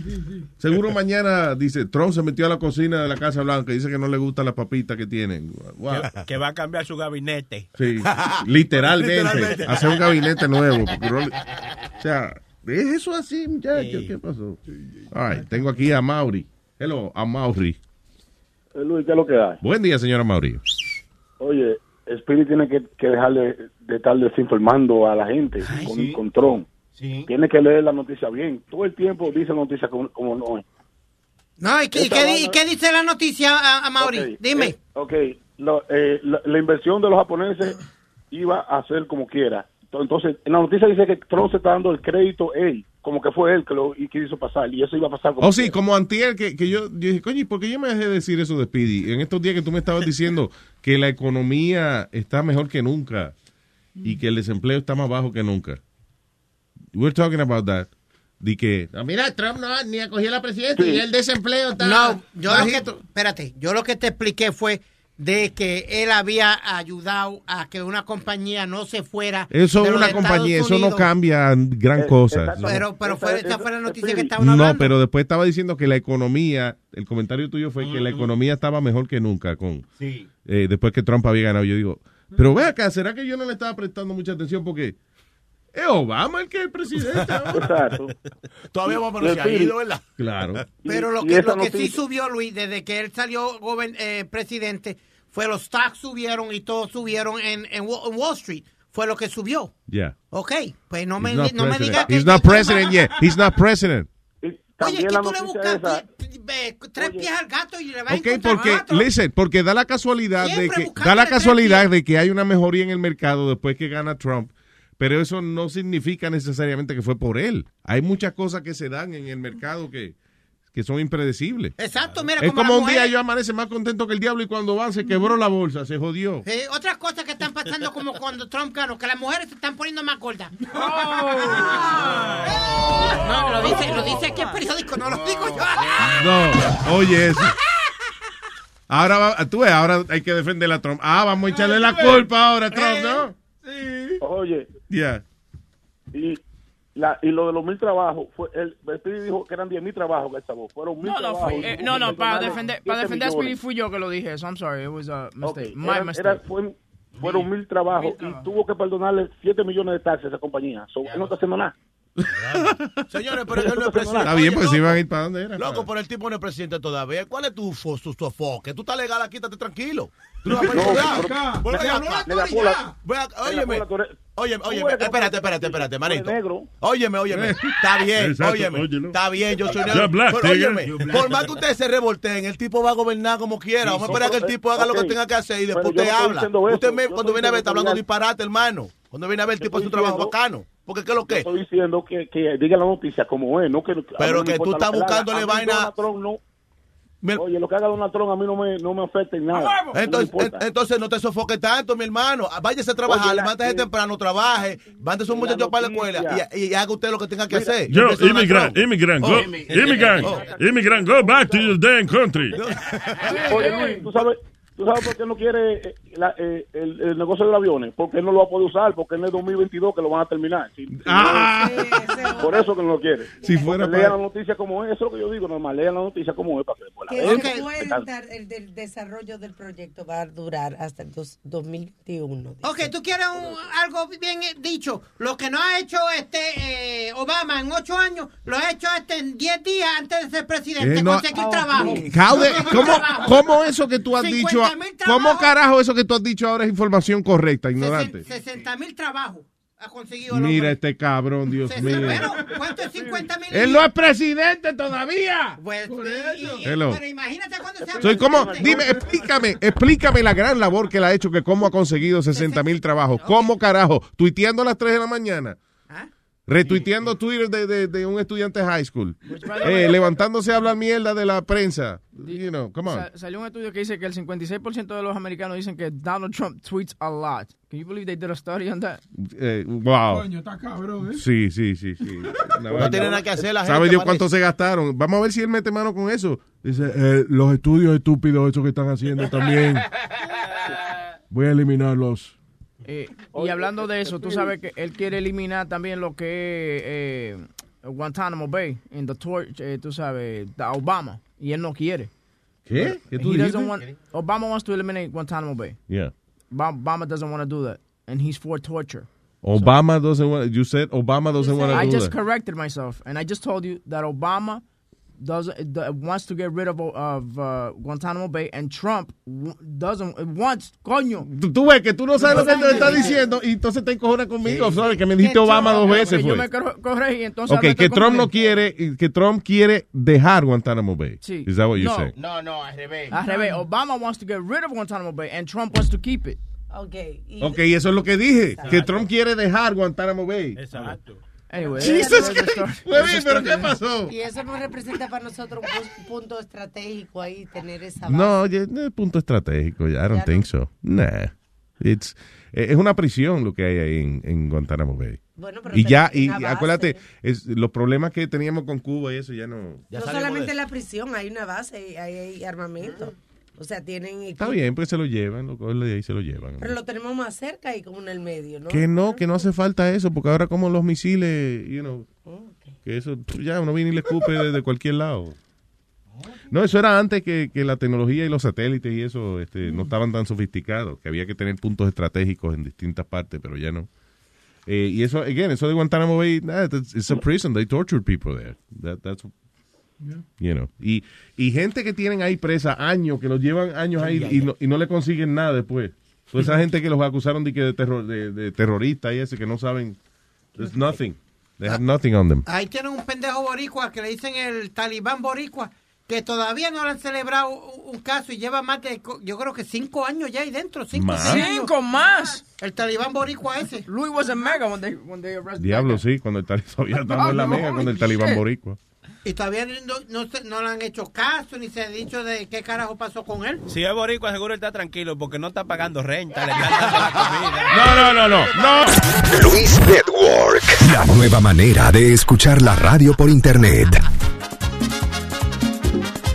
Seguro mañana dice, Trump se metió a la cocina de la Casa Blanca y dice que no le gustan las papitas que tienen. Wow. Que, que va a cambiar su gabinete. Sí, literalmente. Literalmente. Hacer un gabinete nuevo. porque o sea, ¿es eso así, muchacho? ¿Qué pasó? All right, tengo aquí a Mauri. Hello, a Mauri. Eh, Luis, ¿qué es lo que hay? Buen día, señora Mauri. Oye, Spirit tiene que, que dejar de, de estar desinformando a la gente con, con Trump. Tiene que leer la noticia bien. Todo el tiempo dice noticias como, como no es. No, ¿y qué, dice la noticia, a, a Mauri? Dime. eh, ok, lo- eh, la, la inversión de los japoneses iba a ser como quiera. Entonces, en la noticia dice que Trump se está dando el crédito él, como que fue él que lo y que hizo pasar, y eso iba a pasar como Oh, sí, como antier, que, que yo, yo dije, coño, ¿y ¿por qué yo me dejé de decir eso de Speedy? En estos días que tú me estabas diciendo que la economía está mejor que nunca y que el desempleo está más bajo que nunca. We're talking about that. De que, No, mira, Trump no, ni acogió la presidencia Sí. y el desempleo está No, yo lo que, espérate, yo lo que te expliqué fue de que él había ayudado a que una compañía no se fuera. eso es una compañía, eso no cambia gran cosa. Pero, pero fue, esta fue la noticia que estaban No, hablando. pero después estaba diciendo que la economía, el comentario tuyo fue que la economía estaba mejor que nunca con Sí. eh, después que Trump había ganado. Yo digo, pero ve acá, ¿será que yo no le estaba prestando mucha atención? Porque es Obama el que es el presidente. ahora. Exacto. Todavía vamos a ha ido, ¿verdad? Claro. Pero lo que, lo que sí subió, Luis, desde que él salió eh, presidente, fue los stocks subieron y todos subieron en, en Wa- en Wall Street. Fue lo que subió. Yeah. Ok, pues no me, He's not no me president. digas que... He's not president yet. He's not president. Oye, También que tú le buscas tres pies al gato y le vas a Ok, encontrar porque, listen, porque da la casualidad de que da la casualidad de que hay una mejoría en el mercado después que gana Trump, pero eso no significa necesariamente que fue por él. Hay muchas cosas que se dan en el mercado que, que son impredecibles. Exacto, mira, Es como, un día yo amanece más contento que el diablo y cuando va se quebró la bolsa, se jodió. Eh, otras cosas que están pasando como cuando Trump ganó, que las mujeres se están poniendo más gordas. No, lo dice, lo dice aquí el periódico, no lo digo yo. No, oye eso. Ahora va- tú ves, ahora hay que defender a Trump. Ah, vamos a echarle la culpa ahora a Trump, ¿no? Oye, Ya. y, la, y lo de los mil trabajos, fue el Speedy dijo que eran diez mil trabajos que salvó. Fueron mil No, no, trabajos. fue, eh, no, no, para defender, para defender a Speedy fui yo que lo dije eso. I'm sorry, it was a mistake. Ok, My era- mistake. era- fue- fueron mil trabajos y tuvo que perdonarle 7 millones de taxes a esa compañía. So, él no está haciendo nada. Señores, pero él no es presidente. Está bien, pues si loco, van a ir para dónde era. Loco, pero el tipo no es presidente todavía. ¿Cuál es tu, tu, tu enfoque? Tú estás legal aquí, estate tranquilo. Tú no vas a Vuelve acá. acá. Óyeme. Óyeme, óyeme. que- Espérate, espérate, espérate, manito. Óyeme, óyeme. Está bien, óyeme. Está bien, yo soy negro. óyeme, por más que ustedes se revolteen, el tipo va a gobernar como quiera. Vamos a esperar que el tipo haga lo que tenga que hacer y después usted habla. Usted cuando viene a ver está hablando disparate, hermano. Cuando viene a ver el tipo hace un trabajo bacano. Porque ¿qué es lo que? Estoy diciendo que, que diga la noticia como es, no que... Pero no que tú estás buscándole vaina- Donald Trump no... Oye, lo que haga Donald Trump a mí no me, no me afecta en nada. No Entonces, en- entonces no te sofoques tanto, mi hermano. Váyase a trabajar, Oye, levántese temprano, trabaje, mándese un muchacho para la escuela y, y haga usted lo que tenga que hacer. Yo, immigrant, immigrant, Oh. go, immigrant, immigrant, go back to your damn country. Oye, Luis, ¿tú sabes, ¿tú sabes por qué no quiere eh, la- eh, el, el negocio de los aviones? Porque él no lo va a poder usar, porque en el 2022 que lo van a terminar. Si- si Ah. no- por eso que no lo quiere. Si fuera Porque lean para- la noticia como es, eso es lo que yo digo, normal, lean la noticia como es para que después la vean. el, el desarrollo del proyecto va a durar hasta el dos- 2021. Ok, tú quieres un- algo bien eh, dicho. Lo que no ha hecho este eh, Obama en ocho años, lo ha hecho este en diez días antes de ser presidente, Eh, no- conseguir trabajo. How de- Conseguir ¿cómo, trabajo. ¿Cómo eso que tú has 50 dicho? ¿Cómo carajo eso que tú has dicho ahora es información correcta, ignorante? 60 mil trabajos ha conseguido Mira este cabrón, Dios mío. Pero, ¿cuánto es 50 mil? Él no es presidente todavía. Pues, y- pero imagínate cuando sea Soy como, dime, explícame, explícame la gran labor que él ha hecho, que cómo ha conseguido 60 mil trabajos. ¿Cómo carajo? Tuiteando a las 3 de la mañana. Retuiteando Twitter de, de, de un estudiante de high school. Eh, levantándose a hablar mierda de la prensa. You know, come on. Sa- salió un estudio que dice que el 56% de los americanos dicen que Donald Trump tweets a lot. Can you believe they did a study on that? Eh, wow. Coño, está cabrón, ¿eh? Sí, sí, sí, sí. No tiene nada que hacer la gente, ¿Sabe Dios cuánto se gastaron? Vamos a ver si él mete mano con eso. Dice, eh, los estudios estúpidos esos que están haciendo también. Voy a eliminarlos. Eh, y hablando de eso, tú sabes que él quiere eliminar también lo que es eh, Guantánamo Bay, en the torch, eh, tú sabes, a Obama, y él no quiere. ¿Qué? ¿Qué tú want- Obama wants to eliminate Guantánamo Bay. Yeah. Ba- Obama doesn't want to do that, and he's for torture. Obama doesn't want, you said Obama doesn't want to I do just that. corrected myself, and I just told you that Obama does uh, wants to get rid of of uh, Guantanamo Bay, and Trump w- doesn't wants coño. Tú, tú ves que tú no sabes lo que te está diciendo y entonces te encojonas conmigo. ¿sabes? Que me dijiste Obama dos veces. Yo fue. me cor- corregí, entonces. Ok, ahora que Trump no quiere, que Trump quiere dejar Guantánamo Bay. Sí. Is that what you No. say? No, no, al revés. Al revés, Obama wants to get rid of Guantanamo Bay, and Trump wants to keep it. Okay. y- Ok, eso es lo que dije. Que Trump quiere dejar Guantánamo Bay. Exacto. Anyway, Jesus a ¿pero qué pasó? Y eso no representa para nosotros un pu- punto estratégico ahí, tener esa base. No, oye, no es punto estratégico. I don't think so. Nah. It's, eh, es una prisión lo que hay ahí en, en Guantánamo Bay. Bueno, pero y ya, y acuérdate, es, los problemas que teníamos con Cuba y eso ya no. no solamente la prisión, hay una base, hay, hay armamento. O sea, tienen Está equipo. bien, pues se lo llevan, lo cogen de ahí se lo llevan. Pero lo tenemos más cerca y como en el medio, ¿no? Que no, que no hace falta eso, porque ahora como los misiles, you know, que eso ya uno viene y le escupe desde cualquier lado. No, eso era antes que, que la tecnología y los satélites y eso este, no estaban tan sofisticados, que había que tener puntos estratégicos en distintas partes, pero ya no. Eh, y eso, again, eso de Guantánamo Bay, nah, it's a prison, they torture people there. That, that's, you know. Y, y gente que tienen ahí presa años, que los llevan años ahí y no, y no le consiguen nada después. Toda esa gente que los acusaron de, que de, terror, de, de terroristas y ese, que no saben, there's nothing. They have nothing on them. Ahí tienen un pendejo boricua que le dicen el talibán boricua, que todavía no le han celebrado un caso y lleva más de, yo creo que cinco años ya ahí dentro. Cinco, ¿Más? Cinco más. El talibán boricua ese. Louis was a mega when they, when they arrested Diablo, sí, cuando el talibán estamos en la mega, cuando el talibán boricua. Y todavía no, no, se- no le han hecho caso ni se ha dicho de qué carajo pasó con él. Si es boricua, seguro él está tranquilo porque no está pagando renta, le están dando la comida. No, no, no, no, no. Luis Network, la nueva manera de escuchar la radio por internet.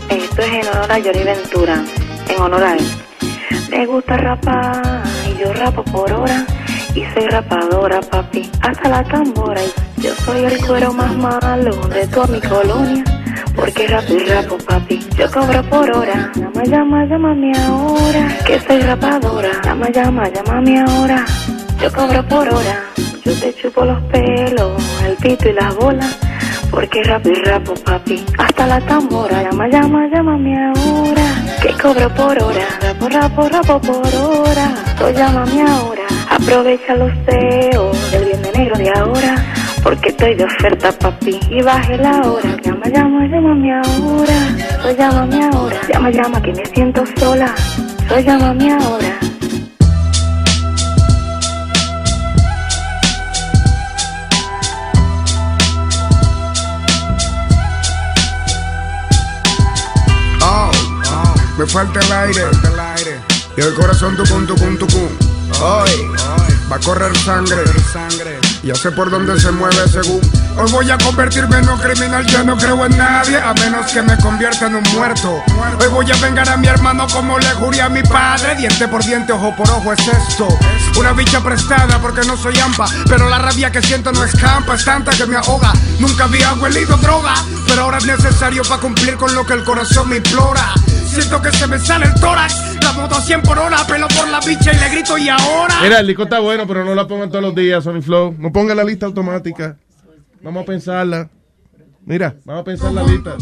Esto es en honor a Johnny Ventura, en honor a él. Me gusta rapar y yo rapo por hora y soy rapadora, papi, hasta la tambora. Y yo soy el cuero más malo de toda mi colonia, porque rapo y rapo, papi, yo cobro por hora. Llama, llama, llámame ahora, que soy rapadora. Llama, llama, llámame ahora, yo cobro por hora. Yo te chupo los pelos, el pito y las bolas. Porque rapo y rapo, papi, hasta la tambora. Llama, llama, llámame ahora, que cobro por hora. Rapo, rapo, rapo por hora. So llámame ahora, aprovecha los feos del bien de negro de ahora. Porque estoy de oferta, papi, y baje la hora. Llama, llama, llámame ahora. So llámame ahora, llama, llama, que me siento sola. So llámame ahora. Oh, me falta el aire. Y el corazón tucum, tucum, tucum. Hoy va a correr sangre. Ya sé por dónde se mueve según. Hoy voy a convertirme en un criminal. Yo no creo en nadie a menos que me convierta en un muerto. Hoy voy a vengar a mi hermano como le juré a mi padre. Diente por diente, ojo por ojo es esto. Una bicha prestada porque no soy ampa. Pero la rabia que siento no escampa. Es tanta que me ahoga. Nunca había huelido droga. Pero ahora es necesario para cumplir con lo que el corazón me implora. Siento que se me sale el tórax. La moto a 100 por hora. Pelo por la bicha y le grito y ahora. Mira, el disco está bueno, pero no la pongan todos los días, Sony Flow. No pongan la lista automática. Vamos a pensarla. Mira, vamos a pensar la lista.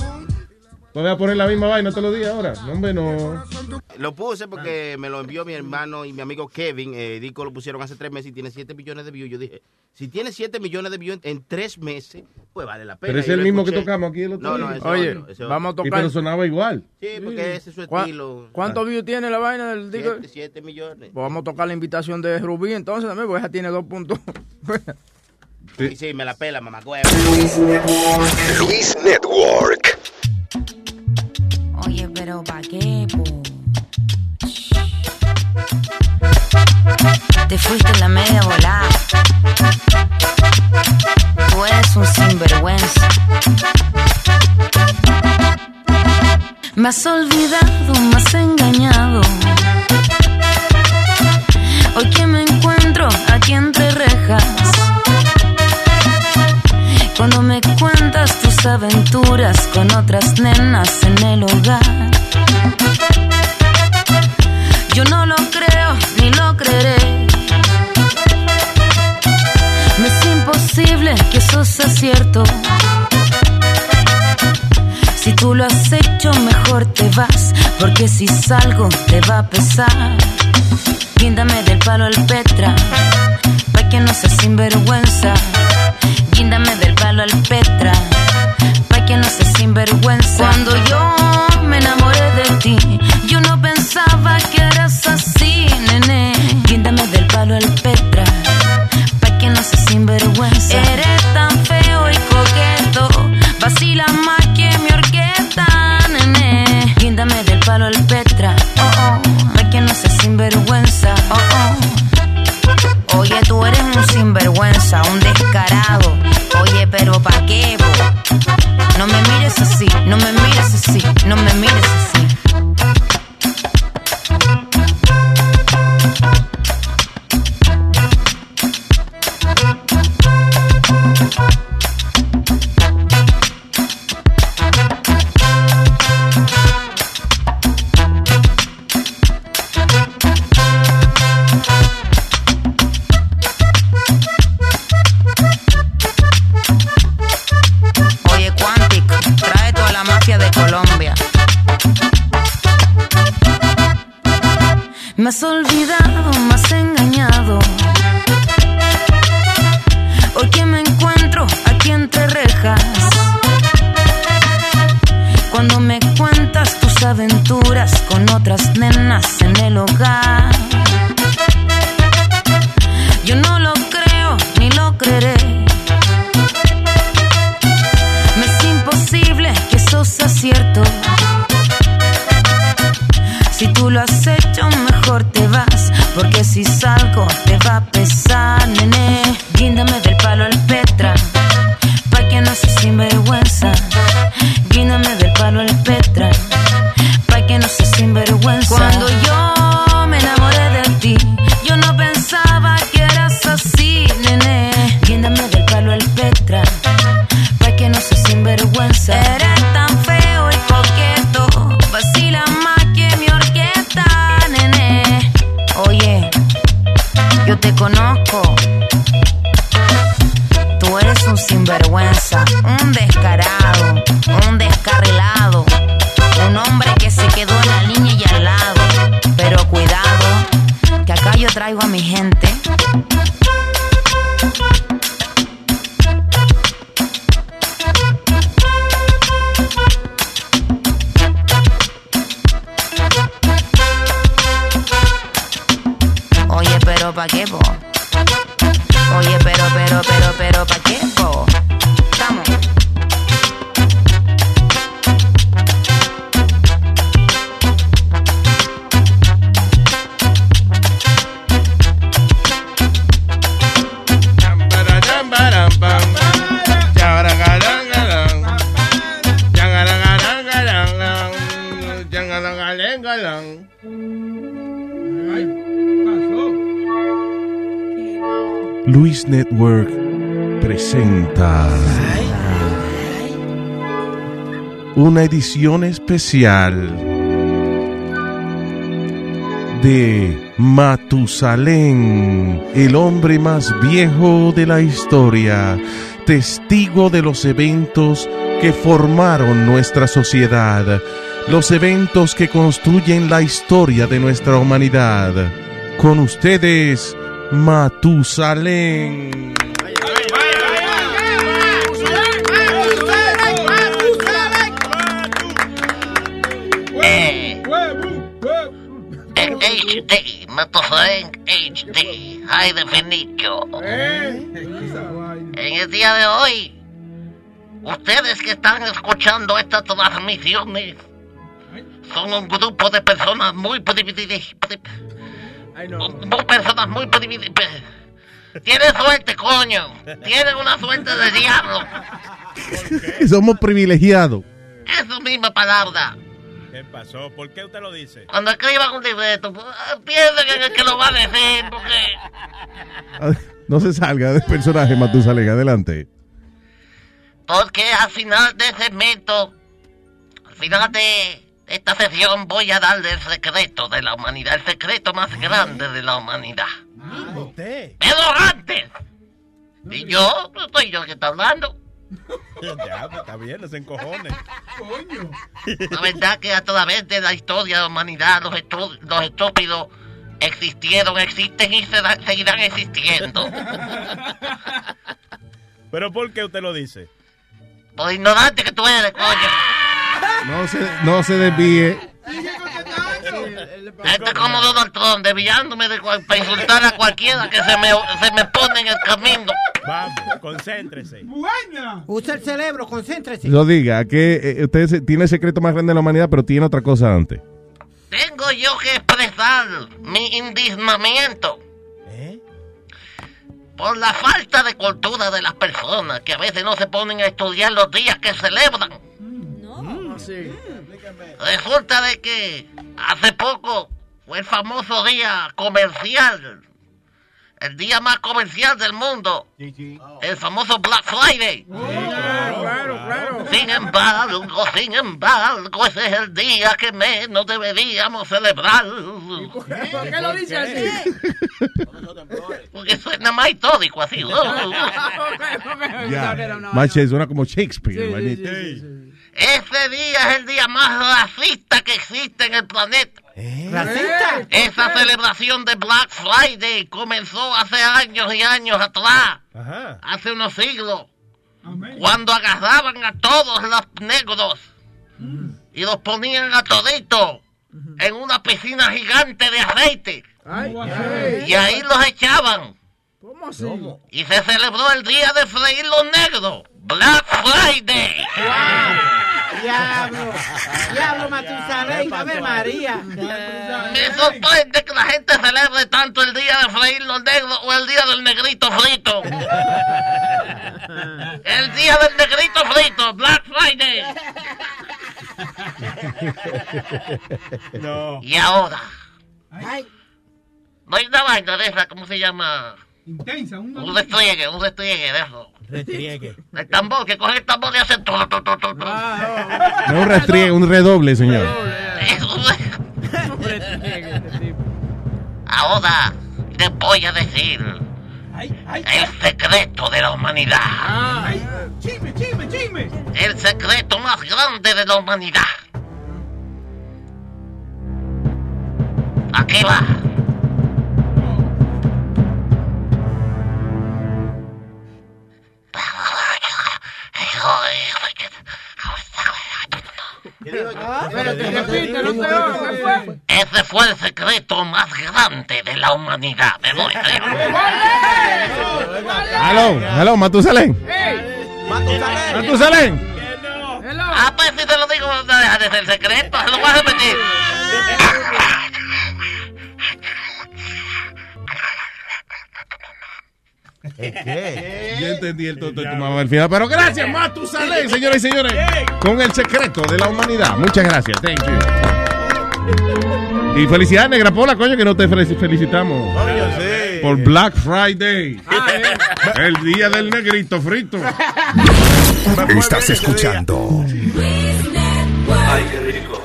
Te voy a poner la misma vaina todos los días ahora. No, hombre, no. Lo puse porque me lo envió mi hermano y mi amigo Kevin. Eh, Dico lo pusieron hace tres meses y tiene 7 millones de views. Yo dije, si tiene 7 millones de views en tres meses, pues vale la pena. Pero es el mismo que escuché. tocamos aquí el otro No, día. no, ese Oye, otro, ese vamos a otro. Y tocar. pero sonaba igual. Sí, porque ese es su ¿Cuá- estilo. ¿Cuántos views tiene la vaina del disco? 7 millones. Pues vamos a tocar la invitación de Rubí entonces también, porque ella tiene dos puntos. Y sí, me la pela, mamá. Luis Network. Oye, pero ¿pa' qué, po? Te fuiste en la media volada. Tú eres un sinvergüenza. Me has olvidado, me has engañado. Hoy que me encuentro aquí entre rejas. Aventuras con otras nenas en el hogar. Yo no lo creo ni lo creeré. Me es imposible que eso sea cierto. Si tú lo has hecho, mejor te vas. Porque si salgo, te va a pesar. Guíndame del palo al Petra. Pa' que no seas sinvergüenza. Guíndame del palo al Petra. Pa' que no seas sinvergüenza. Cuando yo me enamoré de ti, yo no pensaba que eras así, nene. Guíndame del palo al Petra. Pa' que no seas sinvergüenza. Eres tan feo y coqueto. Vacila más que mi orquesta, nene. Guíndame del palo al Petra. Oh, oh. Pa' que no seas sinvergüenza. Oh, oh. Oye, tú eres un sinvergüenza, un descarado. Oye, pero ¿pa' qué, bo? No me mires así, no me mires así, no me mires así. Luis Network presenta una edición especial de Matusalén, el hombre más viejo de la historia, testigo de los eventos que formaron nuestra sociedad, los eventos que construyen la historia de nuestra humanidad. Con ustedes, Matusalén. En HD, Matusalén HD, High Definition. En el día de hoy, ustedes que están escuchando estas transmisiones son un grupo de personas muy privilegiadas. Muy personas muy privilegiadas. Tienen suerte, coño. Tienen una suerte de diablo. Somos privilegiados. Esa misma palabra. ¿Qué pasó? ¿Por qué usted lo dice? Cuando escriban un libreto, pues, piensen en el que lo va a decir, porque Ah, No se salga del personaje, Matusalén. Adelante. Porque al final de segmento, al final de esta sesión, voy a darle el secreto de la humanidad, el secreto más grande de la humanidad. ¿Usted? Pero antes, y yo, no soy yo que está hablando. Ya, pues, está bien, no se encojones. Coño. La verdad que a través de la historia de la humanidad, los, los estúpidos existieron, existen y se seguirán existiendo. ¿Pero por qué usted lo dice? Por ignorante que tú eres, coño. No se, no se desvíe. Este es como Donald Trump, desviándome de cual- para insultar a cualquiera que se me, se me pone en el camino. Vamos, concéntrese. Buena. Usa el cerebro, concéntrese. Lo diga, que eh, usted tiene el secreto más grande de la humanidad, pero tiene otra cosa antes. Tengo yo que expresar mi indignamiento por la falta de cultura de las personas que a veces no se ponen a estudiar los días que celebran. Sí. Resulta de que hace poco fue el famoso día comercial, el día más comercial del mundo, el famoso Black Friday. Sin embargo, sin embargo, ese es el día que menos deberíamos celebrar. ¿Por qué lo dice así? Porque suena más histórico así. Ya. Mache, suena como Shakespeare. Ese día es el día más racista que existe en el planeta. ¿Racista? Esa celebración de Black Friday comenzó hace años y años atrás, hace unos siglos, cuando agarraban a todos los negros y los ponían a toditos en una piscina gigante de aceite. Y ahí los echaban. ¿Cómo así? Y se celebró el día de freír los negros. Black Friday. Diablo. Diablo, Matusalén. Ave María. Me sorprende que la gente celebre tanto el día de freír los negros o el día del negrito frito. El día del negrito frito, Black Friday. No. Y ahora, no hay una vaina de esa, ¿cómo se llama? Intensa, un Un restriegue, un restriegue de eso. Retriegue. El tambor, que coge el tambor y hace todo, todo, todo, todo. No un restriegue, un redoble, señor. Ahora te voy a decir el secreto de la humanidad. Chisme, chisme, chisme. El secreto más grande de la humanidad. Aquí va. Ese fue el secreto más grande de la humanidad. Me voy. Aló, aló, Matusalén. Matusalén. Ah, pues si te lo digo, no deja de ser secreto. Se lo voy a repetir. ¿Qué? Yo entendí el tonto de tu mamá al final, pero gracias, Matusalén, señoras y señores, con el secreto de la humanidad. Muchas gracias, thank you. Y felicidades, Negra Pola, coño, que no te fel- felicitamos. Por Black Friday. El día del negrito frito. Estás escuchando Ay, qué rico.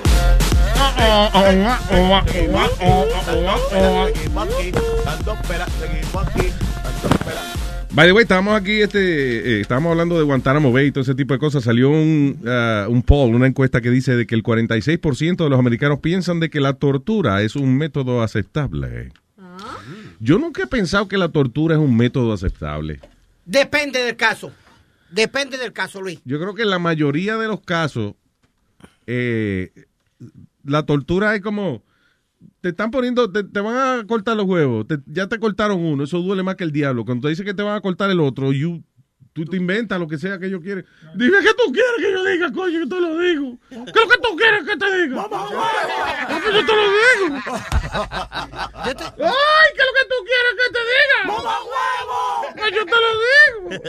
By the way, estábamos aquí, este, eh, estábamos hablando de Guantánamo Bay y todo ese tipo de cosas. Salió un, ah, un poll, una encuesta que dice de que el 46% de los americanos piensan de que la tortura es un método aceptable. Yo nunca he pensado que la tortura es un método aceptable. Depende del caso. Depende del caso, Luis. Yo creo que en la mayoría de los casos, eh, la tortura es como, te están poniendo, te, te van a cortar los huevos, te- ya te cortaron uno, eso duele más que el diablo. Cuando te dicen que te van a cortar el otro, you tú te inventas lo que sea que ellos quieren. Dime qué tú quieres que yo diga, coño, que te lo digo. ¿Qué es lo que tú quieres que te diga? ¡Mamá huevo! yo te lo digo! ¡Ay, qué es lo que tú quieres que te diga! ¡Mamá huevo! Que yo te lo digo.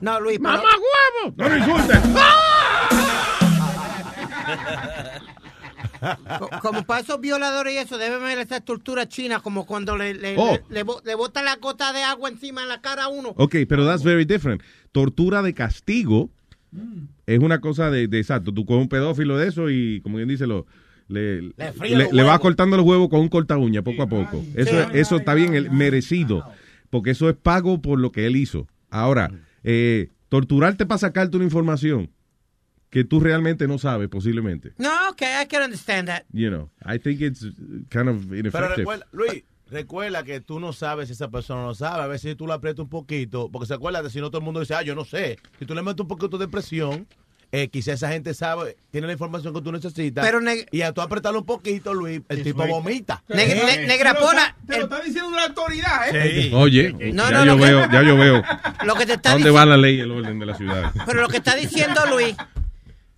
No, Luis, pero- ¡Mamá huevo! No me insultes. Co- Como para esos violadores y eso, deben ver esa tortura china, como cuando le, le, Oh. le, le bo- le botan la gota de agua encima en la cara a uno. Ok, pero that's very different. Tortura de castigo es una cosa de, de exacto. Tú coges un pedófilo de eso y, como bien dice, lo, le, Le vas cortando los huevos con un corta uña poco a poco. Eso, Sí. eso está bien el- merecido, porque eso es pago por lo que él hizo. Ahora, eh, torturarte para sacarte una información que tú realmente no sabes, posiblemente. No, ok, I can understand that. You know, I think it's kind of Pero ineffective. recuerda, Luis, recuerda que tú no sabes si esa persona no sabe. A veces si tú la aprietas un poquito, porque se acuerda de si no todo el mundo dice, ah, yo no sé. Si tú le metes un poquito de presión, eh, quizá esa gente sabe, tiene la información que tú necesitas. Pero neg- y a tú apretarlo un poquito, Luis, el tipo vomita. Ne- Te lo está- Te lo está diciendo una autoridad, ¿eh? Oye, No, ya no, yo que- veo, ya yo veo. Lo que te ¿A está dónde diciendo. va la ley y el orden de la ciudad? Pero lo que está diciendo Luis,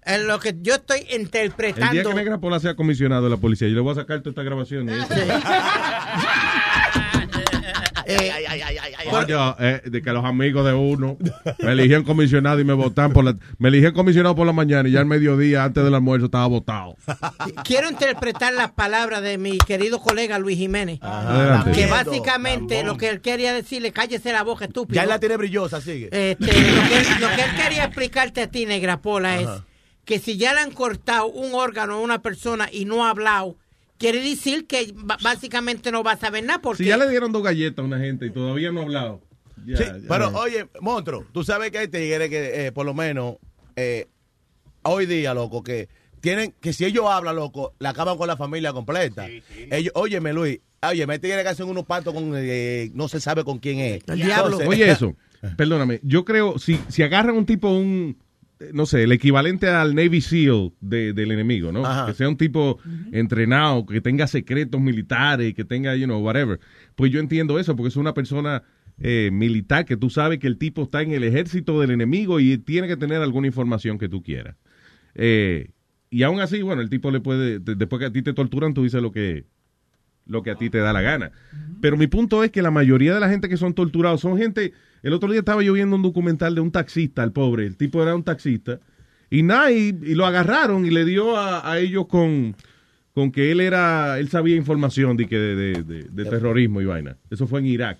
es lo que yo estoy El día interpretando. que Negra Pola sea comisionado de la policía, yo le voy a sacar toda esta grabación. Coño, eh, de que los amigos de uno me eligieron comisionado y me votan por la, me eligieron comisionado por la mañana y ya al mediodía antes del almuerzo estaba votado. Quiero interpretar las palabras de mi querido colega Luis Jiménez. Adelante. Que básicamente lo que él quería decirle, cállese la boca, estúpido. Ya él la tiene brillosa, sigue. Este, lo, que, lo que él quería explicarte a ti, Negra Pola, es Ajá. Que si ya le han cortado un órgano a una persona y no ha hablado, quiere decir que básicamente no va a saber nada porque... Si ya le dieron dos galletas a una gente y todavía no ha hablado. ya, Sí, ya. pero oye, monstruo, tú sabes que hay tigres que, eh, por lo menos, eh, hoy día, loco, que tienen, que si ellos hablan, loco, la acaban con la familia completa. Ellos, óyeme, Luis, oye, me tigres que hacen unos pactos con, eh, no se sabe con quién es. El diablo. Entonces- Oye eso, perdóname, yo creo, si, si agarran un tipo, un, no sé, el equivalente al Navy SEAL de- del enemigo, ¿no? Ajá. Que sea un tipo entrenado, que tenga secretos militares, que tenga, you know, whatever. Pues yo entiendo eso, porque es una persona eh, militar que tú sabes que el tipo está en el ejército del enemigo y tiene que tener alguna información que tú quieras. Eh, y aún así, bueno, el tipo le puede, de- después que a ti te torturan, tú dices lo que, lo que a ti te da la gana. Pero mi punto es que la mayoría de la gente que son torturados son gente. El otro día estaba yo viendo un documental de un taxista, el pobre. El tipo era un taxista. Y nada, y, y lo agarraron y le dio a, a ellos con, con que él era. Él sabía información de, que de, de- de- de terrorismo y vaina. Eso fue en Irak.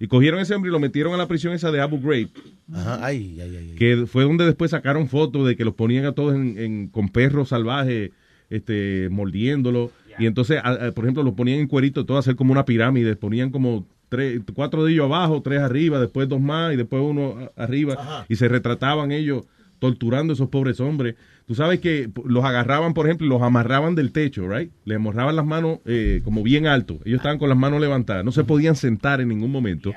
Y cogieron a ese hombre y lo metieron a la prisión esa de Abu Ghraib. Ajá, ay, ay, ay. Que fue donde después sacaron fotos de que los ponían a todos en, en- con perros salvajes, este, mordiéndolo. Y entonces, a- a- por ejemplo, los ponían en cuerito, todo a hacer como una pirámide. Ponían como tres, cuatro de ellos abajo, tres arriba, después dos más y después uno arriba. Y se retrataban ellos torturando a esos pobres hombres. Tú sabes que los agarraban, por ejemplo, y los amarraban del techo, ¿right? Le amarraban las manos eh, como bien alto. Ellos estaban con las manos levantadas. No se podían sentar en ningún momento.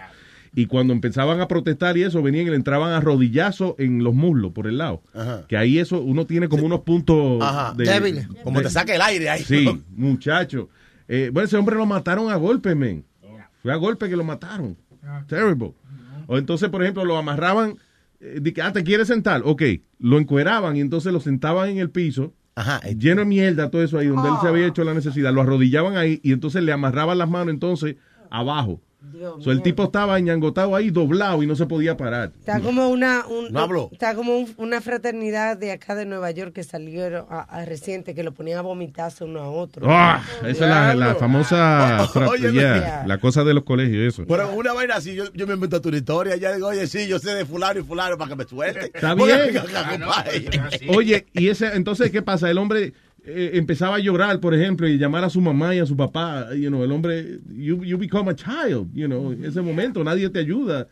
Y cuando empezaban a protestar y eso, venían y le entraban a rodillazo en los muslos por el lado. Ajá. Que ahí eso, uno tiene como unos puntos Ajá. de- Débiles. Como de- te saca el aire ahí. Sí, muchacho. Eh, bueno, ese hombre lo mataron a golpe, men. Fue a golpe que lo mataron. Terrible. O entonces, por ejemplo, lo amarraban. eh, de que, ah, ¿te quieres sentar? Ok. Lo encueraban y entonces lo sentaban en el piso. Lleno de mierda, todo eso ahí, donde él se había hecho la necesidad. Lo arrodillaban ahí y entonces le amarraban las manos entonces abajo. Dios So, el tipo estaba ñangotado ahí, doblado y no se podía parar. Está como una un- No está como un- una fraternidad de acá de Nueva York que a, a reciente que lo ponían a vomitarse uno a otro. Ah, esa es la, la famosa, Oye, yeah, la cosa de los colegios, eso. Pero una vaina así, yo, yo me invento tu historia, ya digo, oye, sí, yo sé de fulano y fulano para que me suelte. Está bien. compadre. Oye, y ese, entonces, ¿qué pasa? El hombre eh, empezaba a llorar, por ejemplo, y llamar a su mamá y a su papá. You know, el hombre, you, you become a child, you know, en ese momento nadie te ayuda.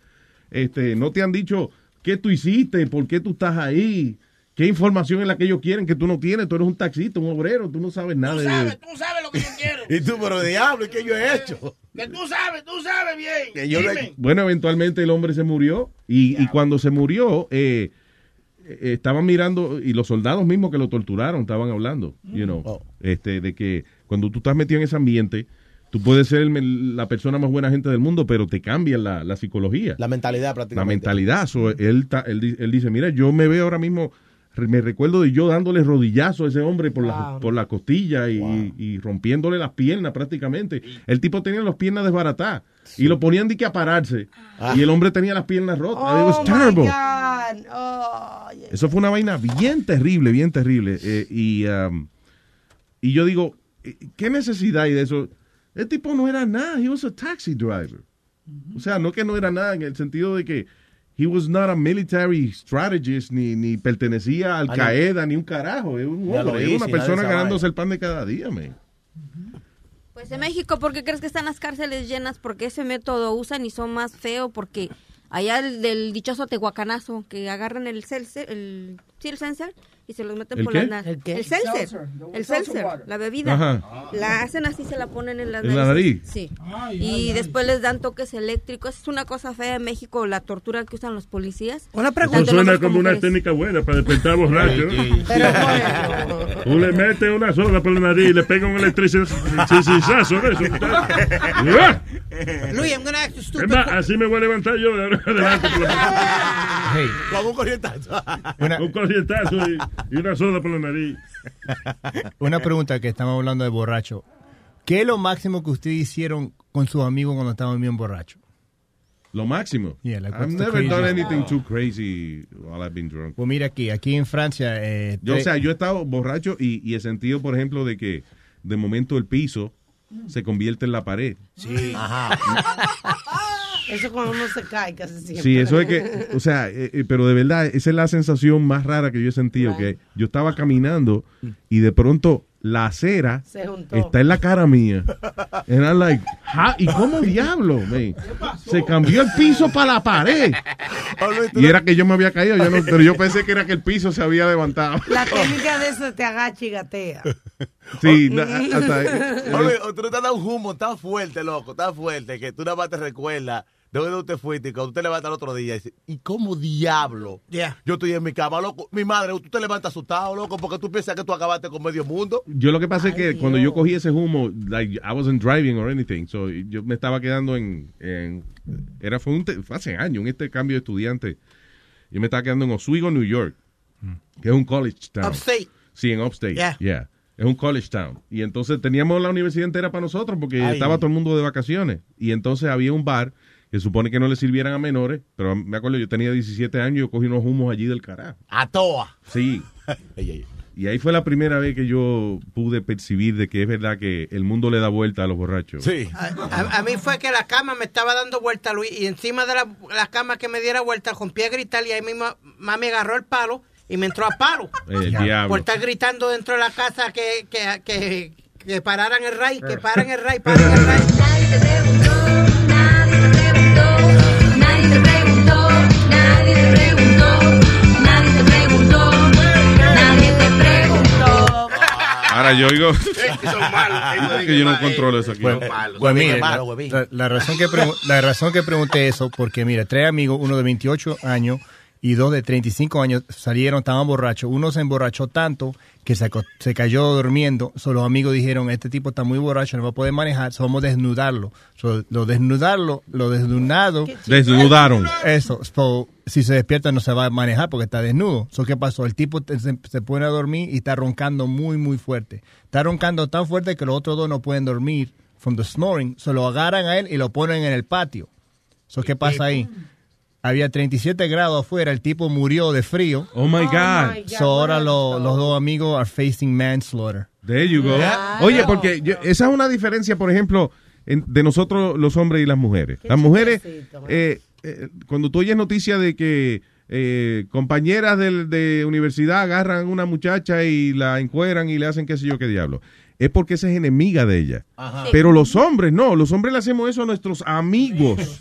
Este, no te han dicho qué tú hiciste, por qué tú estás ahí, qué información es la que ellos quieren que tú no tienes. Tú eres un taxista, un obrero, tú no sabes nada de Tú sabes lo que yo quiero. Y tú, pero diablo, ¿y qué yo he hecho? Que tú sabes, tú sabes bien. Que yo le-. Bueno, eventualmente el hombre se murió y, y cuando se murió, eh, eh, estaban mirando y los soldados mismos que lo torturaron estaban hablando, you know, este, de que cuando tú estás metido en ese ambiente, Tú puedes ser el- la persona más buena gente del mundo, pero te cambia la, la psicología. La mentalidad La prácticamente. mentalidad. So, él, ta- él, él dice, mira, yo me veo ahora mismo, me recuerdo de yo dándole rodillazo a ese hombre por, la, por la costilla y, y rompiéndole las piernas prácticamente. El tipo tenía las piernas desbaratadas y lo ponían de que a pararse. Y el hombre tenía las piernas rotas. It was Oh, terrible. my God. Oh, yeah. Eso fue una vaina bien terrible, bien terrible. Eh, y, um, y yo digo, eh, ¿qué necesidad hay de eso? El tipo no era nada, he was a taxi driver. O sea, no que no era nada en el sentido de que he was not a military strategist, ni, ni pertenecía a Al Qaeda, ni un carajo. Es un es hice, una persona ganándose el pan de cada día, man. Pues en México, ¿por qué crees que están las cárceles llenas? Porque ese método usan y son más feo porque allá el del dichoso tehuacanazo, que agarran el el, sí, el seltzer, y se los meten ¿El por qué? las narices. ¿El qué? El seltzer, el seltzer la bebida. Ajá. La hacen así, se la ponen en las ¿En la nariz? Sí. Ay, y ay, ay. después les dan toques eléctricos. Es una cosa fea en México, la tortura que usan los policías. Una Eso pregunta. Tanto suena como una técnica buena para despertar borracho. Tú le metes una soda por la nariz y le pegas un eso. ¡Ah! Luis, I'm gonna ask you Es más, así me voy a levantar yo de ahora en adelante. por la- Hey, Como un corrientazo. una, Un corrientazo y, una soda por la nariz. una pregunta que estamos hablando de borracho. ¿Qué es lo máximo que ustedes hicieron con sus amigos cuando estaban bien borrachos? Lo máximo. Yeah, like, I've never done anything too crazy while I've been drunk. Pues mira aquí, aquí en Francia... Eh, Yo, o sea, yo he estado borracho y, y he sentido, por ejemplo, de que de momento el piso se convierte en la pared. Sí. Ajá. Eso cuando uno se cae casi siempre. Sí, eso es que, o sea, eh, eh, pero de verdad, esa es la sensación más rara que yo he sentido, que yo estaba caminando y de pronto la acera está en la cara mía. And I'm like, "Ja, ¿y cómo diablo, man? Se cambió el piso para la pared. Y era que yo me había caído, yo no- pero yo pensé que era que el piso se había levantado. La técnica de eso te agacha y gatea. Sí, na- hasta, Oye, tú no te has dado un humo tan fuerte, loco, tan fuerte, que tú nada más te recuerdas de dónde usted fuiste y cuando usted levanta el otro día, dice, ¿y cómo diablo? Yeah. Yo estoy en mi cama, loco. Mi madre, tú te levantas asustado, loco, porque tú piensas que tú acabaste con medio mundo. Yo lo que pasa es que cuando yo cogí ese humo, like, I wasn't driving or anything, so yo me estaba quedando en, en- era fue, un fue hace años, en este cambio de estudiante, yo me estaba quedando en Oswego, New York, que es un college town. Upstate. Sí, en Upstate. Yeah. Yeah. Es un college town. Y entonces teníamos la universidad entera para nosotros porque Ay. estaba todo el mundo de vacaciones. Y entonces había un bar que supone que no le sirvieran a menores, pero me acuerdo, yo tenía 17 años y yo cogí unos humos allí del carajo. A toa. Sí. Y ahí fue la primera vez que yo pude percibir de que es verdad que el mundo le da vuelta a los borrachos. Sí. A, a- a mí fue que la cama me estaba dando vuelta, Luis, y encima de la, la cama que me diera vuelta, rompí a gritar y ahí mismo mami agarró el palo y me entró a palo. El diablo. Por estar gritando dentro de la casa que, que, que, que pararan el ray, que paren el ray, paren el ray. Ahora yo oigo Son malos. que yo no controlo eso aquí. Pues, malos. pues mire, Huevín, la, la- razón que la razón que pregunté eso, porque mira, tres amigos, uno de 28 años y dos de 35 años, salieron, estaban borrachos. Uno se emborrachó tanto que se, se cayó durmiendo. So, los amigos dijeron, este tipo está muy borracho, no va a poder manejar, so, vamos a desnudarlo. So, lo desnudarlo, lo desnudado. Desnudaron. Eso, so, si se despierta no se va a manejar porque está desnudo. So, ¿Qué pasó? El tipo se, se pone a dormir y está roncando muy, muy fuerte. Está roncando tan fuerte que los otros dos no pueden dormir from the snoring. Se lo agarran a él y lo ponen en el patio. So, ¿Qué pasa ahí? Había 37 grados afuera, el tipo murió de frío. Oh my God. my God. So, ahora lo- los dos amigos are facing manslaughter. There you go. Oye, porque yo- esa es una diferencia, por ejemplo, en- de nosotros los hombres y las mujeres. Las mujeres, eh, eh, cuando tú oyes noticia de que eh, compañeras del- de, universidad agarran a una muchacha y la encueran y le hacen qué sé yo qué diablo, es porque esa es enemiga de ella. Pero los hombres no, los hombres le hacemos eso a nuestros amigos.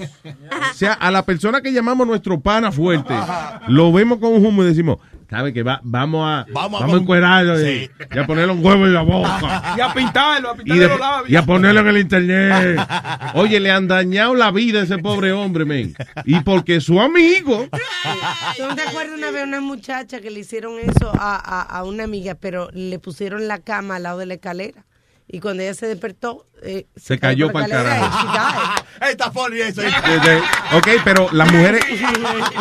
O sea, a la persona que llamamos nuestro pana fuerte, lo vemos con un humo y decimos, ¿sabe que va, vamos a, Vamos vamos a- a encuerarlo y, Sí. y a ponerle un huevo en la boca? Y a pintarlo, a Y, pintarle de- los labios. y a ponerlo en el internet. Oye, le han dañado la vida a ese pobre hombre, men. Y porque su amigo. ¿Tú no te acuerdas una vez una muchacha que le hicieron eso a, a, a una amiga, pero le pusieron la cama al lado de la escalera? Y cuando ella se despertó, eh, Se cayó por la pa'l carajo. died. Está funny eso. De- de- ok, pero las mujeres,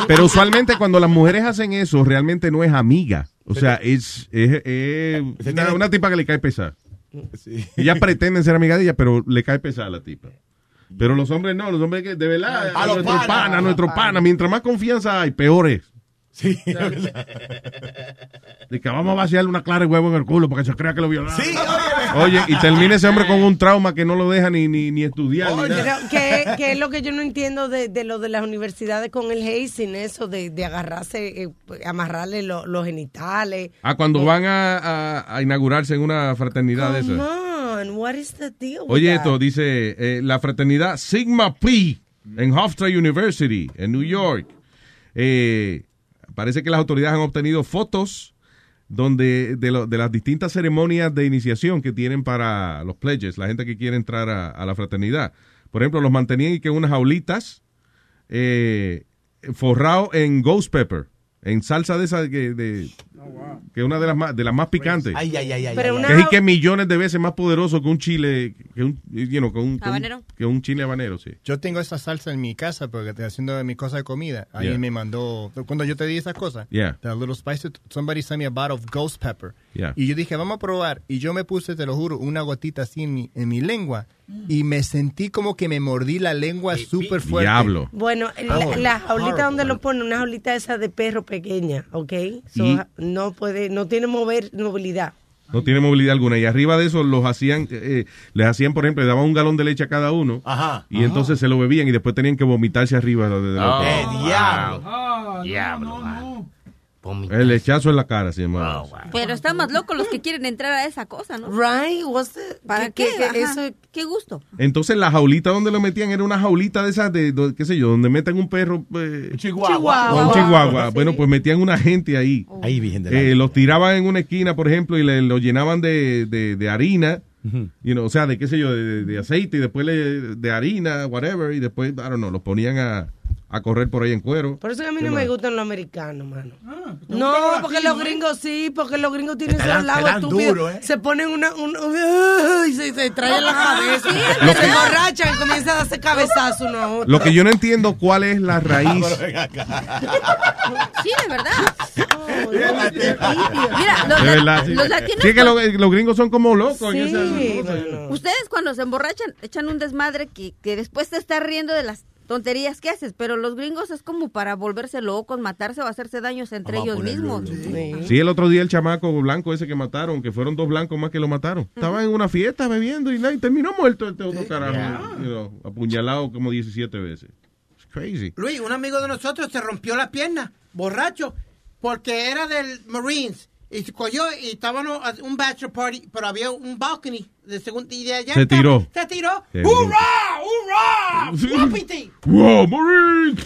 pero usualmente cuando las mujeres hacen eso, realmente no es amiga. O sea, es, es- es una, una tipa que le cae pesada. Ellas pretenden ser amiga de ella, pero le cae pesada a la tipa. Pero los hombres no, los hombres que de verdad, A a los nuestro pana, a nuestro pana, mientras más confianza hay, peor es. Sí. De que vamos a vaciarle una clara de huevo en el culo para que se crea que lo violaron. Sí, Oye, y termina ese hombre con un trauma que no lo deja ni, ni, ni estudiar. ni nada. ¿qué, qué es lo que yo no entiendo de, de lo de las universidades con el hazing, eso de, de agarrarse, eh, amarrarle lo- los genitales? Ah, cuando van a, a- a inaugurarse en una fraternidad de esas. on, what is the deal with Oye, that? esto dice eh, la fraternidad Sigma Pi en Hofstra University, en New York. Eh, parece que las autoridades han obtenido fotos donde de, las distintas ceremonias de iniciación que tienen para los pledges, la gente que quiere entrar a, la fraternidad. Por ejemplo, los mantenían y que unas jaulitas eh, forrado en ghost pepper, en salsa de esa de, que es una de las más de las más picantes. Ay, ay, ay, ay, Pero una- Que es y que millones de veces más poderoso que un chile, que un, you know, que un, que un- ¿Habanero? que un chile habanero, sí. Yo tengo esa salsa en mi casa porque estoy haciendo mi cosa de comida. Alguien Yeah. me mandó, cuando yo te di esas cosas, Yeah. the little spicy, somebody sent me a bottle of ghost pepper. Yeah. Y yo dije, vamos a probar. Y yo me puse, te lo juro, una gotita así en mi, en mi lengua. Y me sentí como que me mordí la lengua súper fuerte. Diablo. Bueno, la, Horrible. la jaulita donde lo ponen, una jaulita esa de perro pequeña, ¿ok? So, Y- no puede, no tiene mover, movilidad. No tiene movilidad alguna. Y arriba de eso los hacían, eh, les hacían, por ejemplo, le daban un galón de leche a cada uno. Ajá. Y entonces se lo bebían y después tenían que vomitarse arriba. de- de- de- Oh, ¡Eh, diablo! Ah, Diablo, El lechazo en la cara, se llamaba. Pero están más locos los que quieren entrar a esa cosa, ¿no? Right? What's the- ¿Para qué- qué? eso- ¿Qué gusto? Entonces la jaulita donde lo metían era una jaulita de esas de, de- qué sé yo, donde meten un perro. eh, Chihuahua. un chihuahua. Bueno, pues metían una gente ahí. Ahí, Virgen de la- Eh, los tiraban en una esquina, por ejemplo, y le, lo llenaban de, de, de harina, you know, o sea, de qué sé yo, de, de aceite, y después le- de harina, whatever, y después, I don't know, los ponían a, a correr por ahí en cuero. Por eso que a mí ¿Qué no más? me gustan los americanos, mano. ¿te No, porque latinos, los eh? gringos sí, porque los gringos tienen estúpidos. duro, ¿eh? Se ponen una, un, un- y se, se traen la cabeza. Lo se que- emborrachan y comienzan a darse cabezazos uno a otro. Lo que yo no entiendo cuál es la raíz. Sí, de verdad. Mira, los, De verdad, sí. los latinos. Sí, que los, los gringos son como locos. en Sí, esas cosas. bueno. Ustedes cuando se emborrachan echan un desmadre que, que después te estás riendo de las tonterías que haces, pero los gringos es como para volverse locos, matarse o hacerse daños entre Vamos ellos mismos. Sí, el otro día el chamaco blanco ese que mataron, que fueron dos blancos más que lo mataron. Estaba en una fiesta bebiendo y, nada, y terminó muerto este otro carajo. you know, apuñalado como 17 veces. It's crazy. Luis, un amigo de nosotros se rompió la pierna, borracho, porque era del Marines. Y se cogió y estábamos a un bachelor party, pero había un balcony de segundo y de allá. Se estaba- tiró. Se tiró. ¡Hurra! ¡Hurra! ¡Guapiti! ¡Wow, Marine!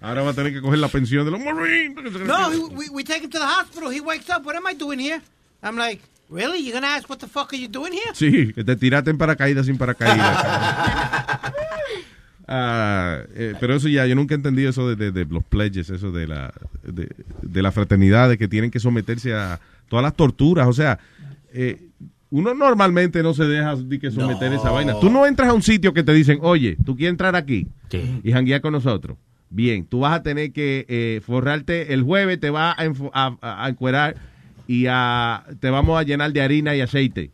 Ahora va a tener que coger la pensión de los Marines. No, we, we, we take him to the hospital. He wakes up. What am I doing here? I'm like, really? You're gonna ask what the fuck are you doing here? Sí, que te tiraste en paracaídas sin paracaídas. Ah, eh, pero eso ya, yo nunca he entendido eso de, de- de los pledges, eso de la, de, de la fraternidad, de que tienen que someterse a todas las torturas. O sea, eh, uno normalmente no se deja de que someter esa vaina. Tú no entras a un sitio que te dicen, oye, tú quieres entrar aquí y janguear con nosotros. Bien, tú vas a tener que eh, forrarte el jueves, te vas a, a, a- encuerar y a, te vamos a llenar de harina y aceite.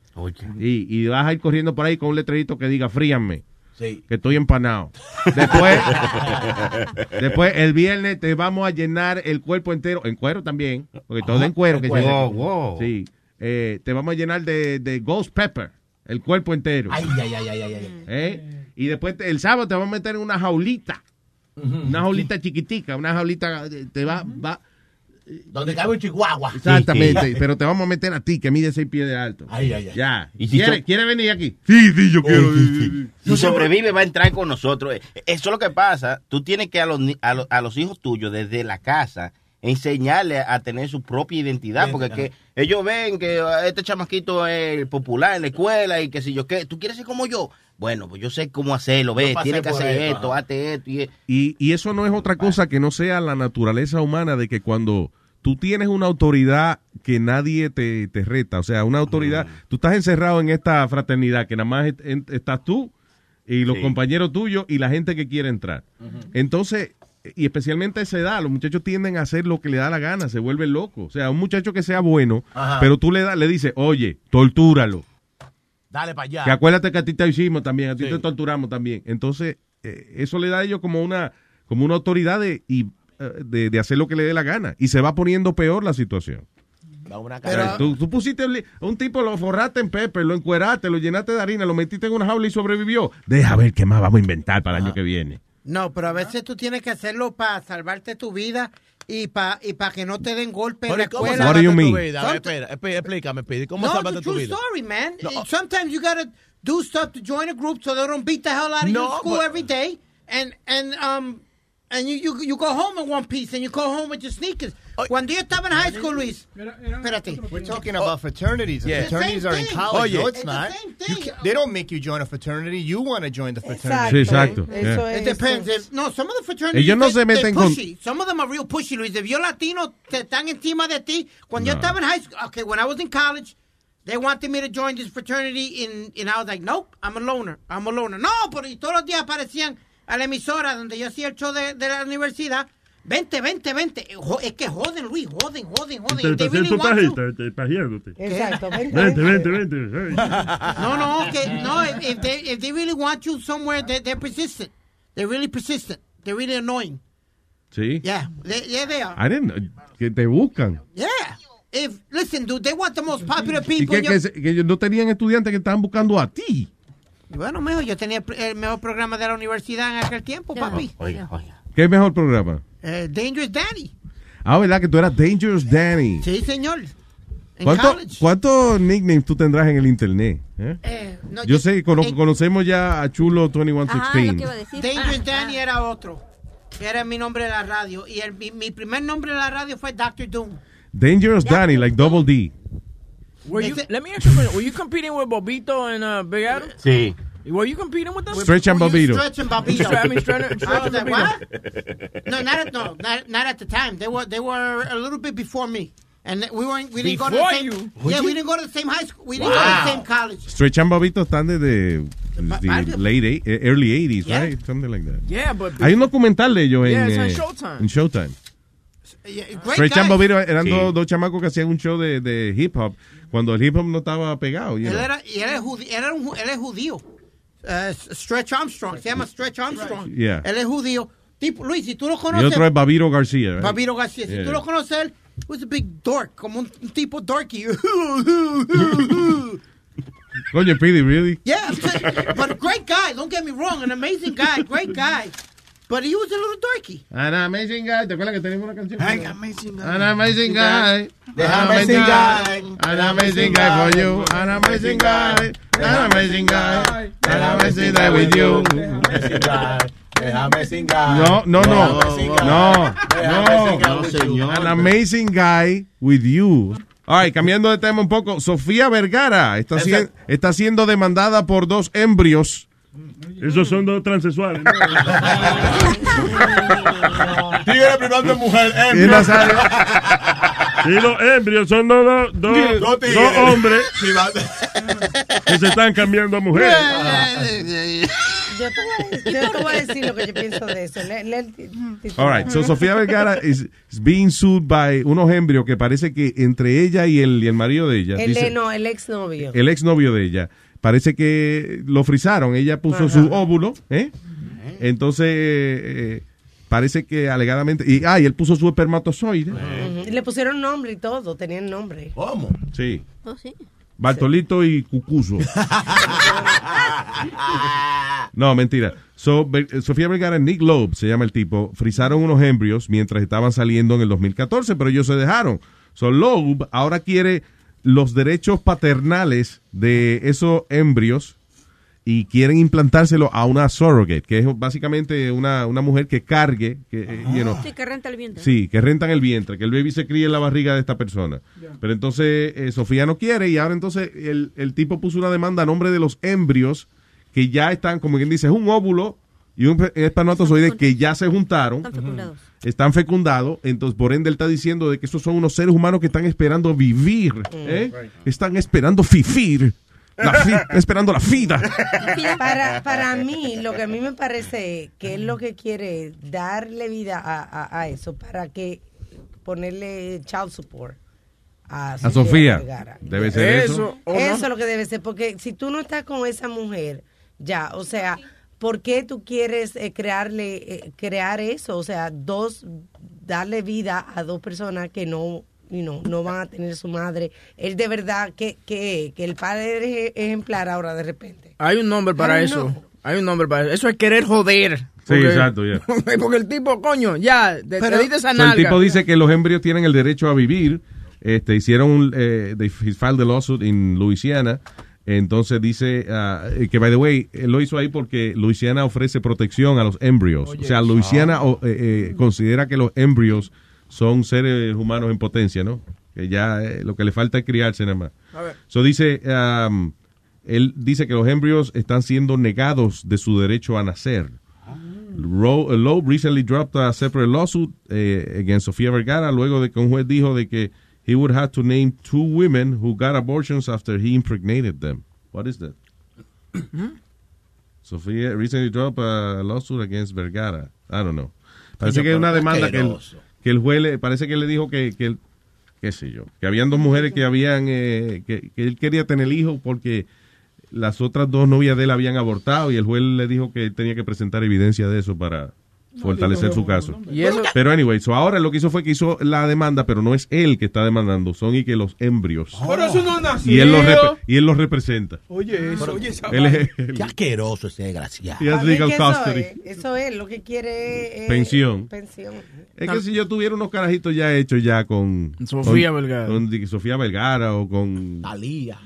Y, y vas a ir corriendo por ahí con un letrerito que diga, fríanme. Sí. Que estoy empanado. Después, después, el viernes te vamos a llenar el cuerpo entero, en cuero también, porque todo en cuero. Que cuero. se- Wow, wow. Sí. Eh, te vamos a llenar de, de ghost pepper, el cuerpo entero. Ay, ay, ay, ay, ay, ay. ¿Eh? Y después el sábado te vamos a meter en una jaulita. Una jaulita chiquitica, una jaulita, eh, te va, va, Donde cabe un chihuahua. exactamente, pero te vamos a meter a ti, que mide seis pies de alto. Ay, ay, ay. Ya. Y si ¿Quiere, quiere venir aquí? Sí, sí, yo quiero. Si sobrevive, va a entrar con nosotros. Eh, Eso es lo que pasa. Tú tienes que a los, a los, a los hijos tuyos, desde la casa, enseñarle a tener su propia identidad. Porque que ellos ven que ah, este chamaquito es popular en la escuela y que si yo qué. ¿Tú quieres ser como yo? Bueno, pues yo sé cómo hacerlo. Ves, pasé tienes que hacer esto, hazte esto. Y, Y, y eso no es otra cosa que no sea la naturaleza humana de que cuando tú tienes una autoridad que nadie te, te reta. O sea, una autoridad. Tú estás encerrado en esta fraternidad que nada más est- en- estás tú y los Sí. compañeros tuyos y la gente que quiere entrar. Entonces, y especialmente a esa edad, los muchachos tienden a hacer lo que le da la gana, se vuelven locos. O sea, un muchacho que sea bueno, Ajá. pero tú le, da- le dices, oye, tortúralo. Dale para allá. Que acuérdate que a ti te hicimos también, a ti Sí. te torturamos también. Entonces, eh, eso le da a ellos como una, como una autoridad de, y, eh, de, de hacer lo que le dé la gana. Y se va poniendo peor la situación. Una O sea, tú, tú pusiste un tipo, lo forraste en pepe, lo encueraste, lo llenaste de harina, lo metiste en una jaula y sobrevivió. Deja ver qué más vamos a inventar para el año que viene. No, pero a veces tú tienes que hacerlo para salvarte tu vida y para y pa que no te den golpe en la ¿y ¿Cómo escuela. salvaste do you tu mean? espera, espera, explícame, Pidi. ¿Cómo no, salvaste tu vida? story, man. Sometimes you gotta do stuff to join a group so they don't beat the hell out of you No, in school but- every day, and and um and you, you you go home in one piece and you go home with your sneakers. Oh. Cuando yo estaba en high school, Luis, espérate. We're talking about oh. fraternities. Yeah. Fraternities are in Same thing. college. Oh, no, it's It's the not. same You thing. they don't make you join a fraternity. You want to join the fraternity. Sí, exacto. Eso It depends. If- no, some of the fraternities Ellos no they- se meten con- pushy. Some of them are real pushy, Luis. If you're latino, te están encima de ti. Cuando yo No. estaba en high school, okay, when I was in college, they wanted me to join this fraternity, and, and I was like, nope, I'm a loner. I'm a loner. No, pero y todos los días aparecían a la emisora donde yo hacía el show de, de la universidad. Vente, vente, vente. Es que joden, Luis, joden, joden, joden. Te really te- pajeándote. Exacto, vente, Vente, vente. vente, vente. Ay. No, no, que no. If, they if they really want you somewhere, they, they're persistent. They're really persistent. They're really annoying. Sí. Yeah, they, yeah, they are. I didn't know, que te buscan. Yeah. If listen, dude, they want the most popular Y people. que, que, your- no tenían estudiantes que estaban buscando a ti. Bueno, mejor yo tenía el mejor programa de la universidad en aquel tiempo, papi. Oiga, oiga. ¿Qué mejor programa? Eh, Dangerous Danny. Ah, ¿verdad? Que tú eras Dangerous Danny. Sí, señor. En ¿Cuánto- college. ¿Cuántos nicknames tú tendrás en el internet? eh? Eh, no, Yo sé, cono- eh, conocemos ya a Chulo 2116. Dangerous Danny era otro. Era mi nombre de la radio. Y el- mi, mi primer nombre de la radio fue Dr. Doom. Dangerous Danny, like double D. Were you, let me ask you a question. Were you competing with Bobito and uh, Big Adam? Sí. Were you competing with them? Stretch and Bobito. Stretch and Bobito. I mean, Stretch and- Bobito. what? No, not at no, not, not at the time. They were they were a little bit before me, and we weren't we didn't go to Before the same. you? Yeah, we didn't go to the same high school. We didn't go to the same college. Stretch and Bobito están desde the late eight- early 80s, Yeah. right? Something like that. Yeah, but Hay un documental de ellos Yeah, en, it's on eh, Showtime. en Showtime. Yeah, great guy. Bobito eran Sí. dos, dos chamacos que hacían un show de, de hip hop cuando el hip hop no estaba pegado. you Él era, y él es judío. Él, era un él es judío. Uh, Stretch Armstrong. Se llama Stretch Armstrong. Yeah. Él es judío. Tipo, Luis, si tú lo Y conoces. otro es Babiro García. right? Babiro García. Si Yeah. tú lo conoces, él was a big dork. Como un, un tipo dorky. Coño, Pidi, really? Yeah, but great guy. Don't get me wrong, an amazing guy, great guy. But he was a little dorky. An amazing guy. ¿Te acuerdas que teníamos una canción? An amazing An amazing guy. The An amazing guy. An amazing guy for you. An amazing guy. An amazing guy. An amazing guy with you. Déjame singar. No, no, no. No, Déjame no. singar. An amazing guy with you. All right, cambiando de tema un poco. Sofía Vergara está, está siendo demandada por dos embrios. Esos son dos transexuales. ¿no? Tigre privando de mujer. Y los embrios son dos, dos, dos, hombres que se están cambiando a mujeres. Yo te, voy a decir, yo te voy a decir lo que yo pienso de eso. Le- le-. All right, so Sofía Vergara is, is being sued by unos embrios que parece que entre ella y el, y el marido de ella, El, dice- de- no, el exnovio. el exnovio de ella, parece que lo frizaron. Ella puso Ajá. su óvulo, ¿eh? Entonces, eh, parece que alegadamente. Y, ah, y él puso su espermatozoide. Le pusieron nombre y todo, tenían nombre. ¿Cómo? Sí. Oh, sí. Bartolito y Cucuso. No, mentira. So, Sofía Vergara y Nick Loeb, se llama el tipo, frizaron unos embrios mientras estaban saliendo en el 2014, pero ellos se dejaron. So, Loeb ahora quiere los derechos paternales de esos embrios y quieren implantárselo a una surrogate, que es básicamente una, una mujer que cargue, que, eh, you know, Sí, que renta el vientre. Sí, que rentan el vientre, que el baby se críe en la barriga de esta persona. Pero entonces eh, Sofía no quiere y ahora entonces el, el tipo puso una demanda a nombre de los embrios que ya están, como quien dice, es un óvulo y un espermatozoide que ya se juntaron, Están fecundados. están fecundados, entonces por ende él está diciendo de que esos son unos seres humanos que están esperando vivir, ¿eh? están esperando fifir, la fi- esperando la vida. Para, para mí, lo que a mí me parece que es lo que quiere darle vida a, a- a eso, para que ponerle child support a, A Sofía, Vergara. debe ser eso. Eso es lo que debe ser, porque si tú no estás con esa mujer, ya, o sea, ¿por qué tú quieres eh, crearle, eh, crear eso? O sea, dos, darle vida a dos personas que no, you know, no van a tener su madre. Él de verdad que, que, que el padre es ejemplar ahora de repente. Hay un nombre para Ay, eso. no. Hay un nombre para eso. Eso es querer joder. Sí, exacto, ya. Porque el tipo, coño, ya, te, te Pero- diste esa So, el tipo dice que los embrios tienen el derecho a vivir. Este, hicieron, un, eh, they filed the lawsuit en Louisiana. Entonces dice ah, eh, que, by the way, él lo hizo ahí porque Louisiana ofrece protección a los embrios. o sea, Louisiana o, eh, eh, considera que los embrios son seres humanos en potencia, ¿no? Que ya eh, lo que le falta es criarse nada más. A ver. So dice, um, él dice que los embrios están siendo negados de su derecho a nacer. Ro- Lowe recently dropped a separate lawsuit eh, against Sofía Vergara luego de que un juez dijo de que he would have to name two women who got abortions after he impregnated them. What is that? Sofía recently dropped a lawsuit against Vergara. I don't know. Parece que es una demanda que, asqueroso. que el juez le, parece que le dijo que, que qué sé yo, que habían dos mujeres que habían, eh, que, que él quería tener hijos porque las otras dos novias de él habían abortado y el juez le dijo que él tenía que presentar evidencia de eso para fortalecer su caso. Y eso- Pero anyway, so ahora lo que hizo fue que hizo la demanda, pero no es él que está demandando, son y que los embrios. Pero eso no nació. Y él los, y él los representa. Oye, eso, oye, esa Él es-. Qué asqueroso ese desgraciado. Eso custody. es, eso es lo que quiere. eh, Pensión. pensión. Es que si yo tuviera unos carajitos ya hechos ya con Sofía con- Vergara. con Sofía Vergara o con Talía.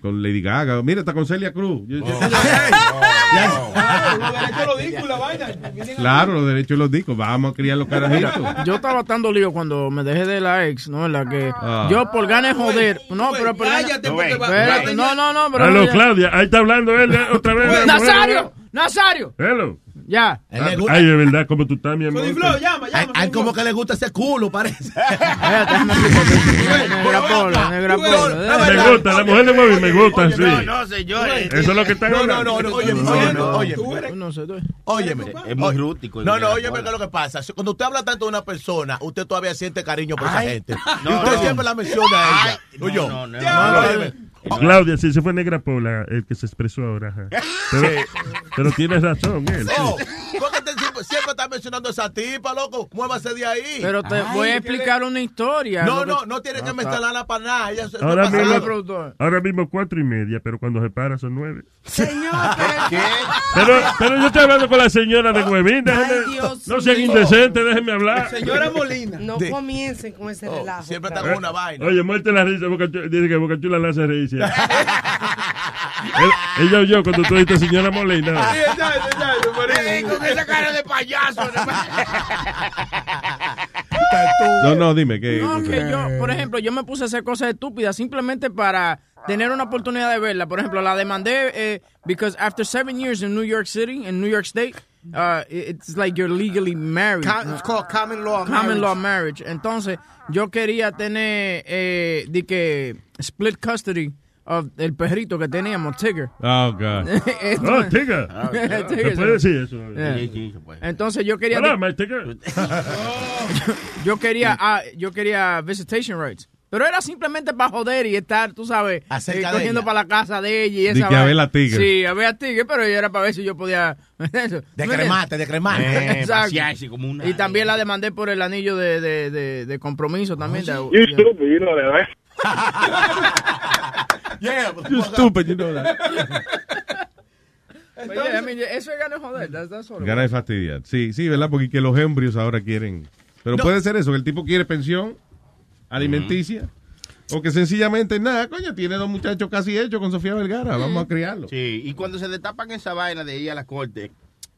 Con Lady Gaga. Mira, está con Celia Cruz. Yo- yo- Los derechos lo digo y la vaina. Claro, los derechos los discos. Vamos a criar los carajitos. Yo estaba tan dolido cuando me dejé de la ex, ¿no? En la que Ah. yo por ganas de joder. No, pero por ganas- Cállate, porque va- Espérate, va- No, no, no, pero. Ya- Claudia, ahí está hablando él otra vez. ¡Nazario! ¡Nazario! Hello. Ya. Ay, de verdad, como tú estás, mi amor. Flow, llama, llama. hay como que le gusta ese culo, parece. Negra Pola, Negra Pola. Me gusta, la mujer de Bobby me gusta, sí. No, no, señor. Eso es lo que están No, no, no, no, óyeme, óyeme, óyeme. Es muy rústico. No, no, óyeme. ¿qué es lo que pasa? Cuando usted habla tanto de una persona, usted todavía siente cariño por esa Ay. gente. Y usted siempre la menciona a ella. No, Oye, no, no. Claudia, sí, se fue Negra Pola, el que se expresó ahora. Pero, pero tienes razón, él. sí. Oh, ¿por qué usted siempre, siempre está mencionando a esa tipa, loco? Muévase de ahí. Pero te voy a explicar una historia. No, que- no, no tiene que Ah, mencionarla para nada. Ella se- Ahora mismo, nada. ahora mismo cuatro y media, pero cuando se para son nueve. Señor, ¿Qué? Pero, pero yo estoy hablando con la señora de Huevín. déjeme- Ay, Dios no sean indecentes, déjenme hablar. Señora Molina. no De- comiencen con ese Oh, relajo. siempre está con una vaina. Oye, muerte la risa, Boca Chula- dice que Boca Chula la hace reír. Él- Ella oyó cuando tú dijiste señora Molina. Sí, exacto, exacto, por eso. con esa cara de payaso. No, no, dime que No, que yo, por ejemplo, yo me puse a hacer cosas estúpidas simplemente para tener una oportunidad de verla. Por ejemplo, la demandé eh, because after seven years in New York City, in New York State, uh, it's like you're legally married. Com- it's called common law. Common marriage. law marriage. Entonces, yo quería tener, eh, de que, split custody of el perrito que teníamos, Tigger. Oh, God. Oh, Tigger. Tigger, ¿Se puede decir eso? Yeah. Sí, sí, se puede. Entonces yo quería Hola, Tigger. yo quería ah, yo quería visitation rights. Pero era simplemente para joder y estar, tú sabes, eh, de cogiendo para la casa de ella y esa que a ver la tigre. Sí, a ver a tigre, pero era para ver si yo podía eso. De ¿Tú me cremate, de cremate. Eh, Exacto. vaciarse como una- Y también la demandé por el anillo de, de, de, de compromiso también. de- You stupid, Yeah, You stupid, you know that. But yeah, I mean, eso es ganas de joder. That's, that's all it Gana de fastidiar. Sí, sí, ¿verdad? Porque que los embrios ahora quieren. Pero No. puede ser eso, que el tipo quiere pensión alimenticia. O que sencillamente, nada, coño, tiene dos muchachos casi hechos con Sofía Vergara. Vamos a criarlo. Sí, y cuando se destapan esa vaina de ir a la corte,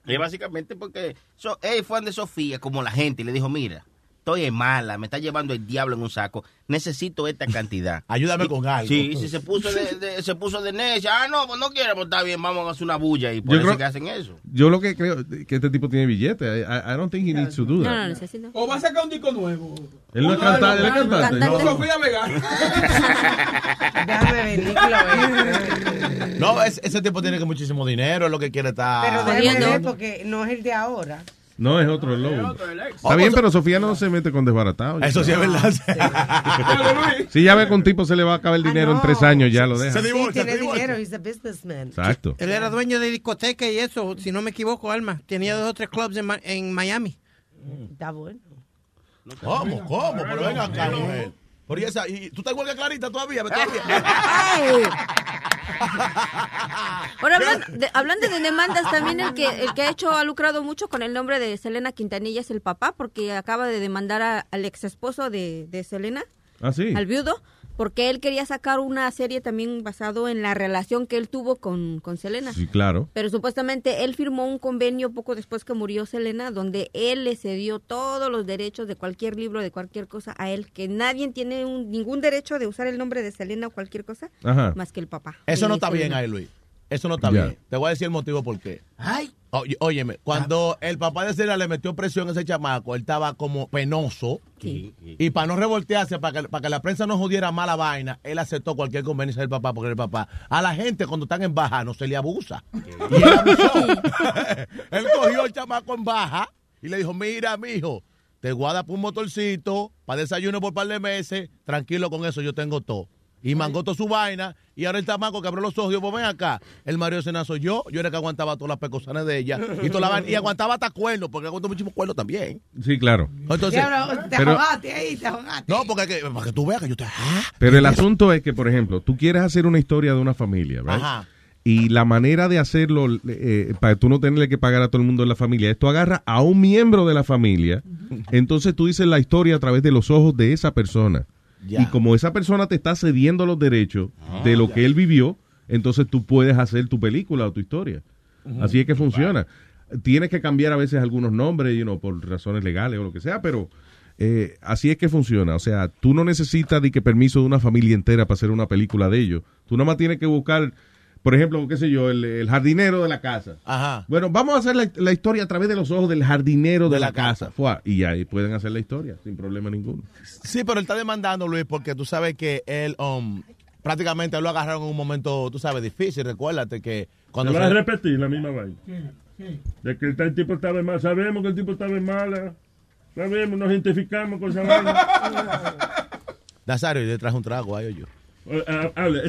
es básicamente porque so, él fue de Sofía como la gente y le dijo, mira, estoy en mala, me está llevando el diablo en un saco, necesito esta cantidad. Ayúdame Y- con algo. Sí, si se puso de, de- se puso de necia, ah, no, pues no quiere, pues está bien, vamos a hacer una bulla y por Yo eso creo- que hacen eso. Yo lo que creo que este tipo tiene billete. I, don't think he needs to do that. necesito. O va a sacar un disco nuevo. Él no es cantante, él es cantante. No, No. Sofía Vega. Déjame Niclo, No, es- ese tipo tiene que muchísimo dinero, es lo que quiere estar. Pero déjame ver porque no es el de ahora. No, es otro el lobo. Está bien, pero Sofía no se mete con desbaratado. Eso sí es verdad. Si ya ve que un tipo se le va a acabar el dinero en tres años, ya lo deja. Sí, tiene dinero, he's a businessman. Exacto. Él era dueño de discoteca y eso, si no me equivoco, Alma. Tenía dos o tres clubs en Miami. Está bueno. ¿Cómo? ¿Cómo? Pero venga acá, mujer. Por esa, y tú estás igual que Clarita todavía, todavía. Ahora, hablan de, hablando de demandas, también el que, el que ha hecho, ha lucrado mucho con el nombre de Selena Quintanilla es el papá, porque acaba de demandar a- al ex esposo de, de Selena, Ah, sí. al viudo, porque él quería sacar una serie también basado en la relación que él tuvo con, con Selena. Sí, claro. Pero supuestamente él firmó un convenio poco después que murió Selena, donde él le cedió todos los derechos de cualquier libro, de cualquier cosa a él, que nadie tiene un- ningún derecho de usar el nombre de Selena o cualquier cosa, Ajá. más que el papá. Eso no está bien ahí, Luis. Eso no está bien. Te voy a decir el motivo por qué. Ay. Oye, óyeme, cuando el papá de Selena le metió presión a ese chamaco, él estaba como penoso. Y para no revoltearse, para que, para que la prensa no jodiera mala vaina, él aceptó cualquier conveniencia del papá, porque el papá, a la gente cuando están en baja no se le abusa. Y él abusó. él cogió al chamaco en baja y le dijo, mira, mijo, te guarda por un motorcito, para desayuno por un par de meses, tranquilo con eso, yo tengo todo. Y mangó toda su vaina, y ahora el chamaco que abrió los ojos, dijo, pues ven acá, el Mario Sena soy yo, yo era el que aguantaba todas las pecosanas de ella, y, toda la vaina, y aguantaba hasta cuernos, porque aguantó muchísimos cuernos también. Sí, claro. Entonces, Diablo, te pero- ahogaste ahí, te ahogaste. no, porque que- para que tú veas que yo te... ah, Pero el asunto es que, por ejemplo, tú quieres hacer una historia de una familia, ¿right? Ajá. Y la manera de hacerlo, eh, para tú no tenerle que pagar a todo el mundo de la familia, es tú agarras a un miembro de la familia, entonces tú dices la historia a través de los ojos de esa persona. Y como esa persona te está cediendo los derechos de lo que él vivió, entonces tú puedes hacer tu película o tu historia. Así es que funciona. Tienes que cambiar a veces algunos nombres, you know, por razones legales o lo que sea, pero eh, así es que funciona. O sea, tú no necesitas de que permiso de una familia entera para hacer una película de ellos. Tú nada más tienes que buscar, por ejemplo, qué sé yo, el, el jardinero de la casa. Ajá. Bueno, vamos a hacer la, la historia a través de los ojos del jardinero de, De la, la casa. casa. Fua, y ahí pueden hacer la historia sin problema ninguno. Sí, pero él está demandando, Luis, porque tú sabes que él um, prácticamente lo agarraron en un momento, tú sabes, difícil. Recuérdate que cuando... Se va a repetir la misma vaina. De que el tipo estaba en mala. Sabemos que el tipo estaba en mala. Sabemos, nos identificamos con esa vaina. Nazario, yo le traje un trago ahí, yo. Eh, Hable.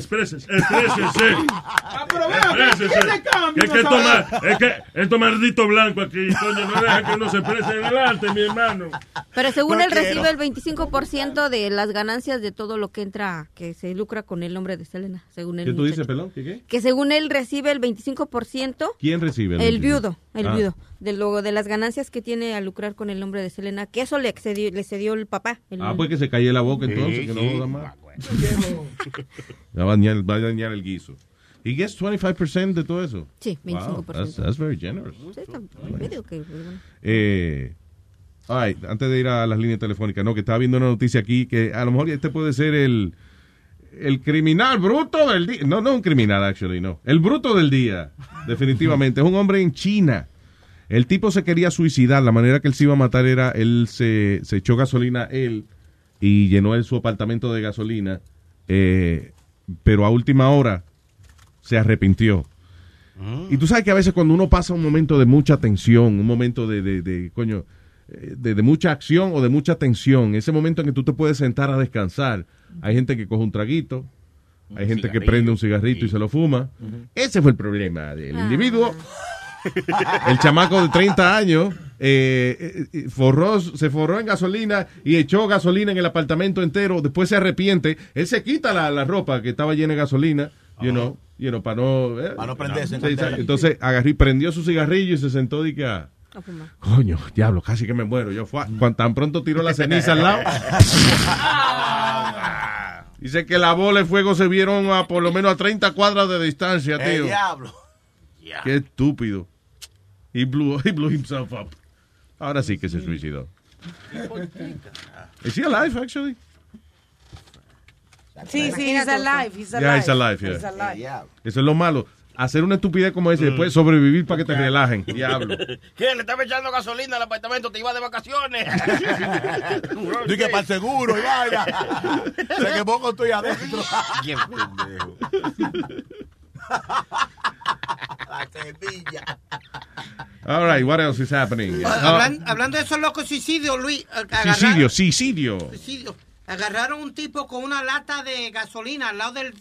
¿qué le cambia, Que es que tomar, es que estos malditos blancos aquí, coño, no deja que uno se exprese en el arte, mi hermano. Pero según No él quiero. recibe el 25% de las ganancias de todo lo que entra, que se lucra con el nombre de Selena, según él. ¿Qué tú dices, perdón? ¿Qué, qué? Que según él recibe el 25%, ¿Quién recibe? el 25? viudo, el Ah. viudo, de lo de las ganancias que tiene al lucrar con el nombre de Selena, que eso le excedió, le cedió el papá. el- Ah, pues que se calle la boca Sí, entonces, que no sí. joda más. Va a dañar, va a dañar el guiso. ¿Y gets 25% de todo eso? Sí, 25%. Wow, that's, that's very generous. Sí, está medio que, bueno. Eh, all right, antes de ir a las líneas telefónicas, no, que estaba viendo una noticia aquí que a lo mejor este puede ser el, el criminal bruto del día. No, no un criminal, actually, no. El bruto del día, definitivamente. es un hombre en China. El tipo se quería suicidar. La manera que él se iba a matar era, él se, se echó gasolina él y llenó él su apartamento de gasolina. eh, pero a última hora se arrepintió. Y tú sabes que a veces cuando uno pasa un momento de mucha tensión, un momento de, de, de, coño, de, de mucha acción o de mucha tensión, ese momento en que tú te puedes sentar a descansar, hay gente que coge un traguito, hay gente que prende un cigarrito y se lo fuma. Ese fue el problema del individuo. El chamaco de 30 años eh, eh, eh, forró, se forró en gasolina y echó gasolina en el apartamento entero. Después se arrepiente. Él se quita la, la ropa que estaba llena de gasolina, you know, you know, para no, eh, Para no prenderse. Entonces agarró y prendió su cigarrillo y se sentó y que ah, A. coño, diablo, casi que me muero. Yo fue, cuando tan pronto tiró la ceniza al lado. Dice que la bola de fuego se vieron a por lo menos a 30 cuadras de distancia, El tío. diablo. Qué estúpido. He blew, he blew himself up. Ahora sí que se suicidó. Is he alive, actually? Sí, sí, he's alive, he's alive. Yeah, he's alive, yeah. He's alive. Eso es lo malo. Hacer una estupidez como esa y después sobrevivir para que te relajen. Diablo. ¿Qué? ¿Le estaba echando gasolina al apartamento? ¿Te iba de vacaciones? Dije para el seguro y vaya. Se quemó con tu y adentro. Qué pendejo. La semilla. All right, what else is happening? Ah, Ah, hablan- hablando de esos locos suicidios, Luis. agarraron- suicidio, suicidio. suicidio. Agarraron un tipo con una lata de gasolina al lado del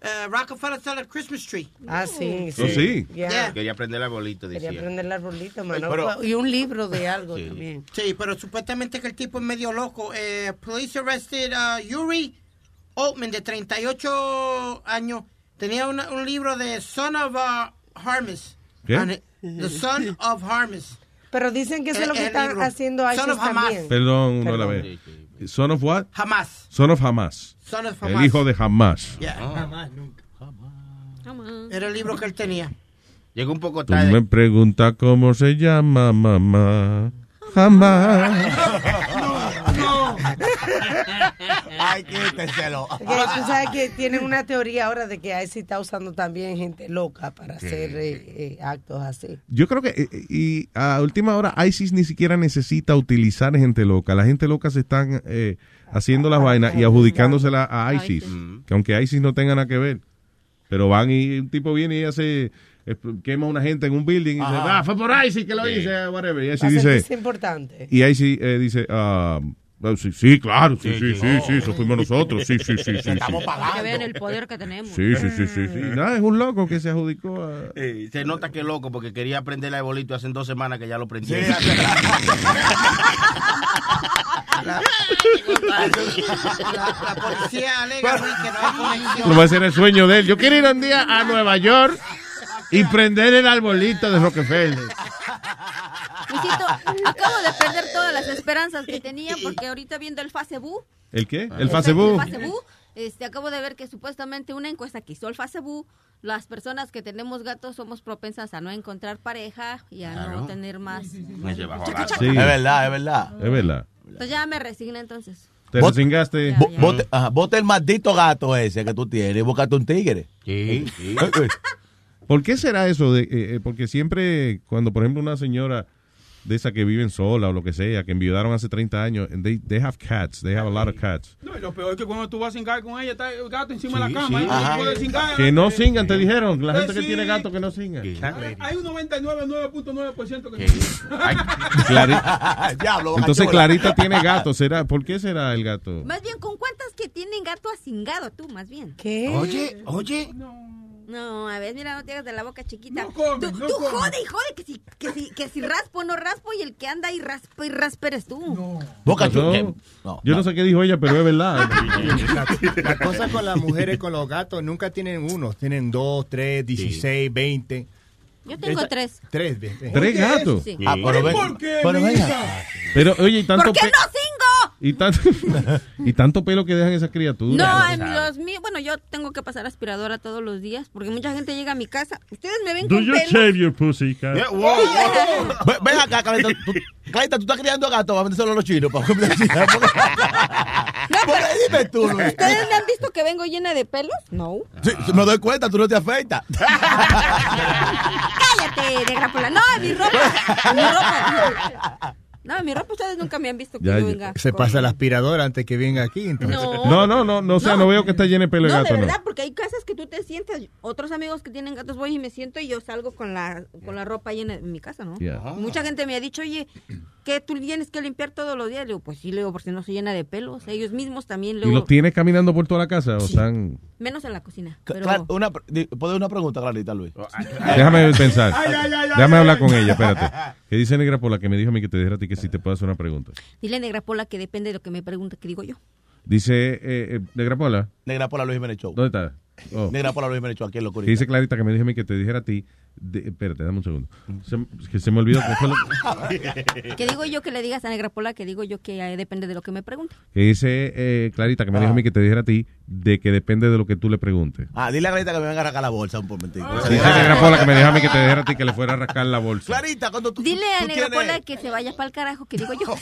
eh, Rockefeller Center Christmas Tree. Ah, sí, sí. Oh, sí. Yeah. Quería prender el arbolito, Quería decía. prender el arbolito, mano. Pero- y un libro de algo también. Sí, pero supuestamente que el tipo es medio loco. Eh, police arrested uh, Yuri Altman, de 38 años. Tenía una- un libro de Son of uh, Harmis. ¿Qué? The Son of Harmis. Pero dicen que eso es lo El- que están libro. haciendo Son ISIS también. Perdón, uno a la Perdón. Son of what? Hamas. Son of Hamas. Son of El Hamas. hijo de Hamas. Yeah. Ah. Era el libro que él tenía. Llegó un poco Tú tarde. me preguntas cómo se llama mamá. Jamás. Ay, quítenselo. Que tú sabes que tienen una teoría ahora de que ISIS está usando también gente loca para hacer eh, eh, actos así. Yo creo que, eh, y a última hora, ISIS ni siquiera necesita utilizar gente loca. La gente loca se están eh, haciendo las vainas y adjudicándosela a ISIS. Que aunque ISIS no tenga nada que ver. Pero van y un tipo viene y hace, quema a una gente en un building y dice, ah, fue por ISIS que lo Sí. hice, whatever. Y ISIS dice, sentirse importante. y ISIS eh, dice, ah, sí, sí, claro, sí, sí, sí, sí, eso fuimos nosotros, sí, sí, sí, sí. sí. Que vean el poder que tenemos. Sí, sí, sí, sí, sí. Nada, es un loco que se adjudicó a... Eh, se nota que es loco porque quería prender el arbolito hace dos semanas que ya lo prendió. La, la policía alega Luis, que no hay conexión. No va a ser el sueño de él. Yo quiero ir un día a Nueva York y prender el arbolito de Rockefeller. Luisito, acabo de perder todas las esperanzas que tenía porque ahorita viendo el Facebook. ¿El qué? El Facebook. El Facebook, este, acabo de ver que supuestamente una encuesta que hizo el Facebook, las personas que tenemos gatos somos propensas a no encontrar pareja y a Claro. no tener más. Sí. Es verdad, es verdad. Es verdad. Entonces ya me resigné entonces. Te. Bo- Bote, ajá, bote el maldito gato ese que tú tienes y búscate un tigre. Sí, ¿Por qué será eso? De, eh, eh, porque siempre, cuando por ejemplo una señora de esa que viven sola o lo que sea, que enviudaron hace 30 años, and they, they have cats, they have a lot of cats. No, y lo peor es que cuando tú vas a cingar con ella, está el gato encima de la cama. sí. no cingar. Que no singan, te dijeron. La gente que tiene gato que no singan. Hay un 99.9% que Diablo, Entonces. Clarita tiene gato. ¿Será? ¿Por qué será el gato? Más bien, ¿con cuántas que tienen gato asingado tú, más bien? ¿Qué? Oye, oye. No, a ver, mira, no te hagas de la boca chiquita. come, tú no tú come. jode y jode que si, que, si, que si raspo no raspo y el que anda y raspa y raspa eres tú. Boca ¿Pasó? chula. ¿qué? No, Yo no sé qué dijo ella, pero es verdad. La cosa con las mujeres, con los gatos, nunca tienen uno. Tienen dos, tres, dieciséis, veinte. Yo tengo Esa- tres. Tres. ¿Tres gatos? Sí. Ah, pero ven- ¿Por qué, pero venga. Pero, oye, tanto, ¿Por qué no singo? Y, tanto, y tanto pelo que dejan esas criaturas. No, en los míos, bueno, yo tengo que pasar aspiradora todos los días porque mucha gente llega a mi casa. Ustedes me ven Do con you pelo. shave your pussy, cat? Ven, ven acá, Clarita. Tú, tú estás criando gatos para vendérselo a los chinos. Para comer dime tú, Luis. ¿Ustedes me han visto que vengo llena de pelos? No. Sí, sí, me doy cuenta, tú no te afeitas. Cállate, negra. No, mi ropa. Mi ropa. No, mi ropa ustedes nunca me han visto que Ya, yo venga. se pasa la aspiradora antes que venga aquí. Entonces. No, no, no, no, o sea, no, veo que está lleno de pelo de No, gato, de no. verdad, porque hay casas que tú te sientas. Otros amigos que tienen gatos voy y me siento y yo salgo con la, con la ropa llena en mi casa, ¿no? Yeah. Mucha gente me ha dicho, oye, que tú tienes que limpiar todos los días. Le digo, pues sí, le digo, porque no se llena de pelos. Ellos mismos también, ¿Y luego, los tienes caminando por toda la casa o están...? menos en la cocina. Pero Clar- una, ¿Puedo una pregunta, Clarita, Luis? Déjame pensar. Ay, ay, ay, Déjame ay, hablar ay. con ella, espérate. ¿Qué dice Negra Pola que me dijo a mí que te dijera a ti que si te puedo hacer una pregunta? dile negra pola que depende de lo que me pregunte, que digo yo. Dice eh, eh, Negra Pola. Negra Pola Luis Jiménez Show. ¿Dónde está? Oh. Negra Pola Luis Jiménez Show, aquí en Locurita. dice Clarita que me dijo a mí que te dijera a ti de- espérate, dame un segundo. Se, que se me olvidó. ¿qué fue lo- Que digo yo que le digas a Negra Pola que digo yo que eh, depende de lo que me pregunte. que dice eh, Clarita, que me dijo a mí que te dijera a ti, de que depende de lo que tú le preguntes. Ah, dile a Clarita que me venga a arrancar la bolsa un momentito. Dice Negra Pola que me dijo a mí que te dijera a ti que le fuera a rascar la bolsa. Clarita, cuando tú. Dile a tú Negra tienes- Pola que se vaya para el carajo, que digo yo.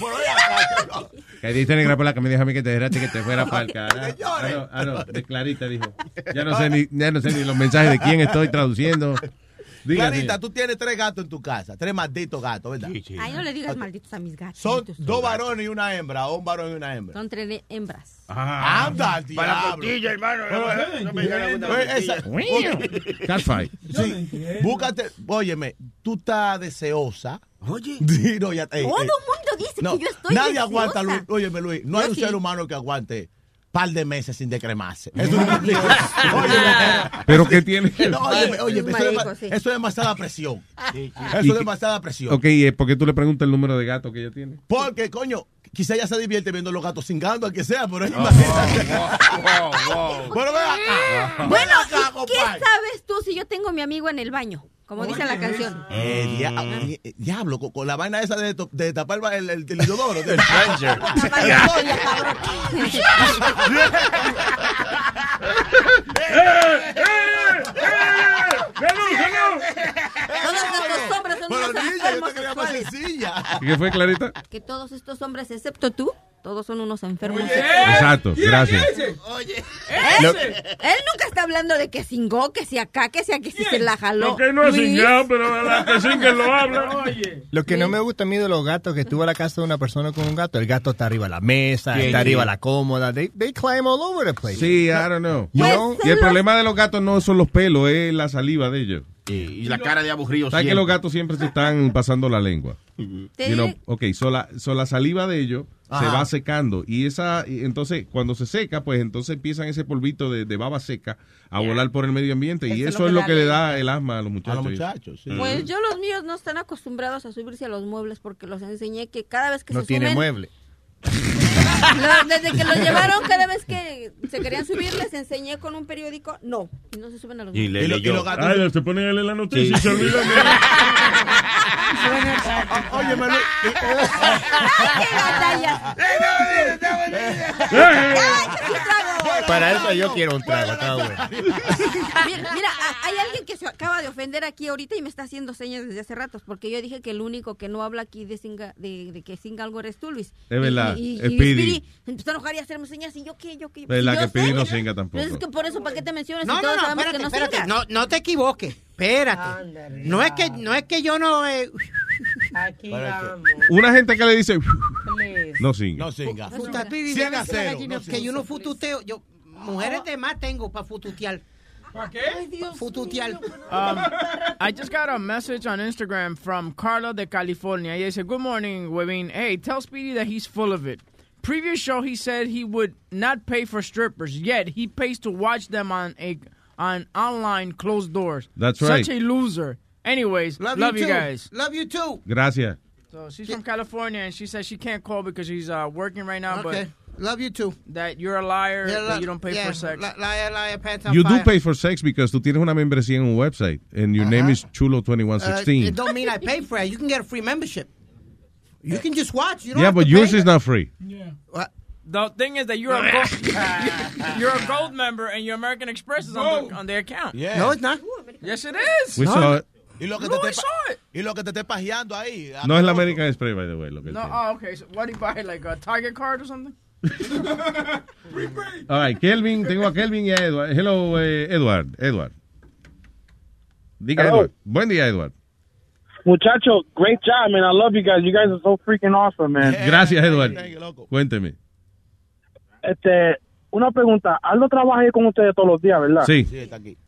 Que dice Negra Pola que me dijo a mí que te dijera a ti que te fuera para el carajo. Ah, no, ah, no, de Clarita dijo. Ya no sé ni, ya no sé ni los mensajes de quién estoy traduciendo. Diga, Clarita, diga. tú tienes tres gatos en tu casa, tres malditos gatos, ¿verdad? Ay, no le digas malditos a mis gatos. Son dos varones y una hembra, o un varón y una hembra. Son tres hembras. Anda, al Para la costilla, hermano. Pero, No me Catfight. Sí, búscate, óyeme, tú estás deseosa. Oye. Sí, no, ya, ey, Todo ey. el mundo dice No, que yo estoy nadie deseosa. aguanta, Luis, óyeme, Luis, no hay un sí. ser humano que aguante par de meses sin decremarse. Eso no Pero ¿qué tiene? No, óyeme, óyeme, eso, es, Marico, dema- sí. eso es demasiada presión. ¿Y Eso es demasiada presión. Ok, ¿y por qué tú le preguntas el número de gatos que ella tiene? Porque, coño, quizá ella se divierte viendo los gatos cingando, que sea, pero Oh, imagínate. Pero ven acá. Bueno, Ven acá, ¿y ¿qué compadre. sabes tú si yo tengo mi amigo en el baño? Como dice la canción. Eh, dia- eh, diablo, con, con la vaina esa de, to- de tapar el, el, el inodoro. del- Todos estos hombres son Pero unos niña, yo te enfermos quería más sexuales. sencilla. ¿Qué fue, Clarita? Que todos estos hombres, excepto tú, todos son unos enfermos Oye. Exacto, gracias. Oye, Lo- él, él nunca está hablando de que cingó, que si acá, que si aquí, si se la jaló. Lo que no ha cingado, pero la que lo habla. Lo que no me gusta a mí de los gatos que estuvo a la casa de una persona con un gato, el gato está arriba de la mesa, Sí, está sí. arriba de la cómoda, they, they climb all over the place. Sí, I don't know. You know? Y el problema de los gatos no son los pelos, es la saliva de ellos. Y la cara de aburrido ¿Sabes que los gatos siempre se están pasando la lengua? You know, ok, so la, so la saliva de ellos se va secando y esa y entonces cuando se seca pues entonces empiezan ese polvito de, de baba seca a volar por el medio ambiente y eso es lo que le da el asma a los muchachos. muchachos, sí. Pues yo los míos no están acostumbrados a subirse a los muebles porque los enseñé que cada vez que No se tiene suben, mueble. Lo- desde que los llevaron, cada vez que se querían subir, les enseñé con un periódico, no, y no se suben a los Y le Y lo- leyó. y los gatos- Ay, se ponen a leer la noticia y Sí. se olvidan de Oye, me Para eso yo quiero un trago, está bueno. Mira, hay alguien que se acaba de ofender aquí ahorita y me está haciendo señas desde hace ratos, porque yo dije que el único que no habla aquí de, singa, de, de que singa algo eres tú, Luis. Es verdad, Y, y, es y Speedy. Speedy empezó a enojar y a hacerme señas, y yo qué, yo qué. Y yo que sé, no ¿no? singa tampoco. Pero es que por eso, ¿para qué te mencionas? No, si no, no, espérate, que no espérate. No, no te equivoques. Espérate. No es que, no es que yo no. eh, Aquí vamos. Una gente que le dice no singa. No singa. La no que yo no fututeo. Yo, mujeres de más tengo para fututear. ¿Para qué? Fututear. Um, I just got a message on Instagram from Carla de California. Ella dice, Good morning, Webin. Hey, tell Speedy that he's full of it. Previous show, he said he would not pay for strippers, yet he pays to watch them on a on online closed doors. That's right. Such a loser. Anyways, love, Love, you, too. guys. Love you too. Gracias. So she's from California, and she says she can't call because she's uh, working right now. Okay. Love you too. That you're a liar. Yeah, that you don't pay yeah, for sex. li- Liar, liar, pants on You do pay for sex because tú tienes una membresía en un website and your name is Uh, Chulo2116. it don't mean I pay for it. You can get a free membership. You can just watch. You don't yeah, have but to yours pay. is not free. Yeah. What? The thing is that you're a gold, you're a gold member, and your American Express is on, the, on their account. Yeah. No, it's not. Yes, it is. We saw it. Y lo que No, te I saw it. y lo que te esté pajeando ahí. No es la American Express, by the way. Lo que él No, oh, okay. So what do you buy? Like a Target card or something? All right, Kelvin, tengo a Kelvin y a Edward. Hello, eh, Edward. Edward. Diga, Hello. Edward. Buen día, Edward. Muchacho, great job, man. I love you guys. You guys are so freaking awesome, man. Gracias, Edward. Cuénteme. Este, una pregunta. Aldo trabaja ahí con ustedes todos los días, ¿verdad? Sí. Sí, está aquí.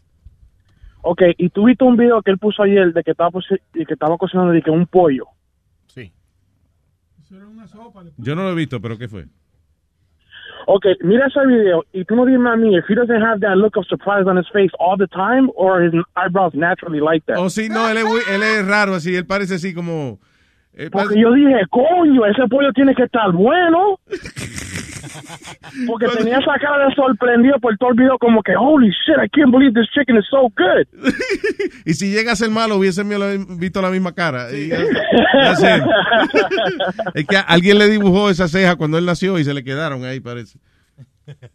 Ok, y tú viste un video que él puso ayer de que estaba, y que estaba cocinando de que un pollo. Sí. Yo no lo he visto, pero ¿qué fue? Ok, mira ese video y tú no dime a mí if he doesn't have that look of surprise on his face all the time or his eyebrows naturally like that. Oh, sí, no, él es, él es raro así. Él parece así como... eh, Porque parece- yo dije, coño, ese pollo tiene que estar bueno. Porque tenía esa cara de sorprendido por todo el video, como que, holy shit, I can't believe this chicken is so good. Y si llega a ser malo, hubiese visto la misma cara. It. es que alguien le dibujó esa ceja cuando él nació y se le quedaron ahí, parece.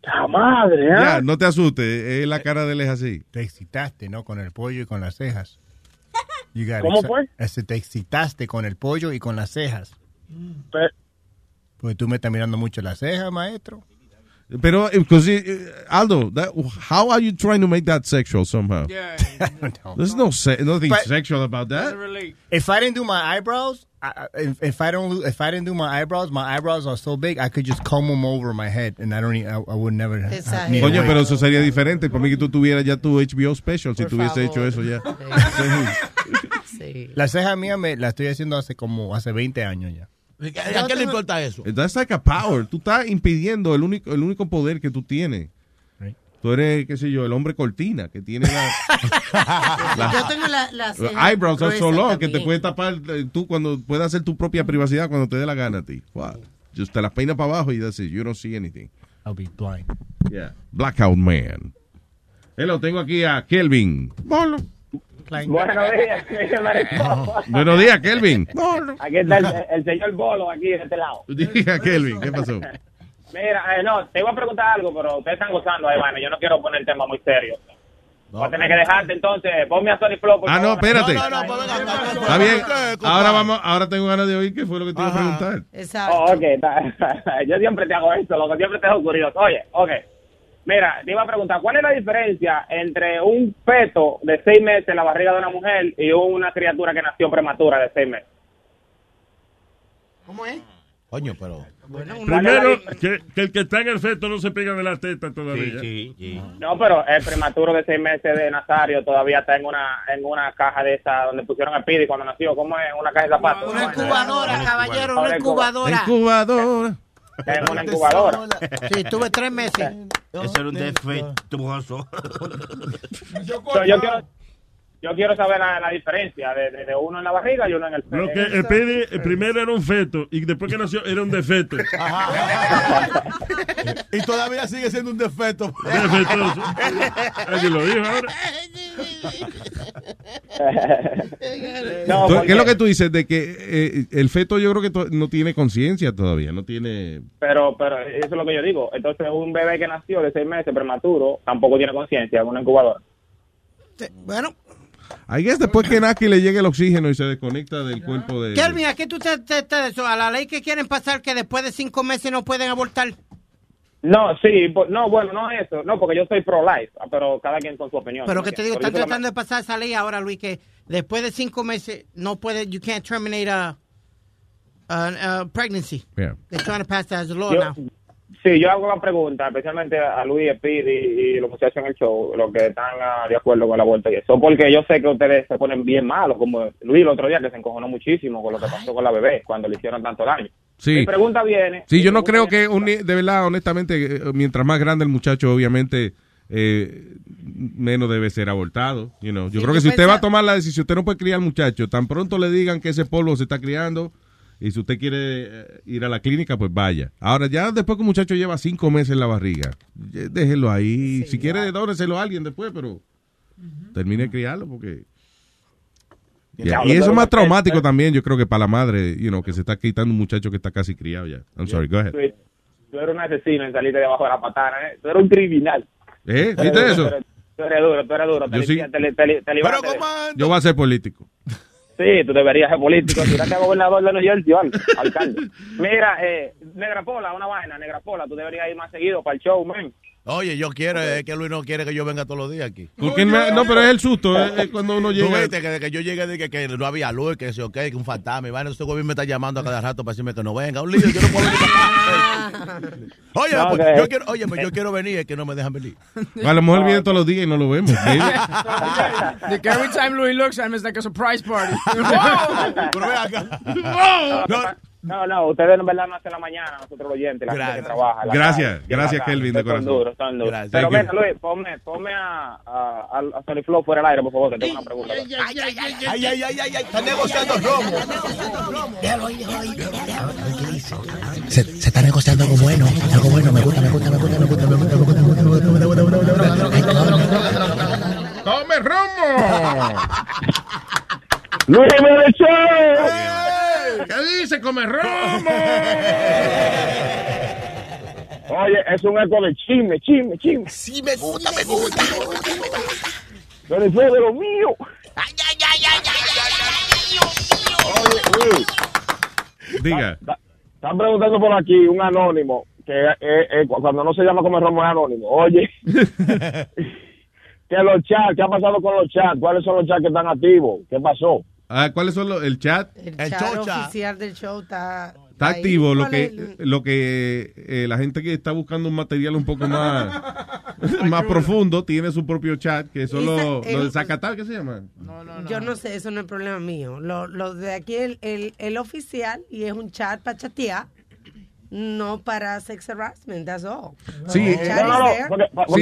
La madre, ¿eh? Ya, no te asustes, es la cara de él es así. Te excitaste, ¿no? Con el pollo y con las cejas. You got ¿Cómo fue? Te excitaste con el pollo y con las cejas. Porque tú me estás mirando mucho las cejas, maestro. Pero, eh, 'cause, eh, Aldo, that- how are you trying to make that sexual somehow? There's no se nothing But- sexual about that. If I didn't do my eyebrows, I, if, if I don't, if I didn't do my eyebrows, my eyebrows are so big, I could just comb them over my head, and I don't, need, I, I would never. need Coño, pero eso sería diferente. Para mí que tú tuvieras ya tu HBO special si Por favor. hecho eso ya. Sí. La ceja mía me la estoy haciendo hace como hace 20 años ya. ¿A qué le importa eso? That's like a power. Tú estás impidiendo el único, el único poder que tú tienes. Tú eres, qué sé yo, el hombre cortina que tiene la, Yo tengo la, la Los ceja eyebrows are so long que te puede tapar eh, tú cuando puedes hacer tu propia privacidad cuando te dé la gana a ti. Wow. Just te las peinas para abajo y it. You don't see anything. I'll be blind. Yeah. Blackout Man. Hello, tengo aquí a Kelvin. Bolo. Buenos días, señor. Buenos días, Kelvin. Aquí está el, el señor Bolo, aquí de este lado. Diga, Kelvin, ¿qué pasó? Mira, eh, no, te iba a preguntar algo, pero ustedes están gozando ahí, bueno, yo no quiero poner el tema muy serio. Voy a tener que dejarte entonces, ponme a Sony Flow, Ah, no, espérate. No, no, no, pues venga, Está bien. Ahora vamos, ahora tengo ganas de oír qué fue lo que te iba a preguntar. Exacto. Oh, yo siempre te hago esto, loco, siempre te hago curioso. Oye, ok. Mira, te iba a preguntar, ¿cuál es la diferencia entre un feto de seis meses en la barriga de una mujer y una criatura que nació prematura de seis meses? ¿Cómo es? Coño, pero. Primero, que, que el que está en el feto no se pega de la teta todavía. No, pero el prematuro de seis meses de Nazario todavía está en una en una caja de esa donde pusieron a Pidi cuando nació. ¿Cómo es? Una caja de zapatos. Una incubadora, caballero, una Una incubadora. Incubadora. En una incubadora. Sí, tuve tres meses. Eso era un defectuoso. So, yo quiero yo quiero saber la, la diferencia de, de- de uno en la barriga y uno en el Lo que el primero era un feto y después que nació era un defecto. y todavía sigue siendo un defecto. Defectuoso. Alguien lo dijo ahora. No, ¿Tú- porque- ¿Qué es lo que tú dices? De que eh, el feto yo creo que no tiene conciencia todavía, no tiene... Pero, pero eso es lo que yo digo. Entonces, un bebé que nació de seis meses prematuro tampoco tiene conciencia en una incubadora. Bueno, I guess después que Naki le llegue el oxígeno y se desconecta del cuerpo de... Kelvin, ¿a qué tú te, te- te- eso? ¿A la ley que quieren pasar que después de cinco meses no pueden abortar? No, sí, po- no, bueno, no eso, no, porque yo soy pro-life, ah, pero cada quien con su opinión. Pero ¿me que te digo, están tratando de pasar esa ley ahora, Luis, que después de cinco meses no puede, you can't terminate a, a- a pregnancy. Yeah. They're trying to pass that as a law Yo- now. Sí, yo hago la pregunta, especialmente a Luis, Speed y, y los muchachos en el show, los que están ah, de acuerdo con la vuelta y eso, porque yo sé que ustedes se ponen bien malos, como Luis el otro día que se encojonó muchísimo con lo que pasó con la bebé cuando le hicieron tanto daño. Sí. Mi pregunta viene... Sí, yo no creo que, un de verdad, honestamente, eh, mientras más grande el muchacho, obviamente, eh, menos debe ser abortado. You know. Yo Sí, creo que si usted va a tomar la decisión, usted no puede criar al muchacho. Tan pronto le digan que ese polvo se está criando y si usted quiere eh, ir a la clínica, pues vaya. Ahora, ya después que un muchacho lleva cinco meses en la barriga, déjelo ahí. si quiere, dóneselo a alguien después, pero termine de criarlo porque... Yeah, Y eso es pero más que- traumático también, yo creo que para la madre, you know, que se está quitando un muchacho que está casi criado ya. I'm sorry, go ahead. Tú, eres un asesino en salirte debajo de la patana, ¿eh? Tú eres un criminal. ¿Eh? ¿Viste eso? Tú eres, duro, tú eres duro. Te, Yo sí. de- Yo voy a ser político. Sí, tú deberías ser político, tirarte a gobernador de New Jersey, ¿vale? alcalde. Mira, eh, Negra Pola, una vaina, Negra Pola, tú deberías ir más seguido para el show, man. Oye, yo quiero, es que Luis no quiere que yo venga todos los días aquí. ¿Por qué me- no, pero es el susto, es, es cuando uno Tú llega. viste que, que yo llegué de que, que no había luz, que sé, ok, que un fantasma. Y bueno, ese gobierno me está llamando a cada rato para decirme que no venga. Un lío, yo no puedo venir. Oye, No, pues, que- yo quiero, oye, pues, yo quiero venir, es que no me dejan venir. A lo mejor viene todos los días y no lo vemos. Like every time Louis looks at him, it's like a surprise party. Pero ve acá. No, No, no, ustedes en verdad no hacen la mañana, nosotros los oyentes, la gente que trabaja. Gracias, gracias. Kelvin, de corazón. duros, son duros. Gracias. Pero mira. Luis, ponme, ponme a, a, Sony Flow fuera del aire, por favor, que tengo una pregunta. Ay, ay, ay, ay, ay, ay, está negociando romo. Déjalo ahí, déjalo ahí. A ver qué dice. Se, se está negociando algo bueno, algo bueno. Me gusta, me gusta, me gusta, me gusta, me gusta, me gusta, me gusta, me gusta, me gusta, me gusta, me gusta, me gusta. ¡Come romo! ¡Luis Show! ¿Qué dice, come romo? Oye, es un eco de chisme, chisme, chisme. Sí, me gusta, me gusta. Pero fue de lo mío. Ay, ay, ay, ay, ay, Oye, Luis, Diga. están preguntando por aquí un anónimo que eh, eh, cu- cuando no se llama como Romo es anónimo. Oye, que los chats, ¿qué ha pasado con los chats? ¿Cuáles son los chats que están activos? ¿Qué pasó? Ah, ¿Cuáles son los, el chat? El, chat oficial del show está... Está ahí. activo lo ¿Cuál que es el- lo que eh, la gente que está buscando un material un poco más más profundo tiene su propio chat que son los, el- los de Zacatal ¿qué se llama? Yo no sé, eso no es problema mío. Lo, lo de aquí, el, el, el oficial, y es un chat para chatear, no para sex harassment, that's all. Sí, El eh,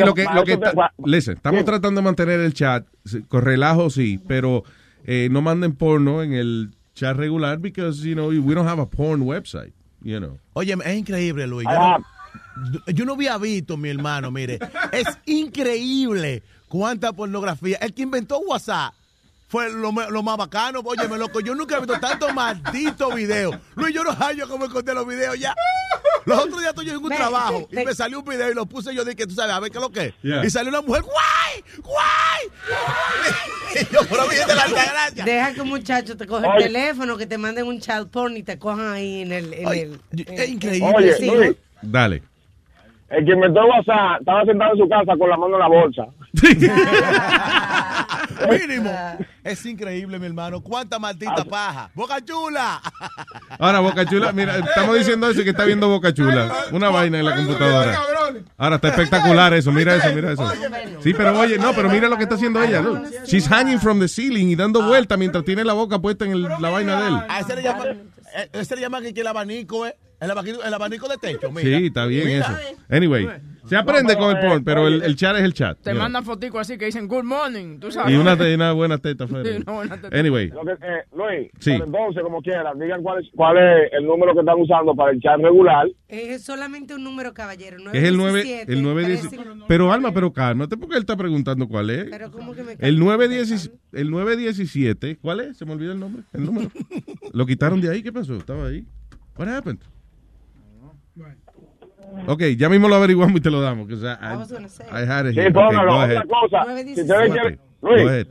lo que, lo que ta- listen, estamos tratando de mantener el chat con relajo sí, pero eh, no manden porno en el chat regular because you know we don't have a porn website, you know. Oye, es increíble, Luis. Yo Ah. no, yo no había visto, mi hermano, mire. Es increíble cuánta pornografía. El que inventó WhatsApp fue lo, me- lo más bacano. Oye, me loco, yo nunca he visto tantos malditos videos. Luis, yo no hallo cómo encontré los videos ya. Los otros días estoy yo en un trabajo y me salió un video y lo puse yo dije, tú sabes, a ver qué es lo que es. Yeah. Y salió una mujer, ¡guay! ¡guay! y yo, pero de la gracia. Deja que un muchacho te coge Oye. el teléfono, que te manden un child porn y te cojan ahí en el... En el es increíble. Oye, Sí, Luis, Dale. el que inventó WhatsApp estaba sentado en su casa con la mano en la bolsa. Mínimo. Es increíble, mi hermano. Cuánta maldita paja. Boca chula. Ahora Boca Chula, mira, estamos diciendo eso y que está viendo Boca Chula, una vaina en la computadora. Ahora está espectacular eso, mira eso, mira eso. Sí, pero oye, no, pero mira lo que está haciendo ella. look. She's hanging from the ceiling y dando vueltas mientras tiene la boca puesta en el- la vaina de él. A ese le llama, eh, ese le llama que el abanico, ¿eh? El abanico, el abanico de techo, mira. Sí, está bien Mira. eso. Anyway, se aprende con el porn, pero el, el chat es el chat. Te know. mandan foticos así que dicen good morning, tú sabes. Y una, una buena teta teta. Anyway, Lo que, eh, Luis, Sí. entonces, como quieran, digan cuál es, cuál es el número que están usando para el chat regular. Es solamente un número, caballero. es el 9, 917, el 910. Pero Alma, pero cálmate porque él está preguntando cuál es. Pero ¿cómo que me El 910, el 917, ¿cuál es? Se me olvidó el nombre, el número. Lo quitaron de ahí, ¿qué pasó? Estaba ahí. What happened? Ok, ya mismo lo averiguamos y te lo damos. que, o sea, I, I had it Sí. Okay, póngalo. go Otra ahead. cosa, si ustedes quieren, go Luis, ahead.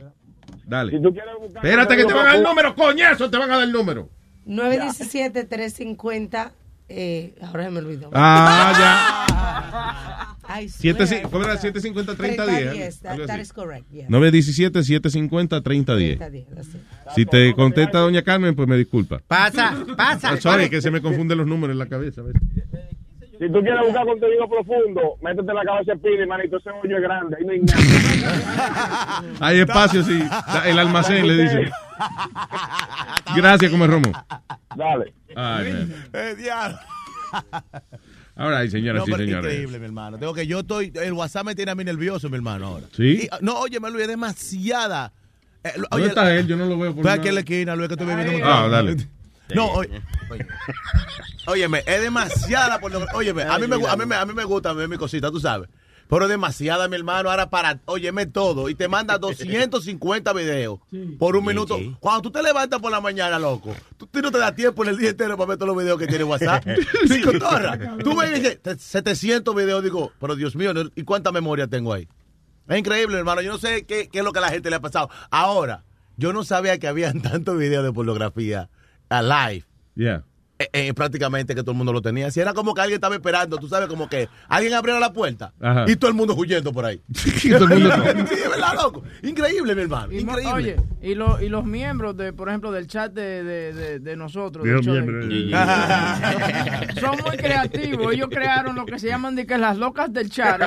Dale. si tú quieres buscar... Espérate que te van a dar el número, coñazo, te van a dar el número. 917-350. Eh, ahora se me olvidó. Ah, Ay, Siete, swear. ¿Cómo era? 750 30 30, 10. yes, that- is correct, yes. 917 750 30 10. 30, that's it. Si te contesta doña Carmen, pues me disculpa. Pasa, pasa. Ah, sorry, que se me confunden los números en la cabeza. a ver. Si tú quieres buscar contenido profundo, métete en la cabeza de Pili, manito, ese hoyo es grande, ahí no hay nada. Hay espacio, sí. El almacén le dice. Gracias, come romo. Dale. Ay, man. Eh, right, señoras No, y señores. increíble, mi hermano. Tengo que yo estoy, el WhatsApp me tiene a mí nervioso, mi hermano, ahora. ¿Sí? Y, no, oye, Luis, es demasiada. Eh, lo- ¿Dónde oye, está él? Yo no lo veo por Estoy aquí en la esquina, Luis, que estoy bebiendo Ah, dale. No, oye, oye. Óyeme, es demasiada pornografía. Óyeme, a mí, me, a, mí, me- a mí me gusta ver mi cosita, tú sabes. Pero es demasiada, mi hermano, ahora para, óyeme todo. Y te manda 250 videos por un minuto. Cuando tú te levantas por la mañana, loco, tú, tú no te da tiempo en el día entero para ver todos los videos que tiene WhatsApp. Sin cotorra. Tú ves y dices, 700 videos, digo, pero Dios mío. ¿y cuánta memoria tengo ahí? Es increíble, hermano. Yo no sé qué, qué es lo que a la gente le ha pasado. Ahora, yo no sabía que habían tantos videos de pornografía alive. Yeah. Eh, eh, prácticamente que todo el mundo lo tenía. Si era como que alguien estaba esperando, tú sabes, como que alguien abriera la puerta Ajá. y todo el mundo huyendo por ahí. sí, es verdad, loco. Increíble, mi hermano. Y Increíble. Oye, y, lo- y los miembros, de, por ejemplo, del chat de, de, de, de nosotros. Dios miembro. de- Son muy creativos. Ellos crearon lo que se llaman de que las locas del chat.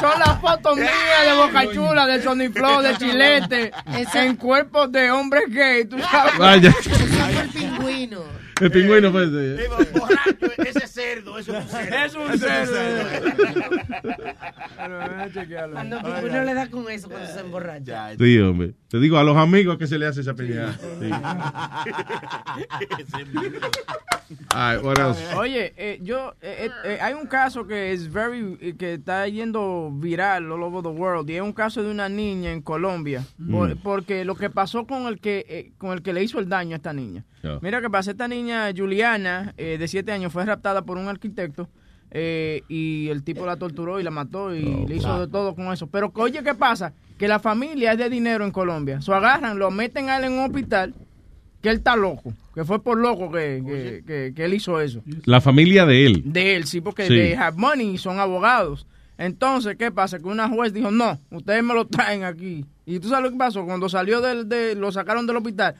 Son las fotos mías de Boca Chula, de Sony Flow, de Chilete, en cuerpos de hombres gay, tú sabes. Vaya. Fue el pingüino. El pingüino pues. eh. Eh, borracho, ese cerdo, eso es un cerdo. Es un cerdo. Eh. Cuando uno le da con eso cuando se emborracha. Sí, hombre. Te digo, a los amigos que se le hace esa pelea. Sí. All right, what else? Oye, eh, yo eh, eh, eh, hay un caso que es very eh, que está yendo viral all over the world y es un caso de una niña en Colombia por- Mm. porque lo que pasó con el que con el que le hizo el daño a esta niña. Mira que pasa esta niña Juliana de 7 años fue raptada por un arquitecto y el tipo la torturó y la mató y Oh, le hizo de todo con eso. Pero oye, ¿qué pasa? Que la familia es de dinero en Colombia. So agarran, lo meten a él en un hospital que él está loco, que fue por loco que, que- que- que él hizo eso. La familia de él. De él, sí, porque Sí. they have money y son abogados. Entonces, ¿qué pasa? Que una juez dijo, no, ustedes me lo traen aquí. Y tú sabes lo que pasó, cuando salió del, de, lo sacaron del hospital,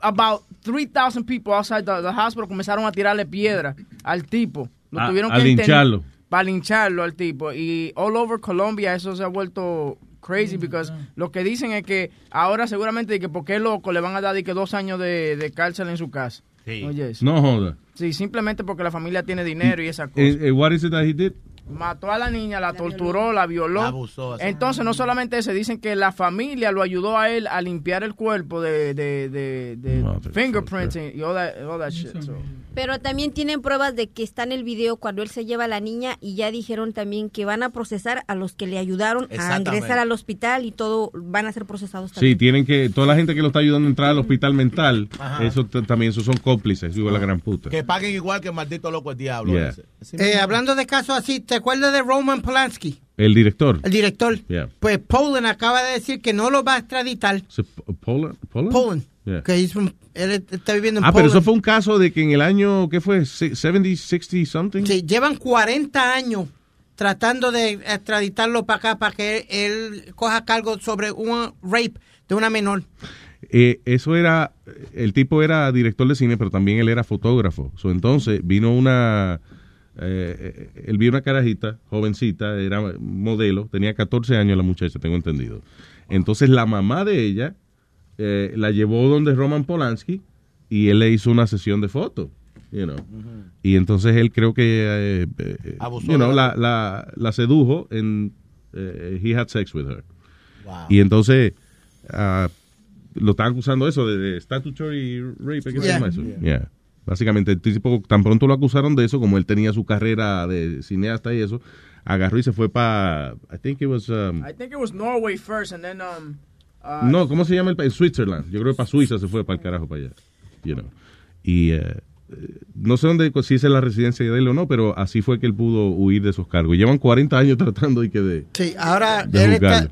about 3,000 people outside the, the hospital comenzaron a tirarle piedra al tipo. Lo A- tuvieron a que lincharlo. Para lincharlo al tipo. Y all over Colombia eso se ha vuelto crazy because lo que dicen es que ahora seguramente que porque es loco le van a dar de que dos años de, de cárcel en su casa. Oye, eso. No joda. Sí, simplemente porque la familia tiene dinero y esa cosa. Eh, eh, what is it that he did? Mató a la niña, la, torturó, la violó. La abusó, así. Entonces, no solamente eso, dicen que la familia lo ayudó a él a limpiar el cuerpo de, de, de, de fingerprints y all that, all that shit. so. Pero también tienen pruebas de que está en el video cuando él se lleva a la niña y ya dijeron también que van a procesar a los que le ayudaron a ingresar al hospital y todo van a ser procesados Sí, también. tienen que, toda la gente que lo está ayudando a entrar al hospital mental, Ajá. eso también, esos son cómplices, digo, la gran puta. Que paguen igual que el maldito loco el diablo. Yeah. Eh, hablando de casos así, ¿te acuerdas de Roman Polanski? El director. El director. Yeah. Pues Poland acaba de decir que no lo va a extraditar. So, Poland? Poland? Poland. Yeah. Que él está viviendo en Ah, pero eso fue un caso de que en el año, ¿qué fue? Se- 70, 60 something. Sí, llevan 40 años tratando de extraditarlo para acá para que él coja cargo sobre un rape de una menor. Eh, eso era, el tipo era director de cine, pero también él era fotógrafo. So, entonces vino una, eh, él vio una carajita, jovencita, era modelo, tenía 14 años la muchacha, tengo entendido. Entonces la mamá de ella eh, la llevó donde Roman Polanski y él le hizo una sesión de fotos. You know. Y entonces él creo que eh, eh, you know, la, la- la, sedujo en eh, he had sex with her. Wow. Y entonces ah, lo están acusando eso de, de statutory rape, ¿qué se Yeah. llama eso? Yeah. Básicamente, el tipo, tan pronto lo acusaron de eso, como él tenía su carrera de cineasta y eso, agarró y se fue para, I think it was, um, I think it was Norway first and then um uh, no, ¿cómo se llama el país? Switzerland. Yo creo que para Suiza se fue para el carajo para allá. You know. Y eh, no sé dónde, si esa es la residencia de él o no, pero así fue que él pudo huir de esos cargos. Llevan 40 años tratando y que de... Sí, ahora De él está-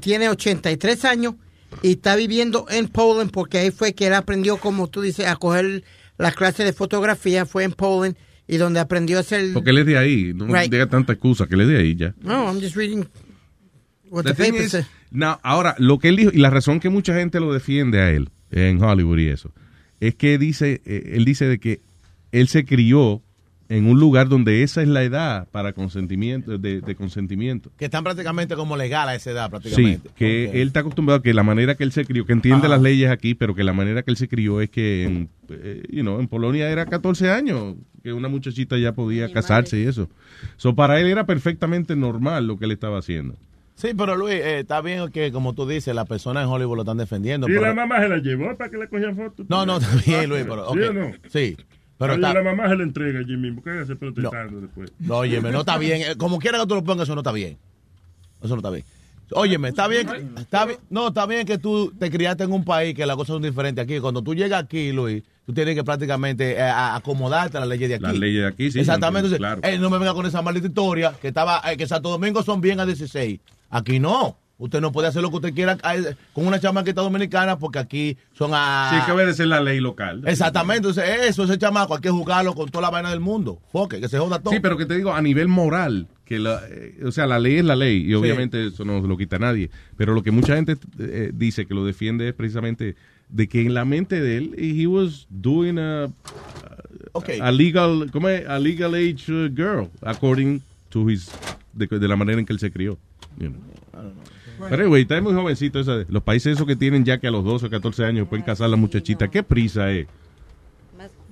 tiene 83 años y está viviendo en Poland porque ahí fue que él aprendió, como tú dices, a coger las clases de fotografía. Fue en Poland y donde aprendió a hacer... Porque él es de ahí, no Right. diga tanta excusa, que él es de ahí ya. No, I'm just reading what The the, paper says. Now, ahora, lo que él dijo, y la razón que mucha gente lo defiende a él en Hollywood y eso, es que dice, eh, él dice de que él se crió en un lugar donde esa es la edad para consentimiento, de, de consentimiento. Que están prácticamente como legal a esa edad, Sí, prácticamente. que Ok. él está acostumbrado a que la manera que él se crió, que entiende Ajá. las leyes aquí, pero que la manera que él se crió es que en, eh, you know, en Polonia era 14 años, que una muchachita ya podía casarse y eso. So, para él era perfectamente normal lo que él estaba haciendo. Sí, pero Luis, eh, está bien que, como tú dices, las personas en Hollywood lo están defendiendo. Y pero- la mamá se la llevó para que le cogían fotos. No, no, está bien, Luis, pero... ¿Sí ok. o no? Sí, pero Oye, está... la mamá se la entrega allí mismo. Cállate protestando después. No, óyeme, no está bien. Eh, Como quiera que tú lo pongas, eso no está bien. Eso no está bien. Óyeme, está bien, está bien, no, está bien que tú te criaste en un país que las cosas son diferentes aquí. Cuando tú llegas aquí, Luis, tú tienes que prácticamente eh, a- acomodarte a las leyes de aquí. Las leyes de aquí, sí, Exactamente. Entonces, claro. eh, no me venga con esa maldita historia que estaba, eh, que Santo Domingo son bien a 16. Aquí no. Usted no puede hacer lo que usted quiera eh, con una chamaquita dominicana porque aquí son a... Sí, que obedecer la ley local. Exactamente. Entonces, eso, ese chamaco, hay que jugarlo con toda la vaina del mundo. Foque, que se joda todo. Sí, pero que te digo, a nivel moral, que la, eh, o sea, la ley es la ley y obviamente eso no lo quita nadie. Pero lo que mucha gente eh, dice que lo defiende es precisamente de que en la mente de él, he was doing a, a legal, ¿cómo es? A legal age uh, girl, according to his, de, de la manera en que él se crió. you know. Pero, güey, está muy jovencito. esa los países esos que tienen ya que a los 12 o 14 años pueden casar a la muchachita. ¿Qué prisa es?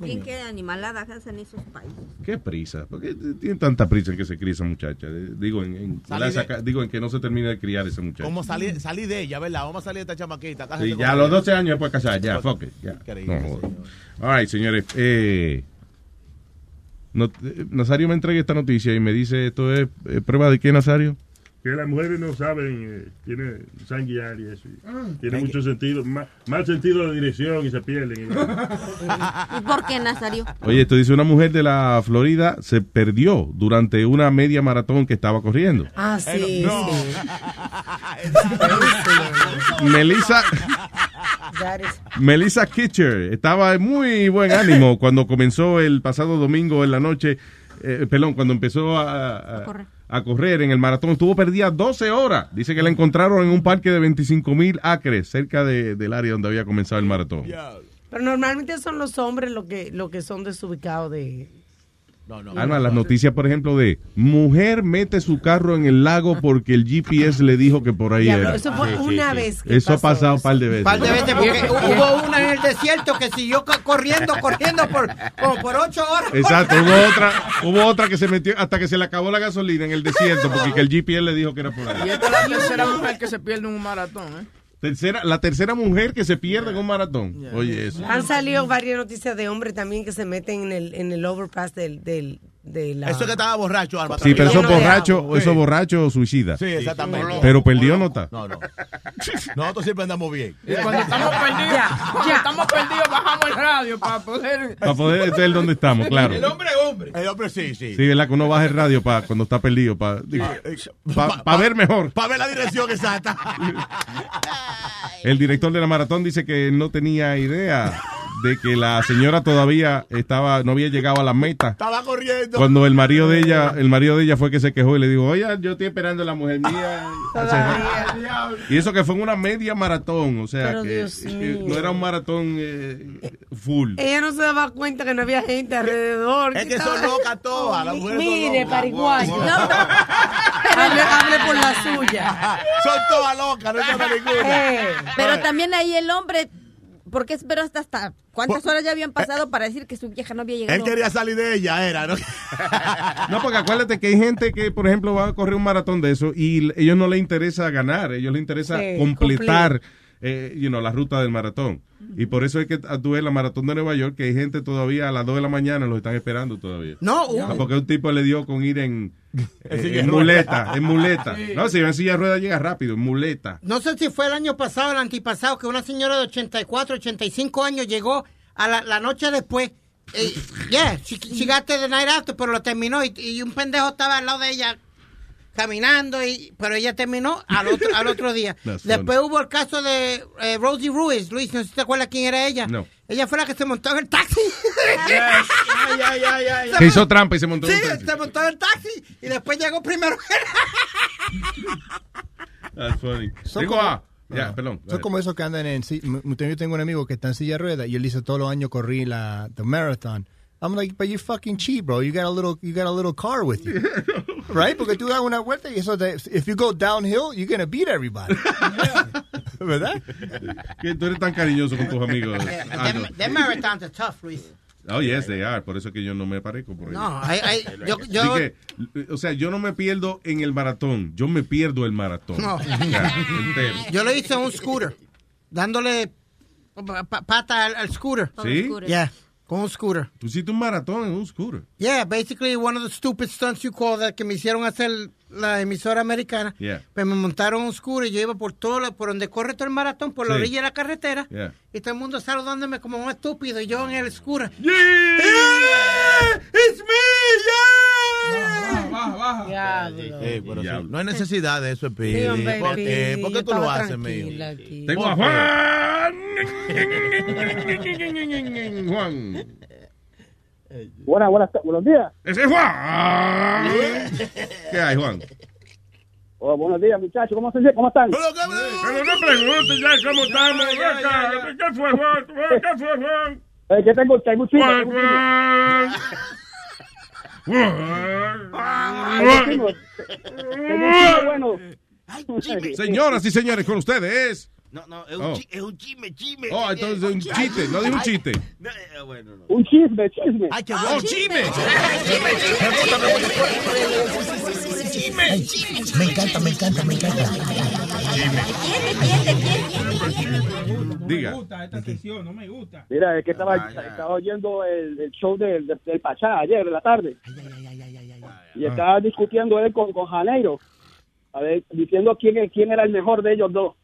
¿Quién qué animalada hacen esos países? ¿Qué prisa? ¿Por qué tienen tanta prisa en que se críe esa muchacha? Eh, Digo en, en- Salí la de- saca- digo, en que no se termine de criar esa muchacha. ¿Cómo salí, salí de ella, verdad? Vamos a salir de esta chamaquita. Sí, ya a los 12 años después casar, ya, fuck it, ya. Increíble, No jodas. All right, señores. Eh, no- eh, Nazario me entrega esta noticia y me dice, ¿esto es eh, prueba de qué, Nazario? Que las mujeres no saben, eh, tiene sanguiar y eso. y Ah. Tiene mucho sentido, ma- mal sentido de dirección y se pierden. ¿Y por qué, Nazario? Oye, esto dice una mujer de la Florida se perdió durante una media maratón que estaba corriendo. Ah, sí, Melissa, That is- Melissa Kitcher estaba en muy buen ánimo cuando comenzó el pasado domingo en la noche, eh, perdón, cuando empezó a, a- a correr en el maratón. Estuvo perdida 12 horas. Dice que la encontraron en un parque de 25 mil acres cerca de- del área donde había comenzado el maratón. Pero normalmente son los hombres los que, lo que son desubicados de... No, no. Alma, las noticias, por ejemplo, de mujer mete su carro en el lago porque el GPS le dijo que por ahí era. eso fue una vez que Eso ha pasado un par de veces. par de veces porque hubo una en el desierto que siguió co- corriendo, corriendo por como por ocho horas. Exacto, hubo otra, hubo otra que se metió hasta que se le acabó la gasolina en el desierto porque que el GPS le dijo que era por Y ahí. esta es la tercera mujer que se pierde en un maratón, ¿eh? Tercera, la tercera mujer que se pierde en un maratón. Oye, eso. Han salido varias noticias de hombres también que se meten en el, en el overpass del, del, de la... Eso es que estaba borracho, Alma. Sí, pero eso borracho, eso borracho suicida. Sí, exactamente. Pero perdió no está. No, no. Nosotros siempre andamos bien. Y cuando estamos perdidos, cuando estamos perdidos bajamos el radio para poder... Para poder ser donde estamos, claro. El hombre es hombre. El hombre sí, sí. Sí, ¿verdad? Que uno baja el radio para cuando está perdido, para ver mejor. Para ver la dirección exacta. El director de la maratón dice que no tenía idea de que la señora todavía estaba, no había llegado a la meta. Estaba corriendo. Cuando el marido de ella, el marido de ella fue que se quejó y le dijo, oye, yo estoy esperando a la mujer mía. Y eso que fue en una media maratón, o sea, que, que mío. no era un maratón eh, full. Ella no se daba cuenta que no había gente alrededor. Es que son locas todas, las mujeres Mire, pariguayo. Wow, wow. hable, hable por la suya. Son todas locas, no llama ninguna. Eh, Pero también ahí el hombre, ¿por qué esperó hasta, hasta cuántas horas ya habían pasado para decir que su vieja no había llegado? Él quería salir de ella, era, ¿no? No, porque acuérdate que hay gente que, por ejemplo, va a correr un maratón de eso y ellos no les interesa ganar, ellos les interesa Sí, completar eh, you know, la ruta del maratón. Y por eso es que tú ves la maratón de Nueva York, que hay gente todavía a las 2 de la mañana, los están esperando todavía. No, Ah, porque un tipo le dio con ir en, eh, en ruedas. muleta, en muleta. Sí. No, si en silla de ruedas llega rápido, en muleta. No sé si fue el año pasado o el antipasado que una señora de 84, 85 años llegó a la, la noche después. Eh, yeah, she, she got the night after, pero lo terminó y, y un pendejo estaba al lado de ella caminando, y, pero ella terminó al otro, al otro día. Después hubo el caso de eh, Rosie Ruiz. Luis, no sé si te acuerdas quién era ella. No. Ella fue la que se montó en el taxi. Ay, ay, ay, ay. Que hizo trampa y se montó en Sí, un taxi. se montó en el taxi y después llegó primero. That's funny. Digo, como- ah, ya, perdón. Son como esos que andan en... Yo tengo un amigo que está en silla de ruedas y él dice todos los años corrí la the marathon. I'm like, but you're fucking cheap, bro. You got a little, you got a little car with you, right? Porque tú das una vuelta y eso, if you go downhill, you're gonna beat everybody, ¿verdad? Que tú eres tan cariñoso con tus amigos. Ah, no. Them, them marathons are tough, Luis. Oh, yes, they are. Por eso que yo no me parezco por ahí. No, hay- hay- yo- yo- que, o sea, yo no me pierdo en el maratón. Yo me pierdo el maratón. No. Ya. Yo lo hice en un scooter, dándole pa- pa- pata al, al scooter. ¿Sí? Yeah, con un scooter. Tú hiciste un maratón en un scooter. Yeah, basically one of the stupid stunts you call that que me hicieron hacer la emisora americana. Yeah. Pues me montaron un scooter y yo iba por todo, por donde corre todo el maratón, por la Sí. orilla de la carretera. Yeah. Y todo el mundo saludándome como un estúpido y yo en el scooter. ¡It's Baja, baja, baja. Diablo. Eh, pero sí, no hay necesidad de eso, Speedy. Sí, hombre, ¿Por qué? ¿Por qué tú lo haces, mío? Tengo a Juan. Juan. Buenas, buenas, buenos días. Ese es Juan. ¿Qué hay, Juan? Oh, buenos días, muchachos. ¿Cómo, se, ¿Cómo están? Pero no preguntes ya cómo estamos. ¿Qué fue, Juan? ¿Qué fue, Juan? Eh, ¿Qué tengo? Tengo un Juan. Juan. Bueno. Señoras y señores, con ustedes, No, no, es un, Oh. chi- es un chisme, chisme. Oh, entonces es un chiste, no dijo un chiste. No, eh, bueno, no. Un chisme, chisme. Ay, qué Oh, chisme. Ay, me encanta, me encanta, me encanta. Diga. Me gusta esta sesión, no me gusta. Mira, es que estaba, estaba oyendo el, el show del, del, del Pachá ayer en la tarde. Y estaba discutiendo él con, con Janeiro, a ver, diciendo quién, quién era el mejor de ellos dos.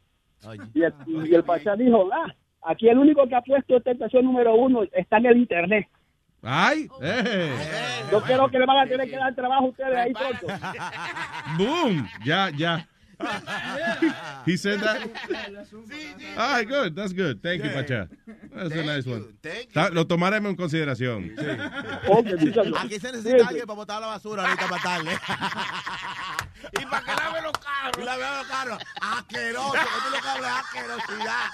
Y el, y el Pachá dijo, ah, aquí el único que ha puesto tentación número uno está en el internet. Ay, eh. Yo creo que le van a tener que dar trabajo a ustedes ahí pronto. Boom. Ya, ya. He said that. All right, good. That's good. Thank you, Pacha. That's a nice one. Ta- Lo tomaremos en consideración. Aquí se necesita alguien para botar la basura ahorita para tarde. y para que lave los carros. Y lave los carros. Asqueroso. Que tú lo que hablas es asquerosidad.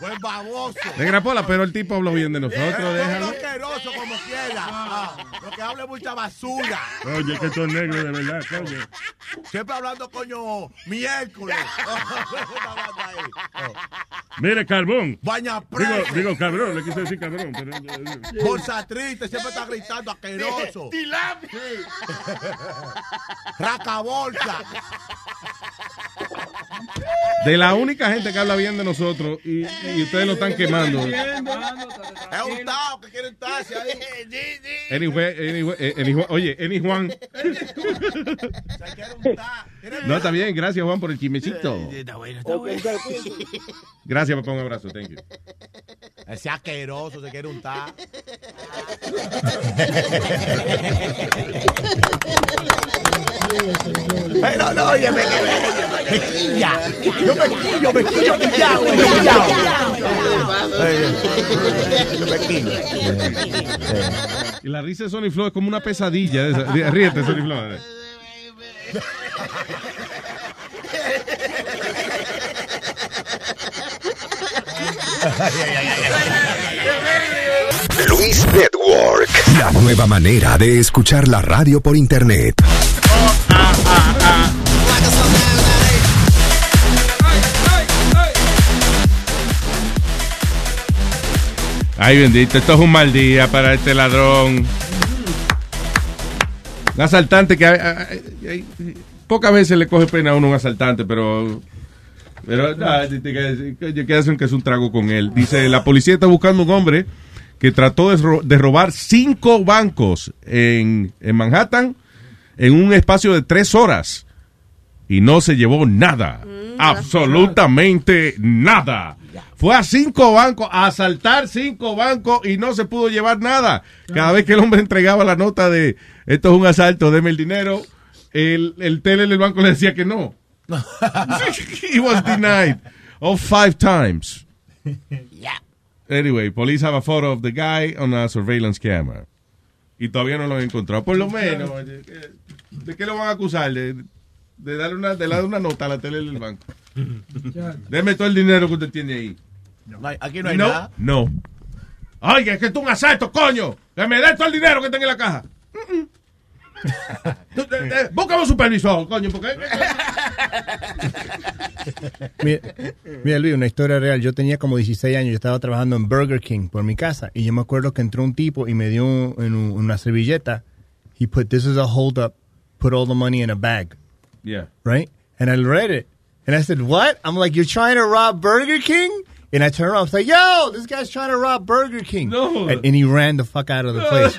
Buen baboso. Negra Pola, pero el tipo habló bien de nosotros, no, déjalo. asqueroso como quiera. Ah, lo que hable mucha basura. Oye, que son negros de verdad, coño. Siempre hablando, coño, miércoles. Mire, carbón. Baña Digo, presa. digo cabrón, le quise decir cabrón. Pero, Bolsa triste, siempre está gritando asqueroso. Raca bolsa. De la única gente que habla bien de nosotros y, y ustedes lo están quemando. Es un tao que quiere estarse ahí. Anyway, anyway, eh, anyway, oye, Eni Juan. No, está bien. Gracias, Juan, por el chismecito. Gracias, papá. Un abrazo. Thank you. Ese asqueroso se quiere untar. Pero no, oye, me me quilla. Yo me quillo, me quillo quillao, me quillao. Yo me quillo. Y la risa de Sony Flow es como una pesadilla. Ríete, Sony Flow. Luis Network. La nueva manera de escuchar la radio por internet. Ay, bendito, esto es un mal día para este ladrón. Un asaltante que... pocas veces le coge pena a uno un asaltante, pero... Pero ah, te- que hacen que es un trago con él. Dice, la policía está buscando un hombre que trató de, ro- de robar cinco bancos en, en Manhattan en un espacio de tres horas y no se llevó nada. Absolutamente nada. Fue a cinco bancos, a asaltar cinco bancos y no se pudo llevar nada. Cada vez que el hombre entregaba la nota de esto es un asalto, deme el dinero, el, el tele del banco le decía que no. He was denied all five times. Anyway, police have a photo of the guy on a surveillance camera. Y todavía no lo han encontrado. Por lo menos, oye, ¿qué- ¿de qué lo van a acusar? De, de darle una, de darle una nota a la tele del banco. Deme todo el dinero que usted tiene ahí. No hay- aquí no hay no, nada. No. Oye, es que es un asalto, coño. Que me dé todo el dinero que tenga en la caja. Búscame un supervisor, coño, porque... Mira, mira, Luis, una historia real. Yo tenía como 16 años, yo estaba trabajando en Burger King por mi casa y yo me acuerdo que entró un tipo y me dio un- en un- una servilleta. He put, this is a hold up, put all the money in a bag, Yeah. right? And I read it and I said, what? I'm like, you're trying to rob Burger King? And I turned around, I was like, yo, this guy's trying to rob Burger King. No. And, and he ran the fuck out of the place.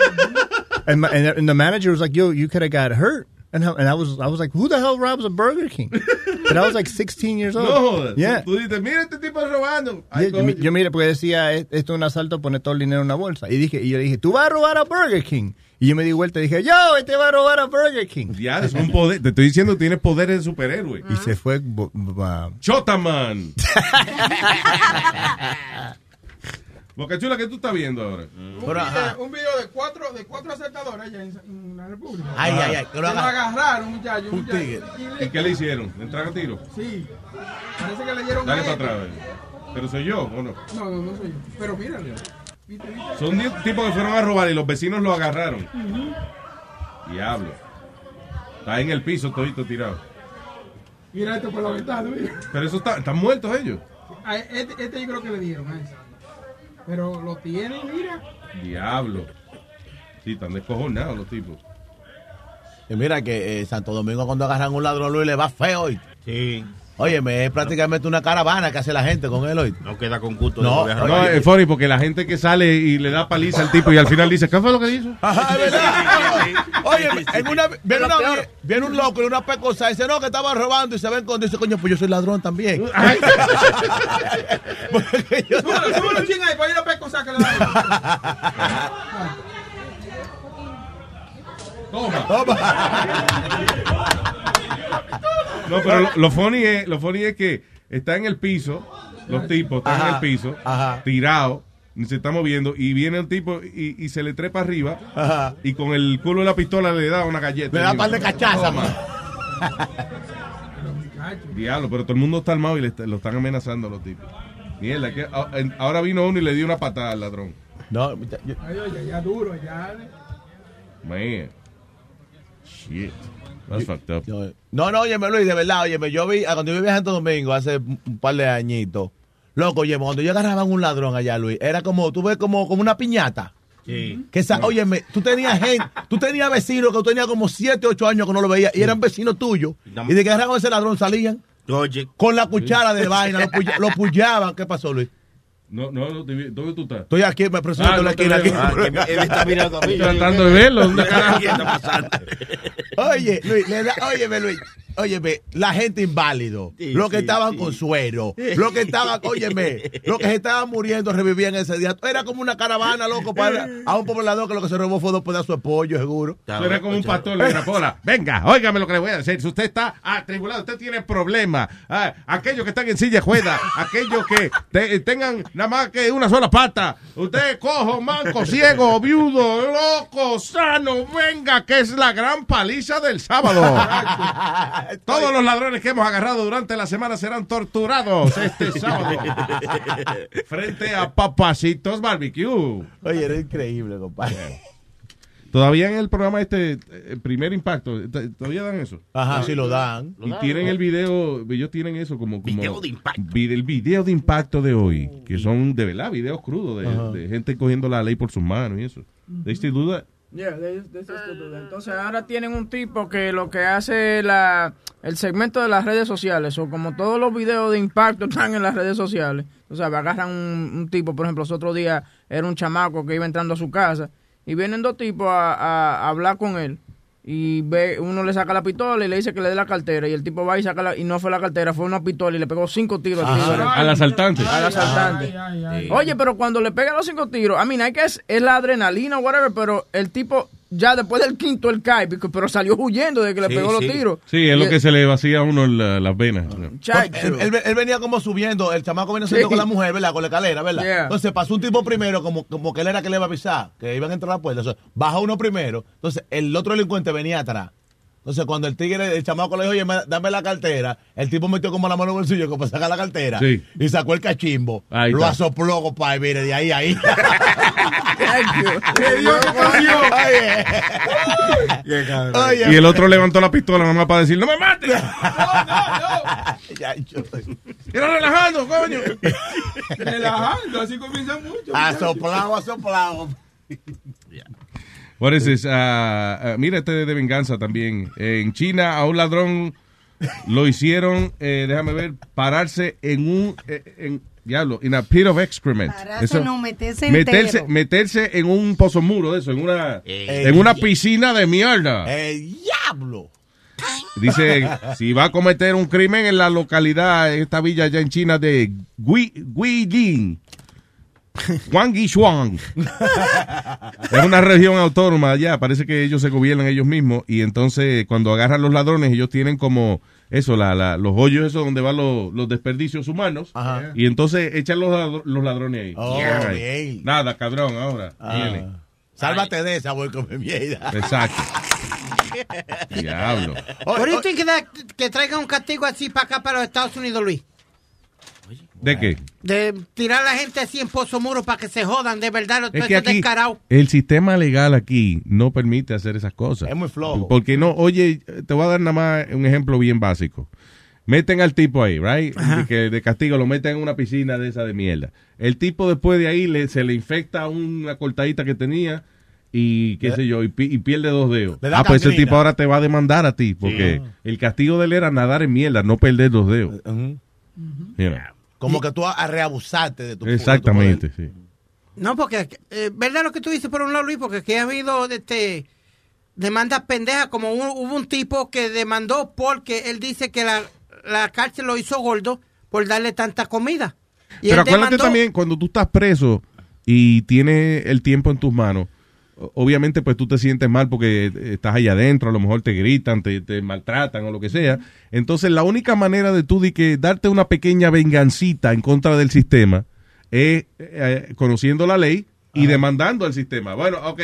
and, my, and, and the manager was like, yo, you could have got hurt. And, I- and I was I was like, who the hell robs a Burger King? But I was like 16 years old. No. Yeah. Tú dices, mira este tipo robando. Yeah, yo, yo mira, porque decía, "Es- esto es un asalto, pone todo el dinero en una bolsa. Y dije, y yo dije, tú vas a robar a Burger King. Y yo me di vuelta y dije, yo, este va a robar a Burger King. Ya, es un poder. Te estoy diciendo, tienes poderes de superhéroe. Y se fue. Chotaman. Boca Chula, ¿qué tú estás viendo ahora? Un, video, un video de cuatro, de cuatro asaltadores allá en, en la República. Ay, ay, ay, que lo agarraron, muchachos. Un muchacho. tigre. Y ¿Y qué le hicieron? ¿Le entraron a tiro? Sí. Parece que le dieron Dale para atrás. ¿Pero soy yo o no? No, no, no soy yo. Pero mírale. Son tipos que fueron a robar y los vecinos lo agarraron. Diablo. Está en el piso todito tirado. Mira esto por la ventana, mira. Pero eso está, están muertos ellos. A este, este yo creo que le dieron a ese. Pero lo tienen, mira. Diablo. Sí, están descojonados los tipos. Y mira que eh, Santo Domingo cuando agarran un ladrón Luis le va feo hoy. Sí. Óyeme, es prácticamente una caravana que hace la gente con él hoy. No queda con gusto. No, de No, es funny porque la gente que sale y le da paliza al tipo y al final dice, ¿qué fue lo que hizo? Ajá, es verdad. Oye, en una, viene, una- viene un loco y una pecosa y dice, no, que estaba robando y se ven con dice, coño, pues yo soy ladrón también. Súbelo, súbelo, ching ahí, para ir a pesco, sácale la No, pero lo, lo funny es, lo funny es que está en el piso, los tipos están en Ajá, el piso, tirados, ni se está moviendo, y viene el tipo y, y se le trepa arriba, Ajá. y con el culo de la pistola le da una galleta. Le da un par de cachazas, Toma. Diablo, pero todo el mundo está armado y le está- lo están amenazando a los tipos. Mierda, que a- en- ahora vino uno y le dio una patada al ladrón. No, Ay, oye, ya duro, ya. Man. Shit. That's fucked up. No, no, óyeme, Luis, de verdad, óyeme, yo vi, cuando yo vivía en Santo Domingo hace un par de añitos, loco, óyeme, cuando yo agarraba un ladrón allá, Luis, era como, tú ves, como, como una piñata. Sí. Que esa, óyeme, tú tenías gente, tú tenías vecinos que tú tenías como 7, 8 años que no lo veías y eran vecinos tuyos. Y de que agarraban ese ladrón salían Oye. con la cuchara de vaina, lo, puya- lo puyaban. ¿Qué pasó, Luis? No, no, ¿dónde tú estás? Estoy aquí, me presento Ah, la no esquina veo. Ah, él está mirando a mí. Estoy tratando de verlo, ¿dónde carajo? ¿Qué está pasando? Oye, Luis, le da- óyeme, Luis. Óyeme, la gente inválido, Sí, los que sí, estaban sí. con suero, los que estaban, óyeme, los que se estaban muriendo revivían ese día. Era como una caravana, loco, para a un poblador que lo que se robó fue dos pedazos de pollo, seguro. Era como un pastor de grapola. Venga, óigame lo que le voy a decir. Si usted está atribulado, usted tiene problemas. Ah, aquellos que están en silla de juega, aquellos que te- tengan nada más que una sola pata. Usted cojo, manco, ciego, viudo, loco, sano. Venga, que es la gran paliza del sábado. Todos los ladrones que hemos agarrado durante la semana serán torturados este sábado. Frente a Papacitos Barbecue. Oye, era increíble, compadre. Todavía en el programa este, el primer impacto, todavía dan eso. Ajá, sí lo dan. Y tienen el video, ellos tienen eso como... como video de impacto. el video de impacto de hoy, que son de verdad videos crudos de gente cogiendo la ley por sus manos y eso. They still do that? Yeah, they- they used to do that. Entonces ahora tienen un tipo que lo que hace la, el segmento de las redes sociales, o como todos los videos de impacto están en las redes sociales, o sea, agarran un, un tipo, por ejemplo, los otros días era un chamaco que iba entrando a su casa y vienen dos tipos a, a- a hablar con él y ve uno le saca la pistola y le dice que le dé la cartera y el tipo va y saca la, y no fue la cartera, fue una pistola y le pegó cinco tiros al. Al asaltante. Al asaltante. Oye, pero cuando le pega los cinco tiros, a mí hay que es, es la adrenalina o whatever, pero el tipo ya después del quinto él cae, pero salió huyendo de que le Sí, pegó sí. los tiros. Sí, es Y lo que se le vacía a uno la- las venas. Porque Él, él- él venía como subiendo, el chamaco venía subiendo Sí. con la mujer, ¿verdad? Con la escalera, ¿verdad? Yeah. Entonces pasó un tipo primero, como, como que él era que le iba a avisar, que iban a entrar a la puerta. Baja uno primero, entonces el otro delincuente venía atrás. Entonces, cuando el tigre, el chamaco le dijo, oye, me- dame la cartera, el tipo metió como la mano en el bolsillo como para sacar la cartera. Sí. Y sacó el cachimbo. Ahí lo está. asopló, compadre, mire, de ahí a ahí. ¡Qué Dios que cogió! Oye. Y el otro levantó la pistola nada más para decir, no me mates. Ya, yo- Quiero relajando, coño. Relajando, así comienzan mucho. Asoplado, asoplado. What is this? Ah, ah, mira este de venganza también. En China a un ladrón lo hicieron, eh, déjame ver, pararse en un, eh, en, diablo, in a pit of excrement. Pararse, no, meterse meterse, entero. meterse en un pozo muro de eso, en una, Eh. en una piscina de mierda. ¡El diablo! Dice, si va a cometer un crimen en la localidad, en esta villa allá en China de Gui, Guilin, Huangishuang. es una región autónoma allá, parece que ellos se gobiernan ellos mismos y entonces cuando agarran los ladrones ellos tienen como eso, la, la- los hoyos esos donde van los, los desperdicios humanos Ajá. y entonces echan los, los ladrones ahí. Oh, ahí. Nada, cabrón, ahora. Ah. Viene. Sálvate de esa, voy con mi mierda. Exacto. Diablo. Think that- que traigan un castigo así para acá, para los Estados Unidos, Luis? ¿De qué? De tirar a la gente así en pozo muro para que se jodan, de verdad, los Es que aquí descarados. el sistema legal aquí no permite hacer esas cosas. Es muy flojo. Porque no, oye, te voy a dar nada más un ejemplo bien básico. Meten al tipo ahí, right? Y que de castigo lo meten en una piscina de esa de mierda. El tipo después de ahí le, se le infecta una cortadita que tenía y qué sé yo, y, pi- y pierde dos dedos. Ah, pues ese tipo ahora te va a demandar a ti, porque el castigo de él era nadar en mierda, no perder dos dedos. You know. Como que tú reabusarte de tu Exactamente, sí. No, porque eh, verdad lo que tú dices por un lado, Luis, porque aquí ha habido este demandas pendejas, como un- hubo un tipo que demandó porque él dice que la, la cárcel lo hizo gordo por darle tanta comida. Y Pero acuérdate demandó- también, cuando tú estás preso y tienes el tiempo en tus manos, obviamente pues tú te sientes mal porque estás allá adentro, a lo mejor te gritan, te, te maltratan o lo que sea. Entonces la única manera de tú de que darte una pequeña vengancita en contra del sistema es eh, conociendo la ley y demandando al sistema. Bueno, ok,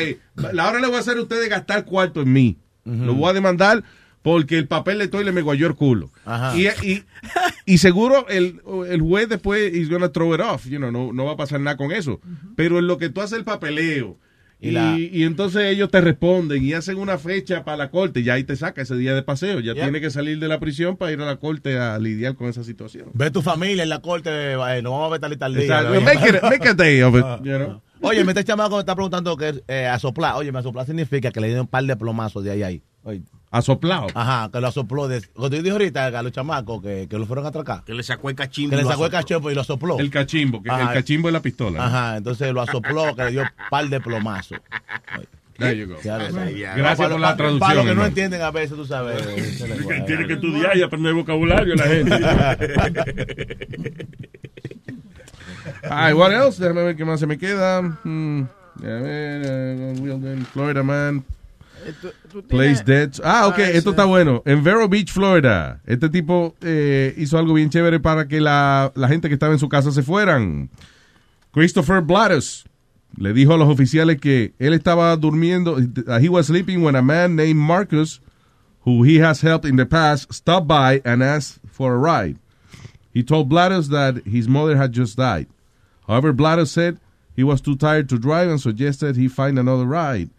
la hora le voy a hacer a ustedes gastar cuarto en mí. Lo voy a demandar porque el papel de toile me guayó el culo. Ajá. Y, y, y seguro el, el juez después is gonna throw it off, you know, no, no va a pasar nada con eso. Pero en lo que tú haces el papeleo y, Y la- y entonces ellos te responden y hacen una fecha para la corte, ya ahí te saca ese día de paseo, ya Yep. tiene que salir de la prisión para ir a la corte a lidiar con esa situación. Ve tu familia en la corte, eh, no vamos a ver tal y tal día. A. Oye, me está chamaco me está preguntando que es eh, asoplar. Oye, me asoplar significa que le dieron un par de plomazos de ahí a ahí. Oye. Asoplado. Ajá, que lo asopló. De, lo que yo dije ahorita a los chamacos que, que lo fueron a atracar. Que le sacó el cachimbo. Que le sacó el cachimbo y lo sopló. El cachimbo, que Ajá. el cachimbo es la pistola. ¿no? Ajá, entonces lo asopló, que le dio un par de plomazos. There you go. Gracias Para- por la para- traducción, Para los que no entienden a veces, tú sabes. Tiene que estudiar y aprender vocabulario la gente. Ay, what else? Déjame ver qué más se me queda. Hmm, déjame ver, Wilden, Florida Man. Place Dead. Ah, ok, esto está bueno. En Vero Beach, Florida, este tipo eh, hizo algo bien chévere para que la, la gente que estaba en su casa se fueran. Christopher Blattus le dijo a los oficiales que él estaba durmiendo. uh, He was sleeping when a man named Marcus, who he has helped in the past, stopped by and asked for a ride. He told Blattus that his mother had just died. However, Blattus said he was too tired to drive and suggested he find another ride.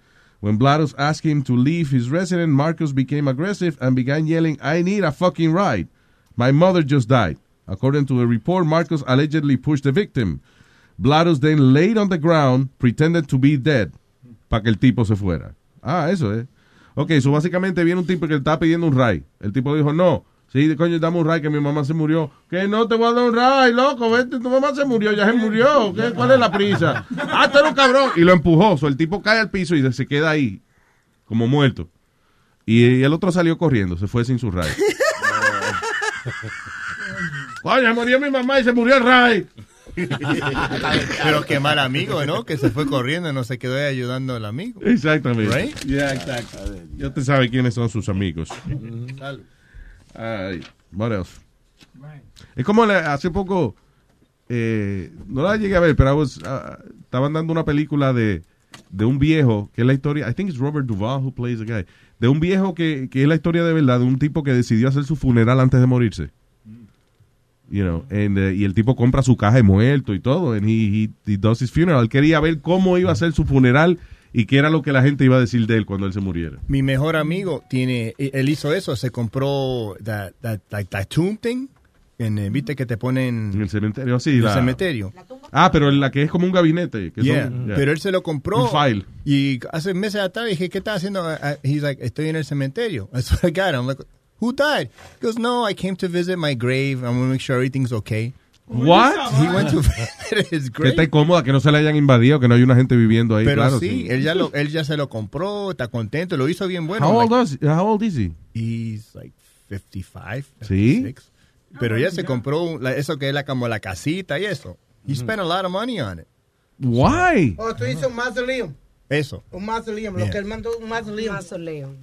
When Blattus asked him to leave his residence, Marcus became aggressive and began yelling, I need a fucking ride. My mother just died. According to a report, Marcus allegedly pushed the victim. Blattus then laid on the ground, pretended to be dead, para que el tipo se fuera. Ah, eso es. Ok, so básicamente viene un tipo que le está pidiendo un ride. El tipo dijo, no, sí, coño, dame un ride que mi mamá se murió. Que no te voy a dar un ride, loco, vete, tu mamá se murió, ya se murió. ¿Qué, ¿Cuál es la prisa? Ah, tú eres un cabrón. Y lo empujó, so el tipo cae al piso y se queda ahí, como muerto. Y el otro salió corriendo, se fue sin su ride. Coño, murió mi mamá y se murió el ride. Pero qué mal amigo, ¿no? Que se fue corriendo y no se quedó ahí ayudando al amigo. Exactamente. Right? Yeah, exacto. Ya usted sabe quiénes son sus amigos. Ay, what else? Es como la- hace poco, eh, no la llegué a ver, pero I was, ah, estaban dando una película de, de un viejo, que es la historia, I think it's Robert Duvall who plays the guy, de un viejo que, que es la historia de verdad, de un tipo que decidió hacer su funeral antes de morirse. You know, and, eh, y el tipo compra su caja de muerto y todo, and he, he, he does his funeral. Él quería ver cómo iba a ser su funeral y qué era lo que la gente iba a decir de él cuando él se muriera. Mi mejor amigo tiene, él hizo eso, se compró that, that, like, that tomb thing, en, eh, viste que te ponen En el cementerio, sí. en el la- cementerio. Ah, pero la que es como un gabinete. Que Yeah, son- yeah. Pero él se lo compró. Un file. Y hace meses atrás dije, ¿qué estás haciendo? Uh, He's like, estoy en el cementerio. That's what I got. I'm like, who died? He goes, no, I came to visit my grave. I'm going to make sure everything's okay. What? He went to Que está incómoda, que no se le hayan invadido, que no hay una gente viviendo ahí. Pero claro, sí, Él, ya lo, él ya se lo compró, está contento, lo hizo bien bueno. How, old like- is, how old is he? He's like 55. ¿Sí? 56. Pero ya se compró la- eso que es la, como la casita y eso. He spent a lot of money on it. Why? Oh, tú dices un mausoleo. Eso. Un mausoleo. Lo Yeah. que él mandó, un mausoleo. Mausoleo.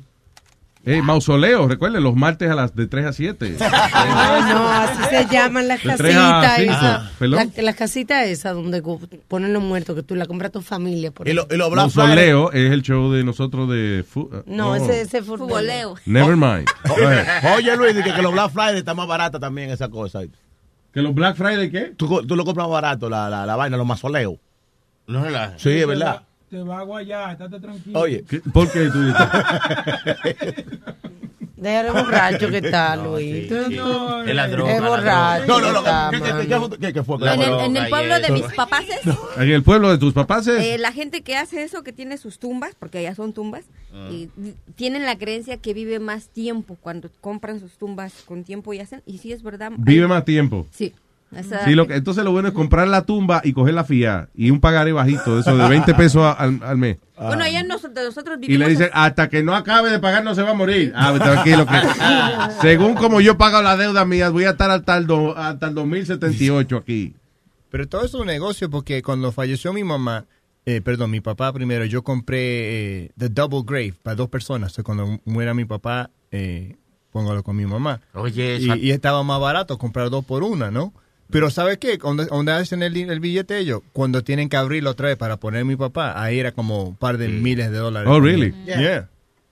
Eh, mausoleo, recuerden, los martes a las de 3 a 7. No, no, así se llaman las De tres a casitas esas. ¿Perdón? La, la casita esa donde ponen los muertos, que tú la compras a tu familia. Por Y lo- eso. y Friday. Mausoleo es el show de nosotros de... fu- uh, No, oh. ese, fue futboleo. Never mind. Oye, Luis, dice que los Black Friday está más barata también esa cosa. ¿Que los Black Friday qué? Tú, lo compras más barato, la, la, la vaina, los mazoleos. No relaja. Sí, es verdad. Te va a guayar, estate tranquilo. Oye. ¿Qué- ¿Por qué tú dices? Déjale borracho que está, Luis. Tú- tú- Es la droga, Es borracho. No, no, no. ¿Qué- qué- qué- qué- qué fue? En el, en el pueblo de mis papás En el pueblo de tus papás. Eh, la gente que hace eso, que tiene sus tumbas, porque allá son tumbas, Ah. y tienen la creencia que vive más tiempo cuando compran sus tumbas con tiempo y hacen, y sí es verdad. Vive hay- más tiempo. Sí. Sí, lo que, entonces lo bueno es comprar la tumba y coger la fía y un pagaré bajito, de eso de 20 pesos al, al mes. Bueno, allá nosotros, nosotros Y le dicen, hasta que no acabe de pagar no se va a morir. Ah, pues, tranquilo, que según como yo pago la deuda mía, voy a estar hasta el, do- hasta el 2078 aquí. Pero todo es un negocio porque cuando falleció mi mamá, eh, perdón, mi papá primero, yo compré eh, The Double Grave para dos personas. O sea, cuando muera mi papá, eh, póngalo con mi mamá. Oye, y, esa- y estaba más barato comprar dos por una, ¿no? Pero ¿sabes qué? Cuando, donde hacen el, el billete ellos, cuando tienen que abrirlo otra vez para poner mi papá, ahí era como un par de miles de dólares. Oh, really? Yeah.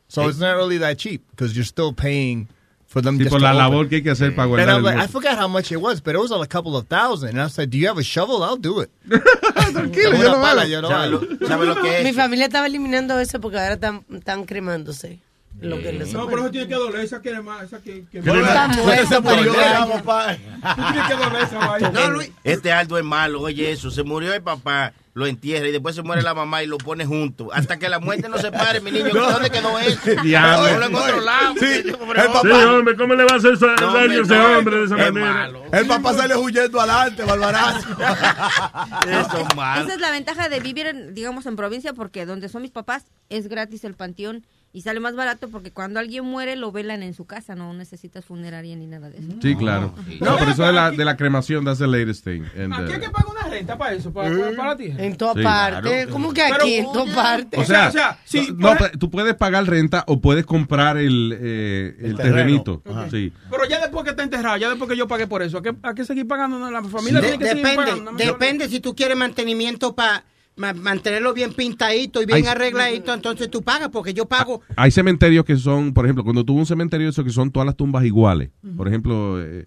So it's not really that cheap because you're still paying for them Sí, just por to la open. labor que hay que hacer para And guardar I'm el like, I forgot how much it was, but it was like a couple of thousand. And I was like, do you have a shovel? I'll do it. Tranquilo, yo lo pala, yo ¿Sabe sabe que Mi familia estaba eliminando eso porque ahora están, están cremándose. Lo que les No, pero eso tiene que doler. Esa quiere más. Esa que, que No, no, Está no, muerto, se murió, papá. Que doler esa vaina. No, Luis. Este Aldo es malo, oye eso. Se murió el papá, lo entierra y después se muere la mamá y lo pone junto. Hasta que la muerte no se pare, mi niño. ¿Dónde quedó eso? Diablo. Ponlo en otro lado. Sí, el hombre. Sí, papá, hombre, ¿cómo le va a hacer No, ese no, hombre de esa es manera? malo. el papá sale huyendo adelante, barbarazo. Eso es malo. Esa es la ventaja de vivir, en, digamos, en provincia, porque donde son mis papás es gratis el panteón y sale más barato porque cuando alguien muere lo velan en su casa, no necesitas funeraria ni nada de eso. Sí, claro. No, pero eso de la, de la cremación, that's the latest thing. And, Aquí hay uh, que pagar una renta para eso, para, para, para ti. En todas Sí, partes. claro. ¿Cómo que aquí? en todas partes. o sea, o sea, sí, no, pero tú puedes pagar renta o puedes comprar el, eh, el, terrenito. Ajá. Sí. Pero ya después que está enterrado, ya después que yo pagué por eso, ¿a qué, a qué seguir pagando? No, La familia tiene que seguir depende, pagando. ¿no? depende si tú quieres mantenimiento para mantenerlo bien pintadito y bien arregladito, entonces tú pagas, porque yo pago. Hay cementerios que son, por ejemplo, cuando tuvo un cementerio eso que son todas las tumbas iguales. Por ejemplo, eh,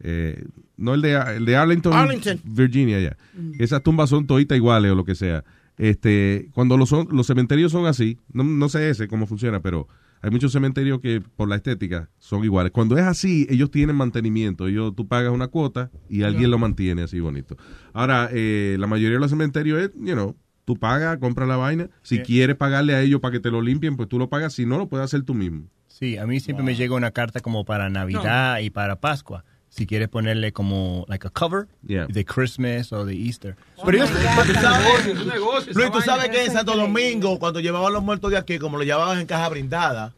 eh, no el de, el de Arlington, Arlington. Virginia, ya. Esas tumbas son toditas iguales o lo que sea. Este, cuando los, son, los cementerios son así, no, no sé ese cómo funciona, pero hay muchos cementerios que por la estética son iguales. Cuando es así, ellos tienen mantenimiento. Ellos, tú pagas una cuota y alguien lo mantiene así bonito. Ahora, eh, la mayoría de los cementerios es, you know, tú pagas, compras la vaina. Si Sí. quieres pagarle a ellos para que te lo limpien, pues tú lo pagas. Si no, lo puedes hacer tú mismo. Sí, a mí siempre me llega una carta como para Navidad y para Pascua. Si quieres ponerle como like a cover Yeah. de Christmas o de Easter. Pero yo, negocio, Luis, tú sabes que en Santo Domingo, cuando llevaban los muertos de aquí, como lo llevaban en caja brindada,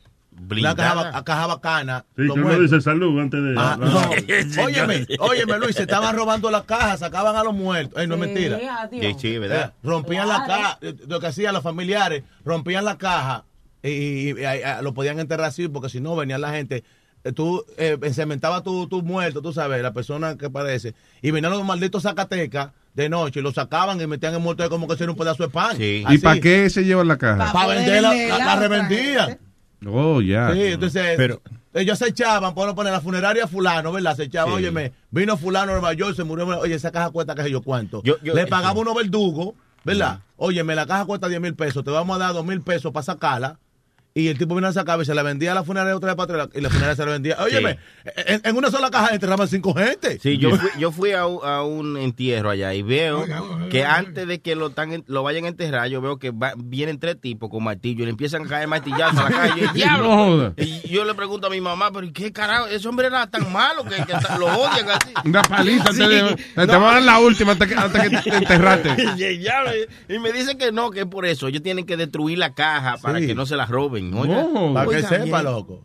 una caja, ba- caja bacana, Sí, los que uno dice salud antes de... Ah, no. no. Óyeme, óyeme, Luis, se estaban robando las cajas, sacaban a los muertos. Ey, no es mentira. Sí, sí, ¿verdad? Eh, rompían la caja, eh, lo que hacían los familiares, rompían la caja y, y- y- y- y- lo podían enterrar así, porque si no venía la gente. Eh, Tú eh, encementaba tu, tu muerto, tú sabes, la persona que parece, y venían los malditos Zacatecas de noche y lo sacaban y metían el muerto ahí como que si era un pedazo de pan. Sí. ¿Y para qué se lleva la caja? Para vender la, la, la revendían. Oh, ya. Sí, entonces Pero- ellos se echaban, por poner la funeraria fulano, ¿verdad? Se echaban, Sí. óyeme, vino fulano de Nueva York, se murió, oye, esa caja cuesta que sé yo cuánto. Yo- yo- Le pagaba unos verdugos, ¿verdad? Óyeme, la caja cuesta 10 mil pesos, te vamos a dar 2 mil pesos para sacarla. Y el tipo vino a sacar y se la vendía a la funeraria otra vez para atrás y la funeraria se la vendía. Óyeme, en, en una sola caja enterraban cinco gente. Sí, yo fui, yo fui a, un, a un entierro allá y veo que antes de que lo, tan, lo vayan a enterrar, yo veo que va- vienen tres tipos con martillo y le empiezan a caer martillazos a la calle. Y yo, "Diablo". Y yo le pregunto a mi mamá, pero ¿qué carajo? Ese hombre era tan malo que, que lo odian así. Una paliza. Sí. te No. vamos a dar la última hasta que, hasta que te enterraste. Y, me dicen que no, que es por eso. Ellos tienen que destruir la caja para Sí. que no se la roben. Oiga. No. Para que sepa, loco.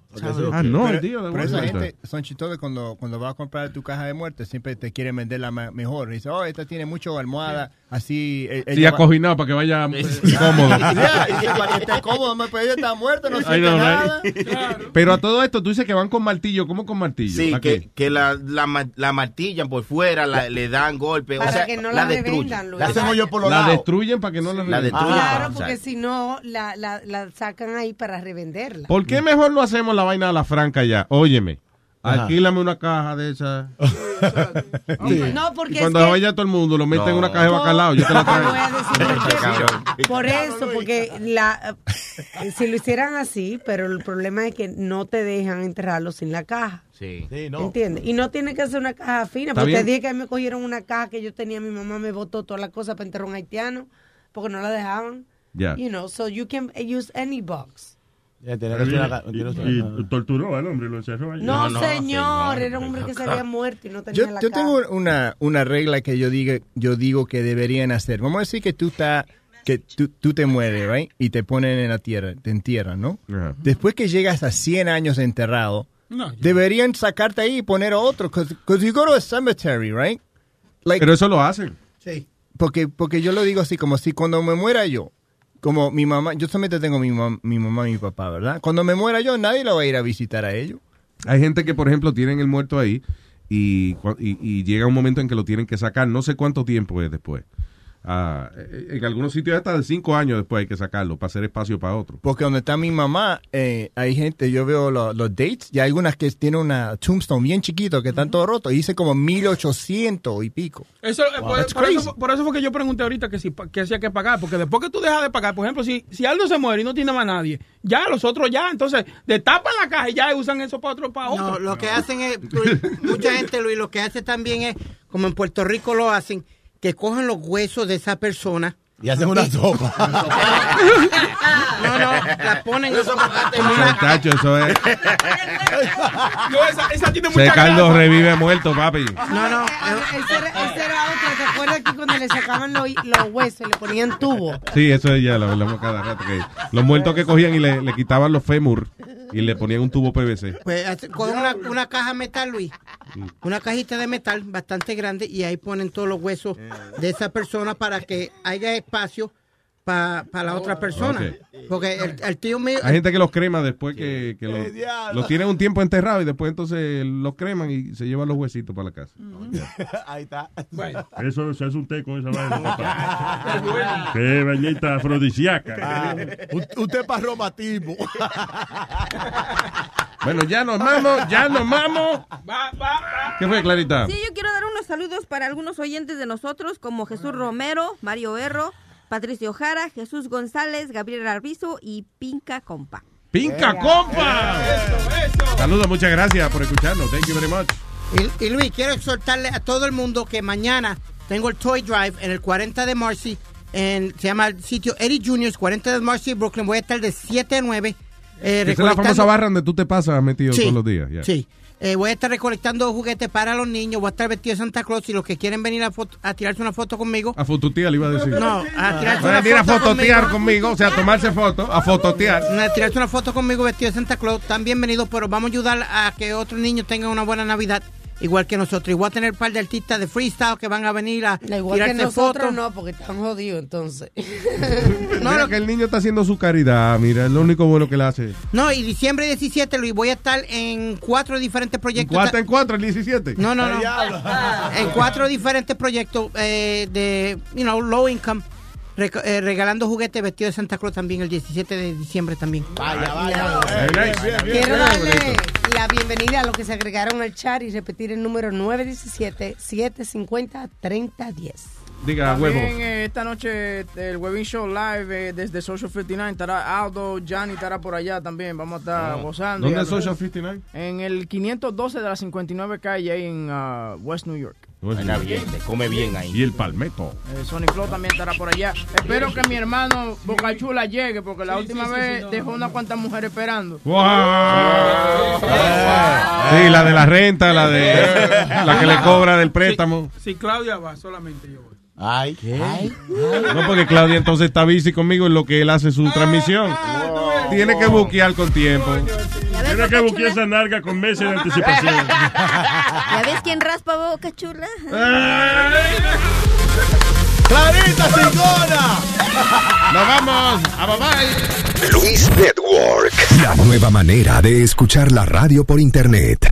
Ah, no, pero, tío. de pero esa gente son chistosos cuando, cuando vas a comprar tu caja de muerte, siempre te quieren vender la mejor. Dice, oh, esta tiene mucho almohada, así. eh, Sí, para que vaya cómodo. Yeah, para que esté cómodo, me pero ella está muerta, no siente know, nada. Pero a todo esto, tú dices que van con martillo. ¿Cómo con martillo? Sí, ¿A que, que la, la, la martillan por fuera, la- le dan golpes. Para o sea, que no la la destruyen. revendan, Luis. Le hacen hoyo por los La lados. destruyen para que no la La destruyen. Claro, Ah, porque si no, la, la, la sacan ahí para revenderla. ¿Por qué mejor no hacemos la vaina a la franca ya? Óyeme. Ajá. alquílame una caja de esas. No, porque Y es cuando que- vaya todo el mundo, lo meten en No. una caja de bacalao. Yo te la traigo. voy a decir por eso, porque la, eh, si lo hicieran así, pero el problema es que no te dejan enterrarlo sin la caja. Sí. ¿Entiendes? Y no tiene que ser una caja fina, porque dije que me cogieron una caja que yo tenía, mi mamá me botó todas las cosas para enterrar a un haitiano, porque no la dejaban. Ya. You know, so you can use any box. Ya, Y, torturó al hombre y lo encerró allá. No, señor, era un hombre que se había muerto y no tenía Yo, la yo tengo una, una regla que yo digo, yo digo que deberían hacer. Vamos a decir que tú, está, que tú, tú te mueres, right? Y te ponen en la tierra, te entierran, ¿no? Después que llegas a 100 años enterrado, No, deberían sacarte ahí y poner a otro. Because you go to a cemetery, right? Like, Pero eso lo hacen. Sí. porque, porque yo lo digo así, como si cuando me muera yo, como mi mamá, yo solamente tengo mi, mi mamá y mi papá, ¿verdad? Cuando me muera yo, nadie lo va a ir a visitar a ellos. Hay gente que, por ejemplo, tienen el muerto ahí y, y, y llega un momento en que lo tienen que sacar. No sé cuánto tiempo es después. Ah, eh, en algunos sitios hasta de cinco años después hay que sacarlo para hacer espacio para otro. Porque donde está mi mamá, eh, hay gente, yo veo lo- los dates, y hay algunas que tienen una tombstone bien chiquito que están todos rotos, y dice como 1800 y pico. Eso, eh, Wow, por, eso, por eso fue que yo pregunté ahorita que si que hacía que pagar, porque después que tú dejas de pagar, por ejemplo, si, si Aldo se muere y no tiene más nadie, ya los otros ya, entonces destapan la caja y ya usan eso para otro, para otro. No, lo que hacen es, mucha gente, Luis, lo que hace también es, como en Puerto Rico lo hacen, que cogen los huesos de esa persona. Y hacen una sopa. No, no, la ponen como una... Muchacho, eso es. No, esa, esa tiene mucha caldo grasa. revive muerto, papi. No, no. Ese era, ese era otro. ¿Te acuerdas que cuando le sacaban los, los huesos y le ponían tubo? Sí, eso es ya, lo hablamos cada rato. Que los muertos que cogían y le, le quitaban los fémur y le ponían un tubo PVC. Pues cogen una, una caja metal, Luis. Una cajita de metal bastante grande y ahí ponen todos los huesos de esa persona para que haya espacio para la otra persona. Ok. Porque el, el tío mío... Hay gente que los crema después que, que los, los tienen un tiempo enterrado y después entonces los creman y se llevan los huesitos para la casa. Ahí está. Eso se hace un té con esa vaina. Qué bañita afrodisíaca. U- Usted para romatismo. Bueno, ya nos vamos, ya nos vamos. Va, va, va. ¿Qué fue, Clarita? Sí, yo quiero dar unos saludos para algunos oyentes de nosotros, como Jesús Romero, Mario Erro, Patricio Jara, Jesús González, Gabriel Arbizo y Pinca Compa. ¡Pinca Compa! Saludos, muchas gracias por escucharnos. Thank you very much. Y, y Luis, quiero exhortarle a todo el mundo que mañana tengo el Toy Drive en el 40 de Marcy. En, se llama el sitio Eddie Juniors, 40 de Marcy, Brooklyn. Voy a estar de 7 a 9. Eh, Esa es la famosa barra donde tú te pasas metido Sí, todos los días. Sí. Eh, voy a estar recolectando juguetes para los niños. Voy a estar vestido de Santa Claus. Y los que quieren venir a, foto- a tirarse una foto conmigo. A fototear, le iba a decir. No, a tirarse Va a una venir a foto fototear conmigo. conmigo, o sea, a tomarse fotos, a fototear. A tirarse una foto conmigo vestido de Santa Claus. Están bienvenidos, pero vamos a ayudar a que otros niños tengan una buena Navidad. Igual que nosotros. Y voy a tener un par de artistas de freestyle que van a venir a Igual que nosotros fotos. no, porque están jodidos entonces. Mira que el niño está haciendo su caridad, mira, es lo único bueno que le hace. No, y diciembre 17, Luis, voy a estar en cuatro diferentes proyectos. ¿Cuatro en cuatro, el 17? No, no, no. en cuatro diferentes proyectos eh, de, you know, low income. Eh, regalando juguetes vestidos de Santa Claus también el 17 de diciembre también. Vaya, vaya. Quiero darle la bienvenida a los que se agregaron al chat y repetir el número 917-750-3010. Diga, También huevo. eh, esta noche el Webin Show Live eh, desde Social 59 estará Aldo, Johnny estará por allá también. Vamos a estar Ah. gozando. ¿Dónde Y es Social 59? En el 512 de la 59 calle ahí en ah, West New York. Baila bien, te come bien ahí. Y el palmeto. Eh, Sony Flow también estará por allá. Espero que mi hermano Boca Chula llegue porque la última sí, sí, vez sí, no, dejó unas cuantas mujeres esperando. ¡Wow! Sí, la de la renta, la de la que le cobra del préstamo. Si Claudia va, solamente yo voy. Ay, ¿qué? No, porque Claudia entonces está busy conmigo en lo que él hace su transmisión. Tiene que buquear con tiempo. Tiene que buscar esa narga con meses de anticipación. ¿Ya ves quién raspa boca chula? ¡Clarita Cingona! ¡Nos vamos! ¡A bye bye! Luis Network. La nueva manera de escuchar la radio por internet.